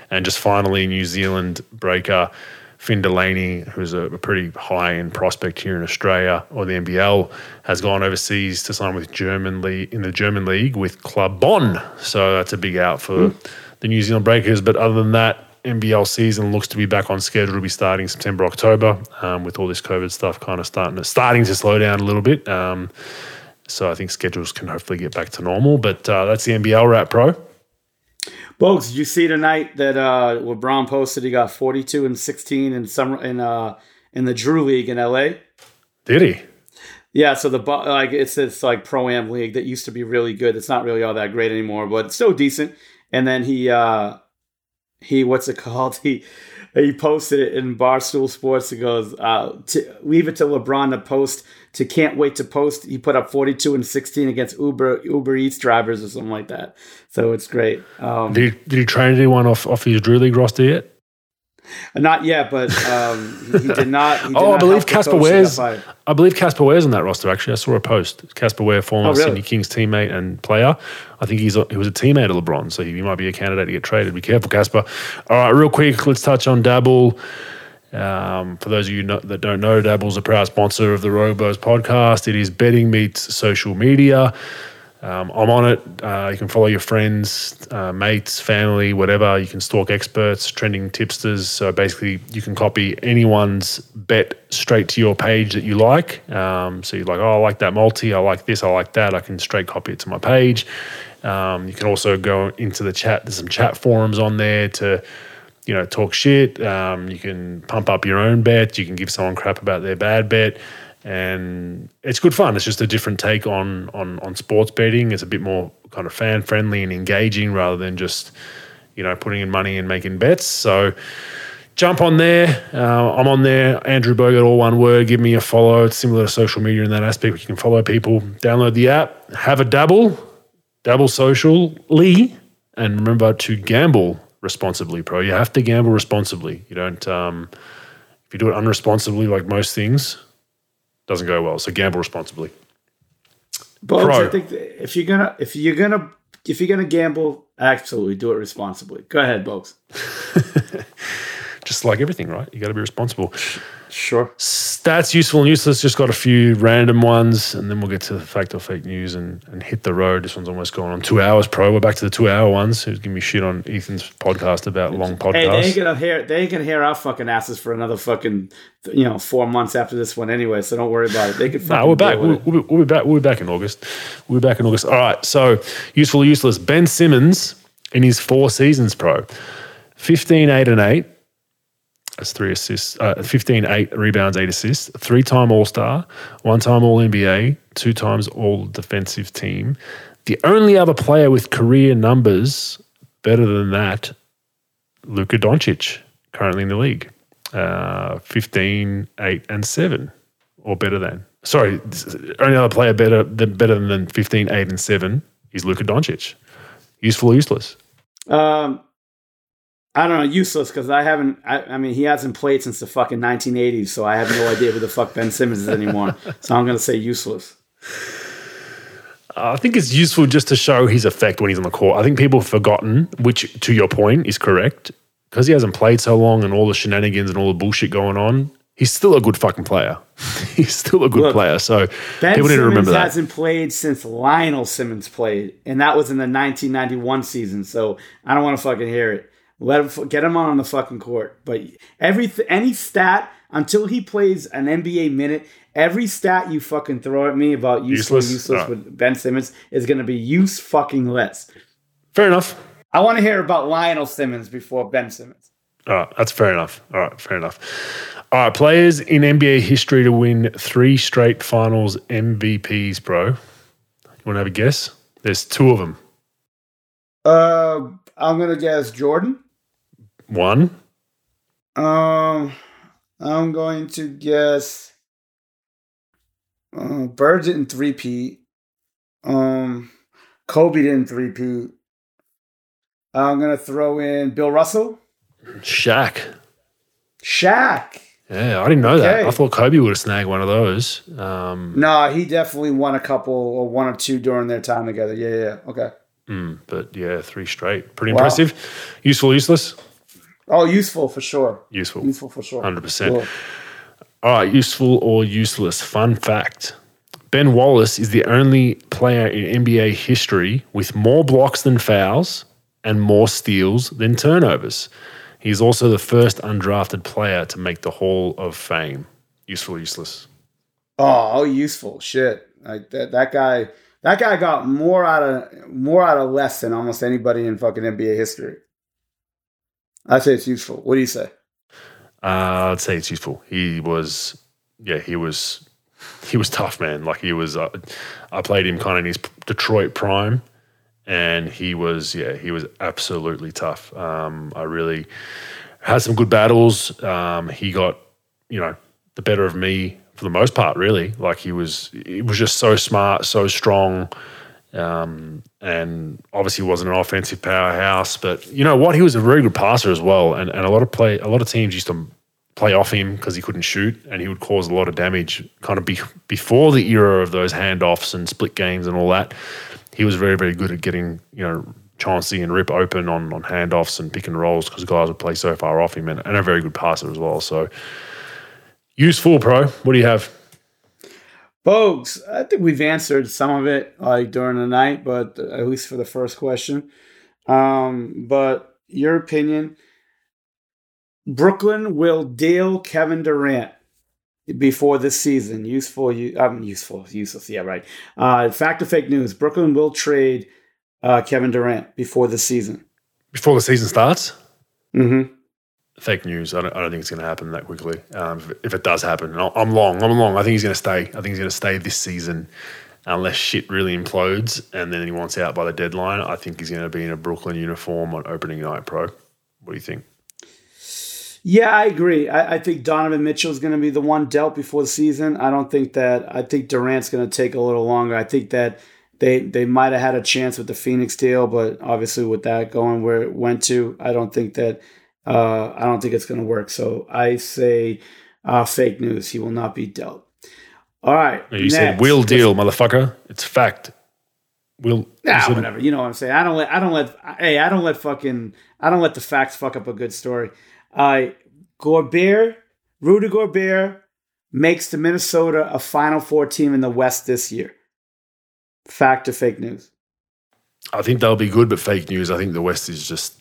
And just finally, New Zealand breaker. Finn Delany, who's a, a pretty high end prospect here in Australia or the NBL, has gone overseas to sign with German league in the German league with Club Bonn. So that's a big out for mm. the New Zealand Breakers. But other than that, NBL season looks to be back on schedule to be starting September October, um, with all this COVID stuff kind of starting to, starting to slow down a little bit. Um, so I think schedules can hopefully get back to normal. But uh, that's the NBL wrap, pro. Folks, did you see tonight that uh, LeBron posted he got 42 and 16 in summer in uh in the Drew League in LA? Did he? Yeah, so the like it's this like pro am league that used to be really good. It's not really all that great anymore, but it's still decent. And then he uh he what's it called? He he posted it in Barstool Sports. He goes, uh, to, leave it to LeBron to post to can't wait to post. He put up 42 and 16 against Uber Uber Eats drivers or something like that. So it's great. Um, did, he, did he train anyone off, off his Drew League roster yet? Not yet, but um, he, he, did not. He did oh, not I believe Casper Ware's. I believe Casper Ware's on that roster. Actually, I saw a post. Casper Ware, former oh, really? Sydney Kings teammate and player. I think he's a, he was a teammate of LeBron, so he might be a candidate to get traded. Be careful, Casper. All right, real quick, let's touch on Dabble. Um, for those of you that don't know, Dabble's a proud sponsor of the Robos podcast. It is betting meets social media. Um, I'm on it. Uh, you can follow your friends, uh, mates, family, whatever. You can stalk experts, trending tipsters. So basically, you can copy anyone's bet straight to your page that you like. Um, so you're like, oh, I like that multi. I like this. I like that. I can straight copy it to my page. Um, you can also go into the chat. There's some chat forums on there to, you know, talk shit. Um, you can pump up your own bet. You can give someone crap about their bad bet and it's good fun. It's just a different take on on on sports betting. It's a bit more kind of fan friendly and engaging rather than just you know putting in money and making bets. So jump on there. Uh, I'm on there. Andrew Bogut, all one word. Give me a follow. It's similar to social media in that aspect. You can follow people. Download the app. Have a dabble. Dabble socially, and remember to gamble responsibly, pro. You have to gamble responsibly. You don't. Um, if you do it unresponsibly, like most things, doesn't go well. So gamble responsibly. But Pro. I think if you're gonna if you're gonna if you're gonna gamble, absolutely do it responsibly. Go ahead, folks. Just like everything, right? You got to be responsible. Sure. Stats useful and useless. Just got a few random ones, and then we'll get to the fact or fake news and, and hit the road. This one's almost gone on two hours. Pro. We're back to the two hour ones. Who's giving me shit on Ethan's podcast about long podcasts? Hey, they ain't gonna hear they ain't gonna hear our fucking asses for another fucking you know four months after this one anyway. So don't worry about it. They can. Nah, we're back. We'll, we'll, be, we'll, be, back. We'll be back in August. We'll be back in August. All right. So useful, useless. Ben Simmons in his four seasons, pro, 15, 8, and 8 that's three assists, uh, 15, eight rebounds, eight assists, three time All Star, one time All NBA, two times All Defensive Team. The only other player with career numbers better than that, Luka Doncic, currently in the league. Uh, 15, 8, and 7, or better than. Sorry, only other player better than, better than 15, 8, and 7 is Luka Doncic. Useful or useless? Um, I don't know, useless because I haven't. I, I, mean, he hasn't played since the fucking 1980s, so I have no idea who the fuck Ben Simmons is anymore. so I'm gonna say useless. I think it's useful just to show his effect when he's on the court. I think people have forgotten, which to your point is correct, because he hasn't played so long and all the shenanigans and all the bullshit going on. He's still a good fucking player. he's still a good Look, player. So ben people need to remember that. hasn't played since Lionel Simmons played, and that was in the 1991 season. So I don't want to fucking hear it. Let him get him on the fucking court. But every any stat until he plays an NBA minute, every stat you fucking throw at me about useful useless, useless with Ben Simmons is going to be use fucking less. Fair enough. I want to hear about Lionel Simmons before Ben Simmons. All right, that's fair enough. All right, fair enough. All right, players in NBA history to win three straight finals MVPs, bro. You want to have a guess? There's two of them. Uh, I'm gonna guess Jordan. One. Um, I'm going to guess. Uh, Bird didn't three-peat. Um, Kobe didn't three-peat. I'm gonna throw in Bill Russell. Shaq. Shaq. Yeah, I didn't know okay. that. I thought Kobe would have snagged one of those. Um, no, he definitely won a couple or one or two during their time together. Yeah, yeah. Okay. Mm, but yeah, three straight. Pretty wow. impressive. Useful, useless? Oh, useful for sure. Useful. Useful for sure. 100%. Cool. All right, useful or useless. Fun fact Ben Wallace is the only player in NBA history with more blocks than fouls and more steals than turnovers. He's also the first undrafted player to make the Hall of Fame. Useful, or useless. Oh, oh useful. Shit. Like that, that guy that guy got more out of more out of less than almost anybody in fucking NBA history. I say it's useful. What do you say? Uh, I'd say it's useful. He was, yeah, he was, he was tough, man. Like he was. Uh, I played him kind of in his Detroit prime, and he was, yeah, he was absolutely tough. Um, I really had some good battles. Um, he got, you know, the better of me for the most part. Really, like he was, he was just so smart, so strong. Um, and obviously wasn't an offensive powerhouse, but you know what? He was a very good passer as well. And, and a lot of play, a lot of teams used to play off him because he couldn't shoot and he would cause a lot of damage kind of be, before the era of those handoffs and split games and all that. He was very, very good at getting, you know, Chauncey and Rip open on, on handoffs and pick and rolls because guys would play so far off him and, and a very good passer as well. So useful, pro. What do you have? Bogues, I think we've answered some of it like during the night, but at least for the first question. Um, but your opinion, Brooklyn will deal Kevin Durant before this season. Useful, I'm useful, useless. Yeah, right. Uh, fact or fake news? Brooklyn will trade uh, Kevin Durant before the season. Before the season starts. Mm-hmm fake news. I don't, I don't think it's going to happen that quickly. Um, if, if, it does happen, I'm long. I'm long. I think he's going to stay. I think he's going to stay this season unless shit really implodes and then he wants out by the deadline. I think he's going to be in a Brooklyn uniform on opening night, pro. What do you think? Yeah, I agree. I, I think Donovan Mitchell is going to be the one dealt before the season. I don't think that. I think Durant's going to take a little longer. I think that they they might have had a chance with the Phoenix deal, but obviously with that going where it went to, I don't think that uh, I don't think it's going to work. So I say uh, fake news. He will not be dealt. All right. You next. said will deal, motherfucker. It's fact. Will. Nah, whatever. You know what I'm saying. I don't let. I don't let. Hey, I don't let fucking. I don't let the facts fuck up a good story. Uh, Gobert, Rudy Gobert, makes the Minnesota a Final Four team in the West this year? Fact or fake news? I think they'll be good, but fake news. I think the West is just.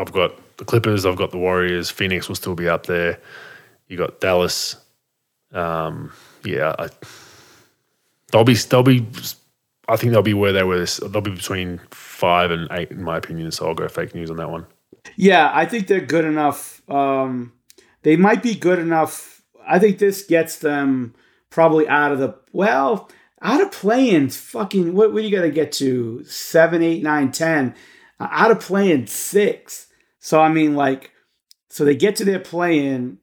I've got the Clippers. I've got the Warriors. Phoenix will still be up there. You got Dallas. Um, yeah, I, they'll be. They'll be. I think they'll be where they were. This, they'll be between five and eight, in my opinion. So I'll go fake news on that one. Yeah, I think they're good enough. Um, they might be good enough. I think this gets them probably out of the well out of playing fucking what, what do you gonna get to seven eight nine ten uh, out of playing six so i mean like so they get to their playing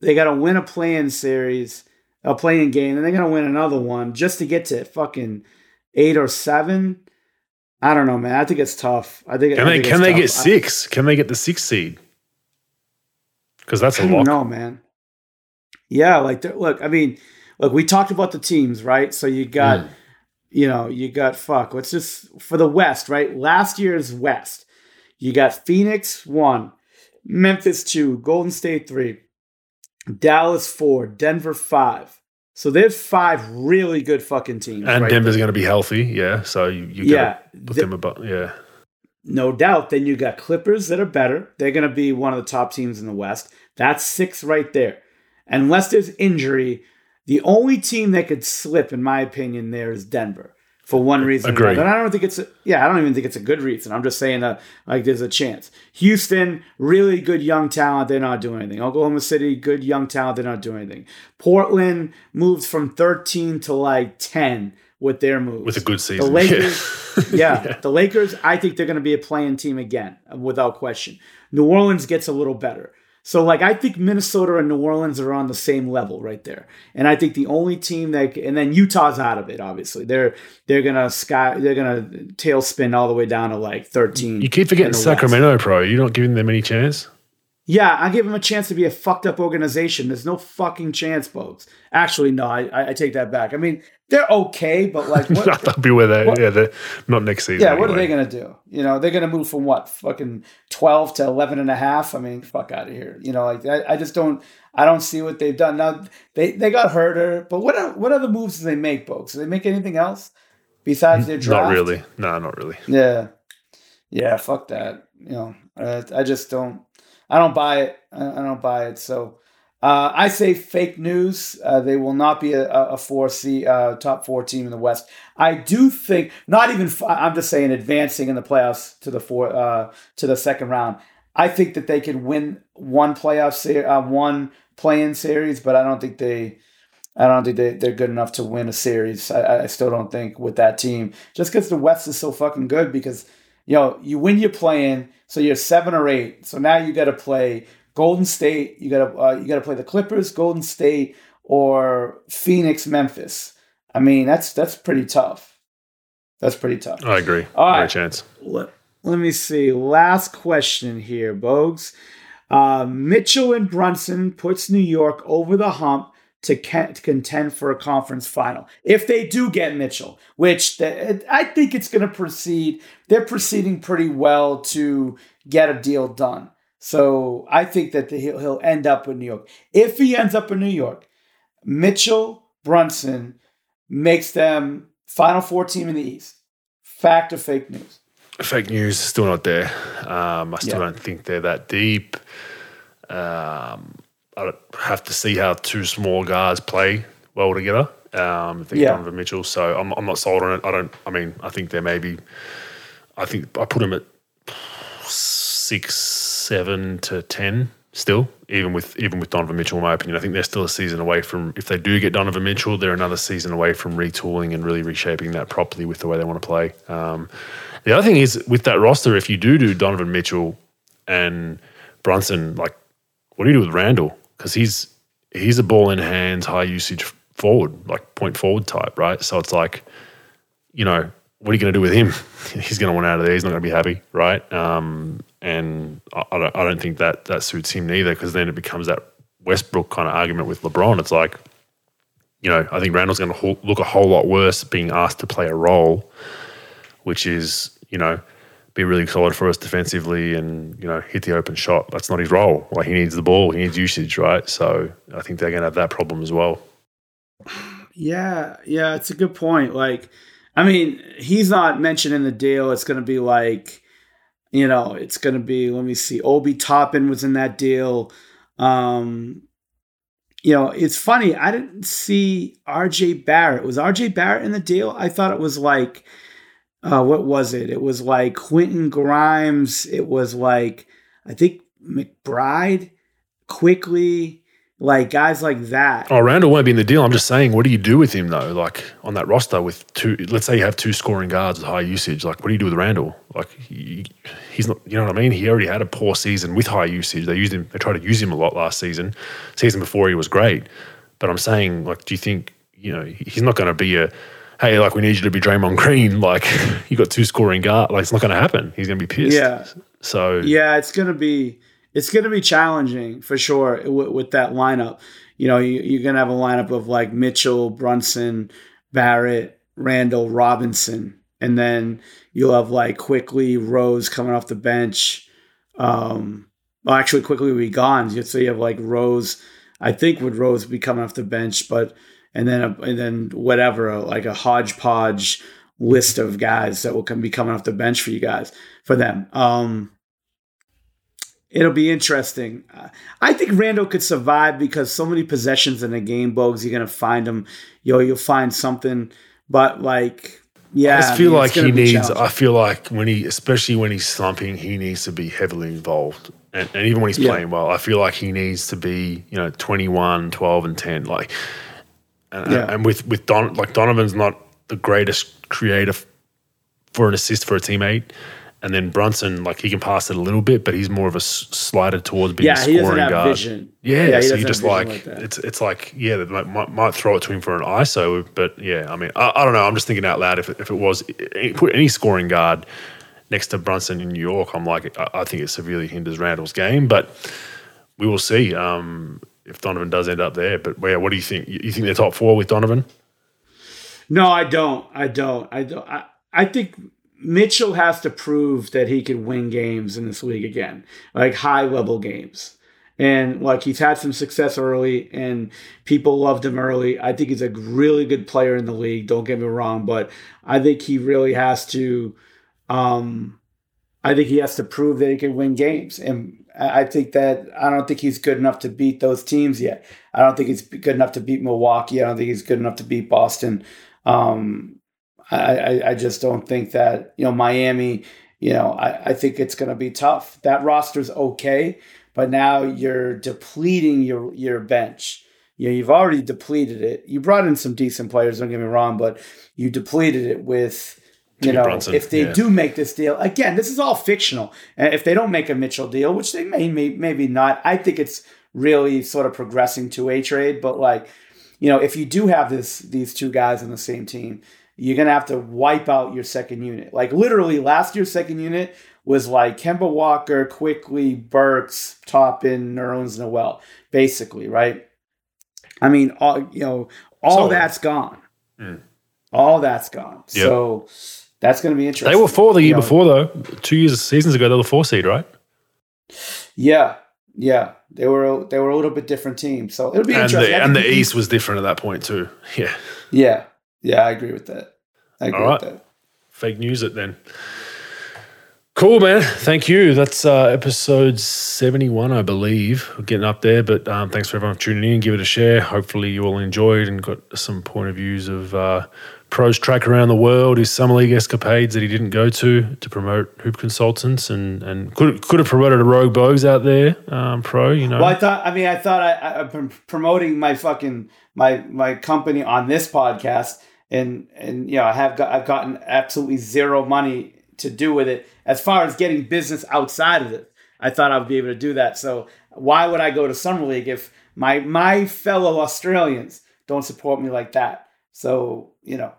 they got to win a playing series a playing game and they're gonna win another one just to get to fucking eight or seven i don't know man i think it's tough i think can I they think can they tough. get six can they get the sixth seed because that's I a don't lock know, man. Yeah, like look, I mean, look, we talked about the teams, right? So you got, Mm. you know, you got fuck. Let's just for the West, right? Last year's West, you got Phoenix one, Memphis two, Golden State three, Dallas four, Denver five. So there's five really good fucking teams. and right Denver's going to be healthy yeah so you, you yeah, put th- them about, yeah no doubt. Then you got Clippers that are better. They're going to be one of the top teams in the West. That's six right there. Unless there's injury, the only team that could slip, in my opinion, there is Denver for one reason. or another. And I don't think it's a, yeah, I don't even think it's a good reason. I'm just saying that like there's a chance. Houston, really good young talent, they're not doing anything. Oklahoma City, good young talent, they're not doing anything. Portland moves from 13 to like 10 with their moves. with a good season. The Lakers, yeah, the Lakers, I think they're going to be a playing team again, without question. New Orleans gets a little better. So, like, I think Minnesota and New Orleans are on the same level right there. And I think the only team that, and then Utah's out of it. Obviously, they're they're gonna sky, they're gonna tailspin all the way down to like thirteen. you keep forgetting in the West. Sacramento pro you're not giving them any chance Yeah, I give them a chance to be a fucked up organization. There's no fucking chance, folks. Actually, no, I, I take that back. I mean, they're okay, but like, what, that'll be where they what- yeah they're not next season Yeah, what are they going to do? You know, they're going to move from what, fucking 12 to 11 and a half? I mean, fuck out of here. You know, like, I, I just don't, I don't see what they've done. Now, they, they got Huerter, but what, are- what other moves do they make, folks? Do they make anything else besides their draft? not really no not really Yeah. Yeah, fuck that. You know, uh, I just don't, I don't buy it. I, I don't buy it. So, uh, I say fake news. Uh, they will not be a, a four C uh, top four team in the West. I do think not even. I'm just saying advancing in the playoffs to the four uh, to the second round. I think that they can win one playoff ser- uh, one play-in series, but I don't think they. I don't think they, they're good enough to win a series. I, I still don't think with that team. Just because the West is so fucking good because you know, you win your play-in, so you're seven or eight. So now you got to play Golden State. You got to uh, you got to play the Clippers, Golden State, or Phoenix, Memphis. I mean, that's that's pretty tough. That's pretty tough. I agree All no right. chance Let, let me see. Last question here, Bogues. Uh, Mitchell and Brunson puts New York over the hump to, ca- to contend for a conference final. If they do get Mitchell, which the, I think it's going to proceed, they're proceeding pretty well to get a deal done. So I think that the, he'll, he'll end up in New York. If he ends up in New York, Mitchell Brunson makes them Final Four team in the East. Fact or fake news? fake news still not there. Um, I still Yeah. don't think they're that deep. Um, I have to see how two small guards play well together. Um, I think Yeah. Donovan Mitchell. So I'm, I'm not sold on it. I don't. I mean, I think they're maybe. I think I put them at six, seven to ten. Still, even with even with Donovan Mitchell, in my opinion, I think they're still a season away from. If they do get Donovan Mitchell, they're another season away from retooling and really reshaping that properly with the way they want to play. Um, the other thing is with that roster, if you do do Donovan Mitchell and Brunson, like, what do you do with Randle? Because he's he's a ball in hands, high usage forward, like point forward type, right? So it's like, you know, what are you going to do with him? he's going to want out of there. He's not going to be happy, right? Um, and I, I don't I don't think that that suits him neither, because then it becomes that Westbrook kind of argument with LeBron. It's like, you know, I think Randle's going to ho- look a whole lot worse being asked to play a role which is, you know, be really solid for us defensively and you know hit the open shot. That's not his role. Like he needs the ball, he needs usage, right? So I think they're going to have that problem as well. Yeah, yeah, it's a good point. Like, I mean, he's not mentioned in the deal. It's going to be like, you know, it's going to be. Let me see. Obi Toppin was in that deal. Um, you know, it's funny. I didn't see RJ Barrett. Was RJ Barrett in the deal? I thought it was like uh, what was it? It was like Quentin Grimes. It was like I think McBride, Quickley, like guys like that. Oh, Randle won't be in the deal. I'm just saying, what do you do with him though? Like on that roster with two, let's say you have two scoring guards with high usage. Like, what do you do with Randle? Like, he, he's not. You know what I mean? He already had a poor season with high usage. They used him. They tried to use him a lot last season. Season before he was great, but I'm saying, like, do you think you know he's not going to be a hey, like we need you to be Draymond Green. Like you got two scoring guard. Like it's not going to happen. He's going to be pissed. Yeah. So yeah, it's going to be it's going to be challenging for sure with, with that lineup. You know, you, you're going to have a lineup of like Mitchell, Brunson, Barrett, Randle, Robinson, and then you'll have like Quickley Rose coming off the bench. Um, well, actually, Quickley will be gone. So you have like Rose. I think would Rose be coming off the bench, but and then a, and then whatever like a hodgepodge list of guys that will come, be coming off the bench for you guys for them. Um, it'll be interesting. I think Randle could survive because so many possessions in the game, Bogues. You're gonna find him. Yo, you'll find something. But like, yeah, I just feel I mean, like he needs. I feel like when he, especially when he's slumping, he needs to be heavily involved. And, and even when he's yeah. playing well, I feel like he needs to be, you know, 21, 12, and 10. Like, and, yeah. and with with Don like Donovan's not the greatest creator for an assist for a teammate. And then Brunson, like he can pass it a little bit, but he's more of a slider towards being yeah, a scoring guard. Vision. Yeah, yeah so you just like, like it's it's like yeah, they might, might throw it to him for an ISO, but yeah, I mean, I, I don't know. I'm just thinking out loud. If it, if it was put any scoring guard next to Brunson in New York, I'm like, I, I think it severely hinders Randle's game, but we will see. Um, if Donovan does end up there. But yeah, what do you think? You think they're top four with Donovan? No, I don't. I don't. I don't. I, I think Mitchell has to prove that he can win games in this league again, like high level games. And like he's had some success early, and people loved him early. I think he's a really good player in the league. Don't get me wrong, but I think he really has to. Um, I think he has to prove that he can win games, and I think that I don't think he's good enough to beat those teams yet. I don't think he's good enough to beat Milwaukee. I don't think he's good enough to beat Boston. Um, I, I, I just don't think that you know Miami. You know, I, I think it's going to be tough. That roster's okay, but now you're depleting your your bench. You know, you've already depleted it. You brought in some decent players. Don't get me wrong, but you depleted it with you know, Brunson, if they yeah. do make this deal, again, this is all fictional. And if they don't make a Mitchell deal, which they may, may maybe not, I think it's really sort of progressing to a trade. But like, you know, if you do have this these two guys on the same team, you're gonna have to wipe out your second unit. Like literally, last year's second unit was like Kemba Walker, Quickley, Burks, Toppin, Nerlens Noel, basically, right? I mean, all you know, all so, that's gone. Mm. All that's gone. Yep. So that's going to be interesting. They were four the year you know, before, though. Two years, seasons ago, they were four seed, right? Yeah, yeah. They were they were a little bit different team, so it'll be and interesting. The, and the East was different at that point too. Yeah. Yeah, yeah. I agree with that. I agree All right. with that. Fake news it then. Cool, man. Thank you. That's uh, episode 71, I believe. We're getting up there, but um, thanks for everyone for tuning in. Give it a share. Hopefully, you all enjoyed and got some point of views of uh, pros track around the world, his summer league escapades that he didn't go to to promote hoop consultants, and and could could have promoted a rogue bogues out there, um, pro. You know. Well, I thought. I mean, I thought I, have been promoting my fucking my my company on this podcast, and and you know I have got I've gotten absolutely zero money to do with it as far as getting business outside of it. I thought I would be able to do that. So why would I go to summer league if my my fellow Australians don't support me like that? So you know,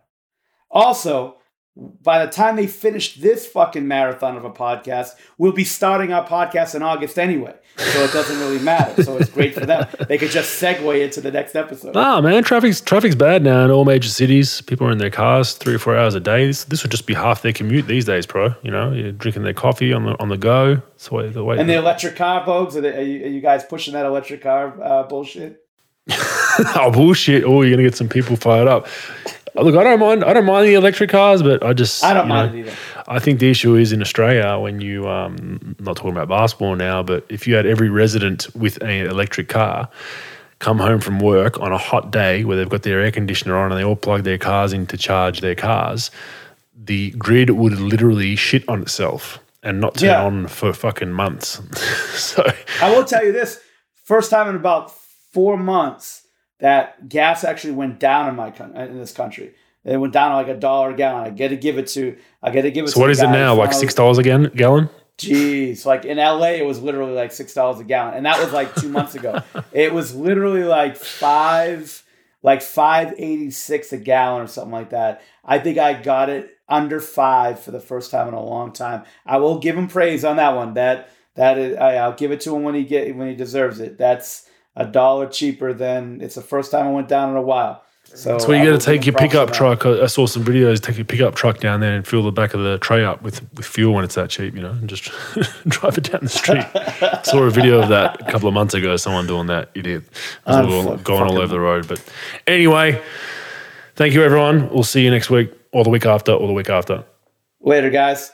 also, by the time they finish this fucking marathon of a podcast, we'll be starting our podcast in August anyway. So it doesn't really matter. So it's great for them. They could just segue into the next episode. Ah, man, traffic's traffic's bad now in all major cities. People are in their cars three or four hours a day. This, this would just be half their commute these days, bro. You know, you're drinking their coffee on the on the go. That's the way. The way And the electric car, folks, are, they, are, you, are you guys pushing that electric car uh, bullshit? oh bullshit! Oh, you're gonna get some people fired up. Look, I don't mind. I don't mind the electric cars, but I just I don't mind know, it either. I think the issue is in Australia when you, um, not talking about basketball now, but if you had every resident with an electric car come home from work on a hot day where they've got their air conditioner on and they all plug their cars in to charge their cars, the grid would literally shit on itself and not turn Yeah. on for fucking months. so I will tell you this: first time in about four months that gas actually went down in my in this country. It went down like a dollar a gallon. I got to give it to. I got to give it. so to what is it now? Like six dollars again gallon? Jeez, like in LA, it was literally like six dollars a gallon, and that was like two months ago. It was literally like five, like five eighty six a gallon or something like that. I think I got it under five for the first time in a long time. I will give him praise on that one. That that is, I, I'll give it to him when he get when he deserves it. That's a dollar cheaper than it's the first time I went down in a while. So That's where you got to take your pickup truck. I saw some videos. Take your pickup truck down there and fill the back of the tray up with, with fuel when it's that cheap, you know, and just drive it down the street. saw a video of that a couple of months ago. Someone doing that. Idiot. Was all fuck- going all over the road. But anyway, thank you, everyone. We'll see you next week or the week after or the week after. Later, guys.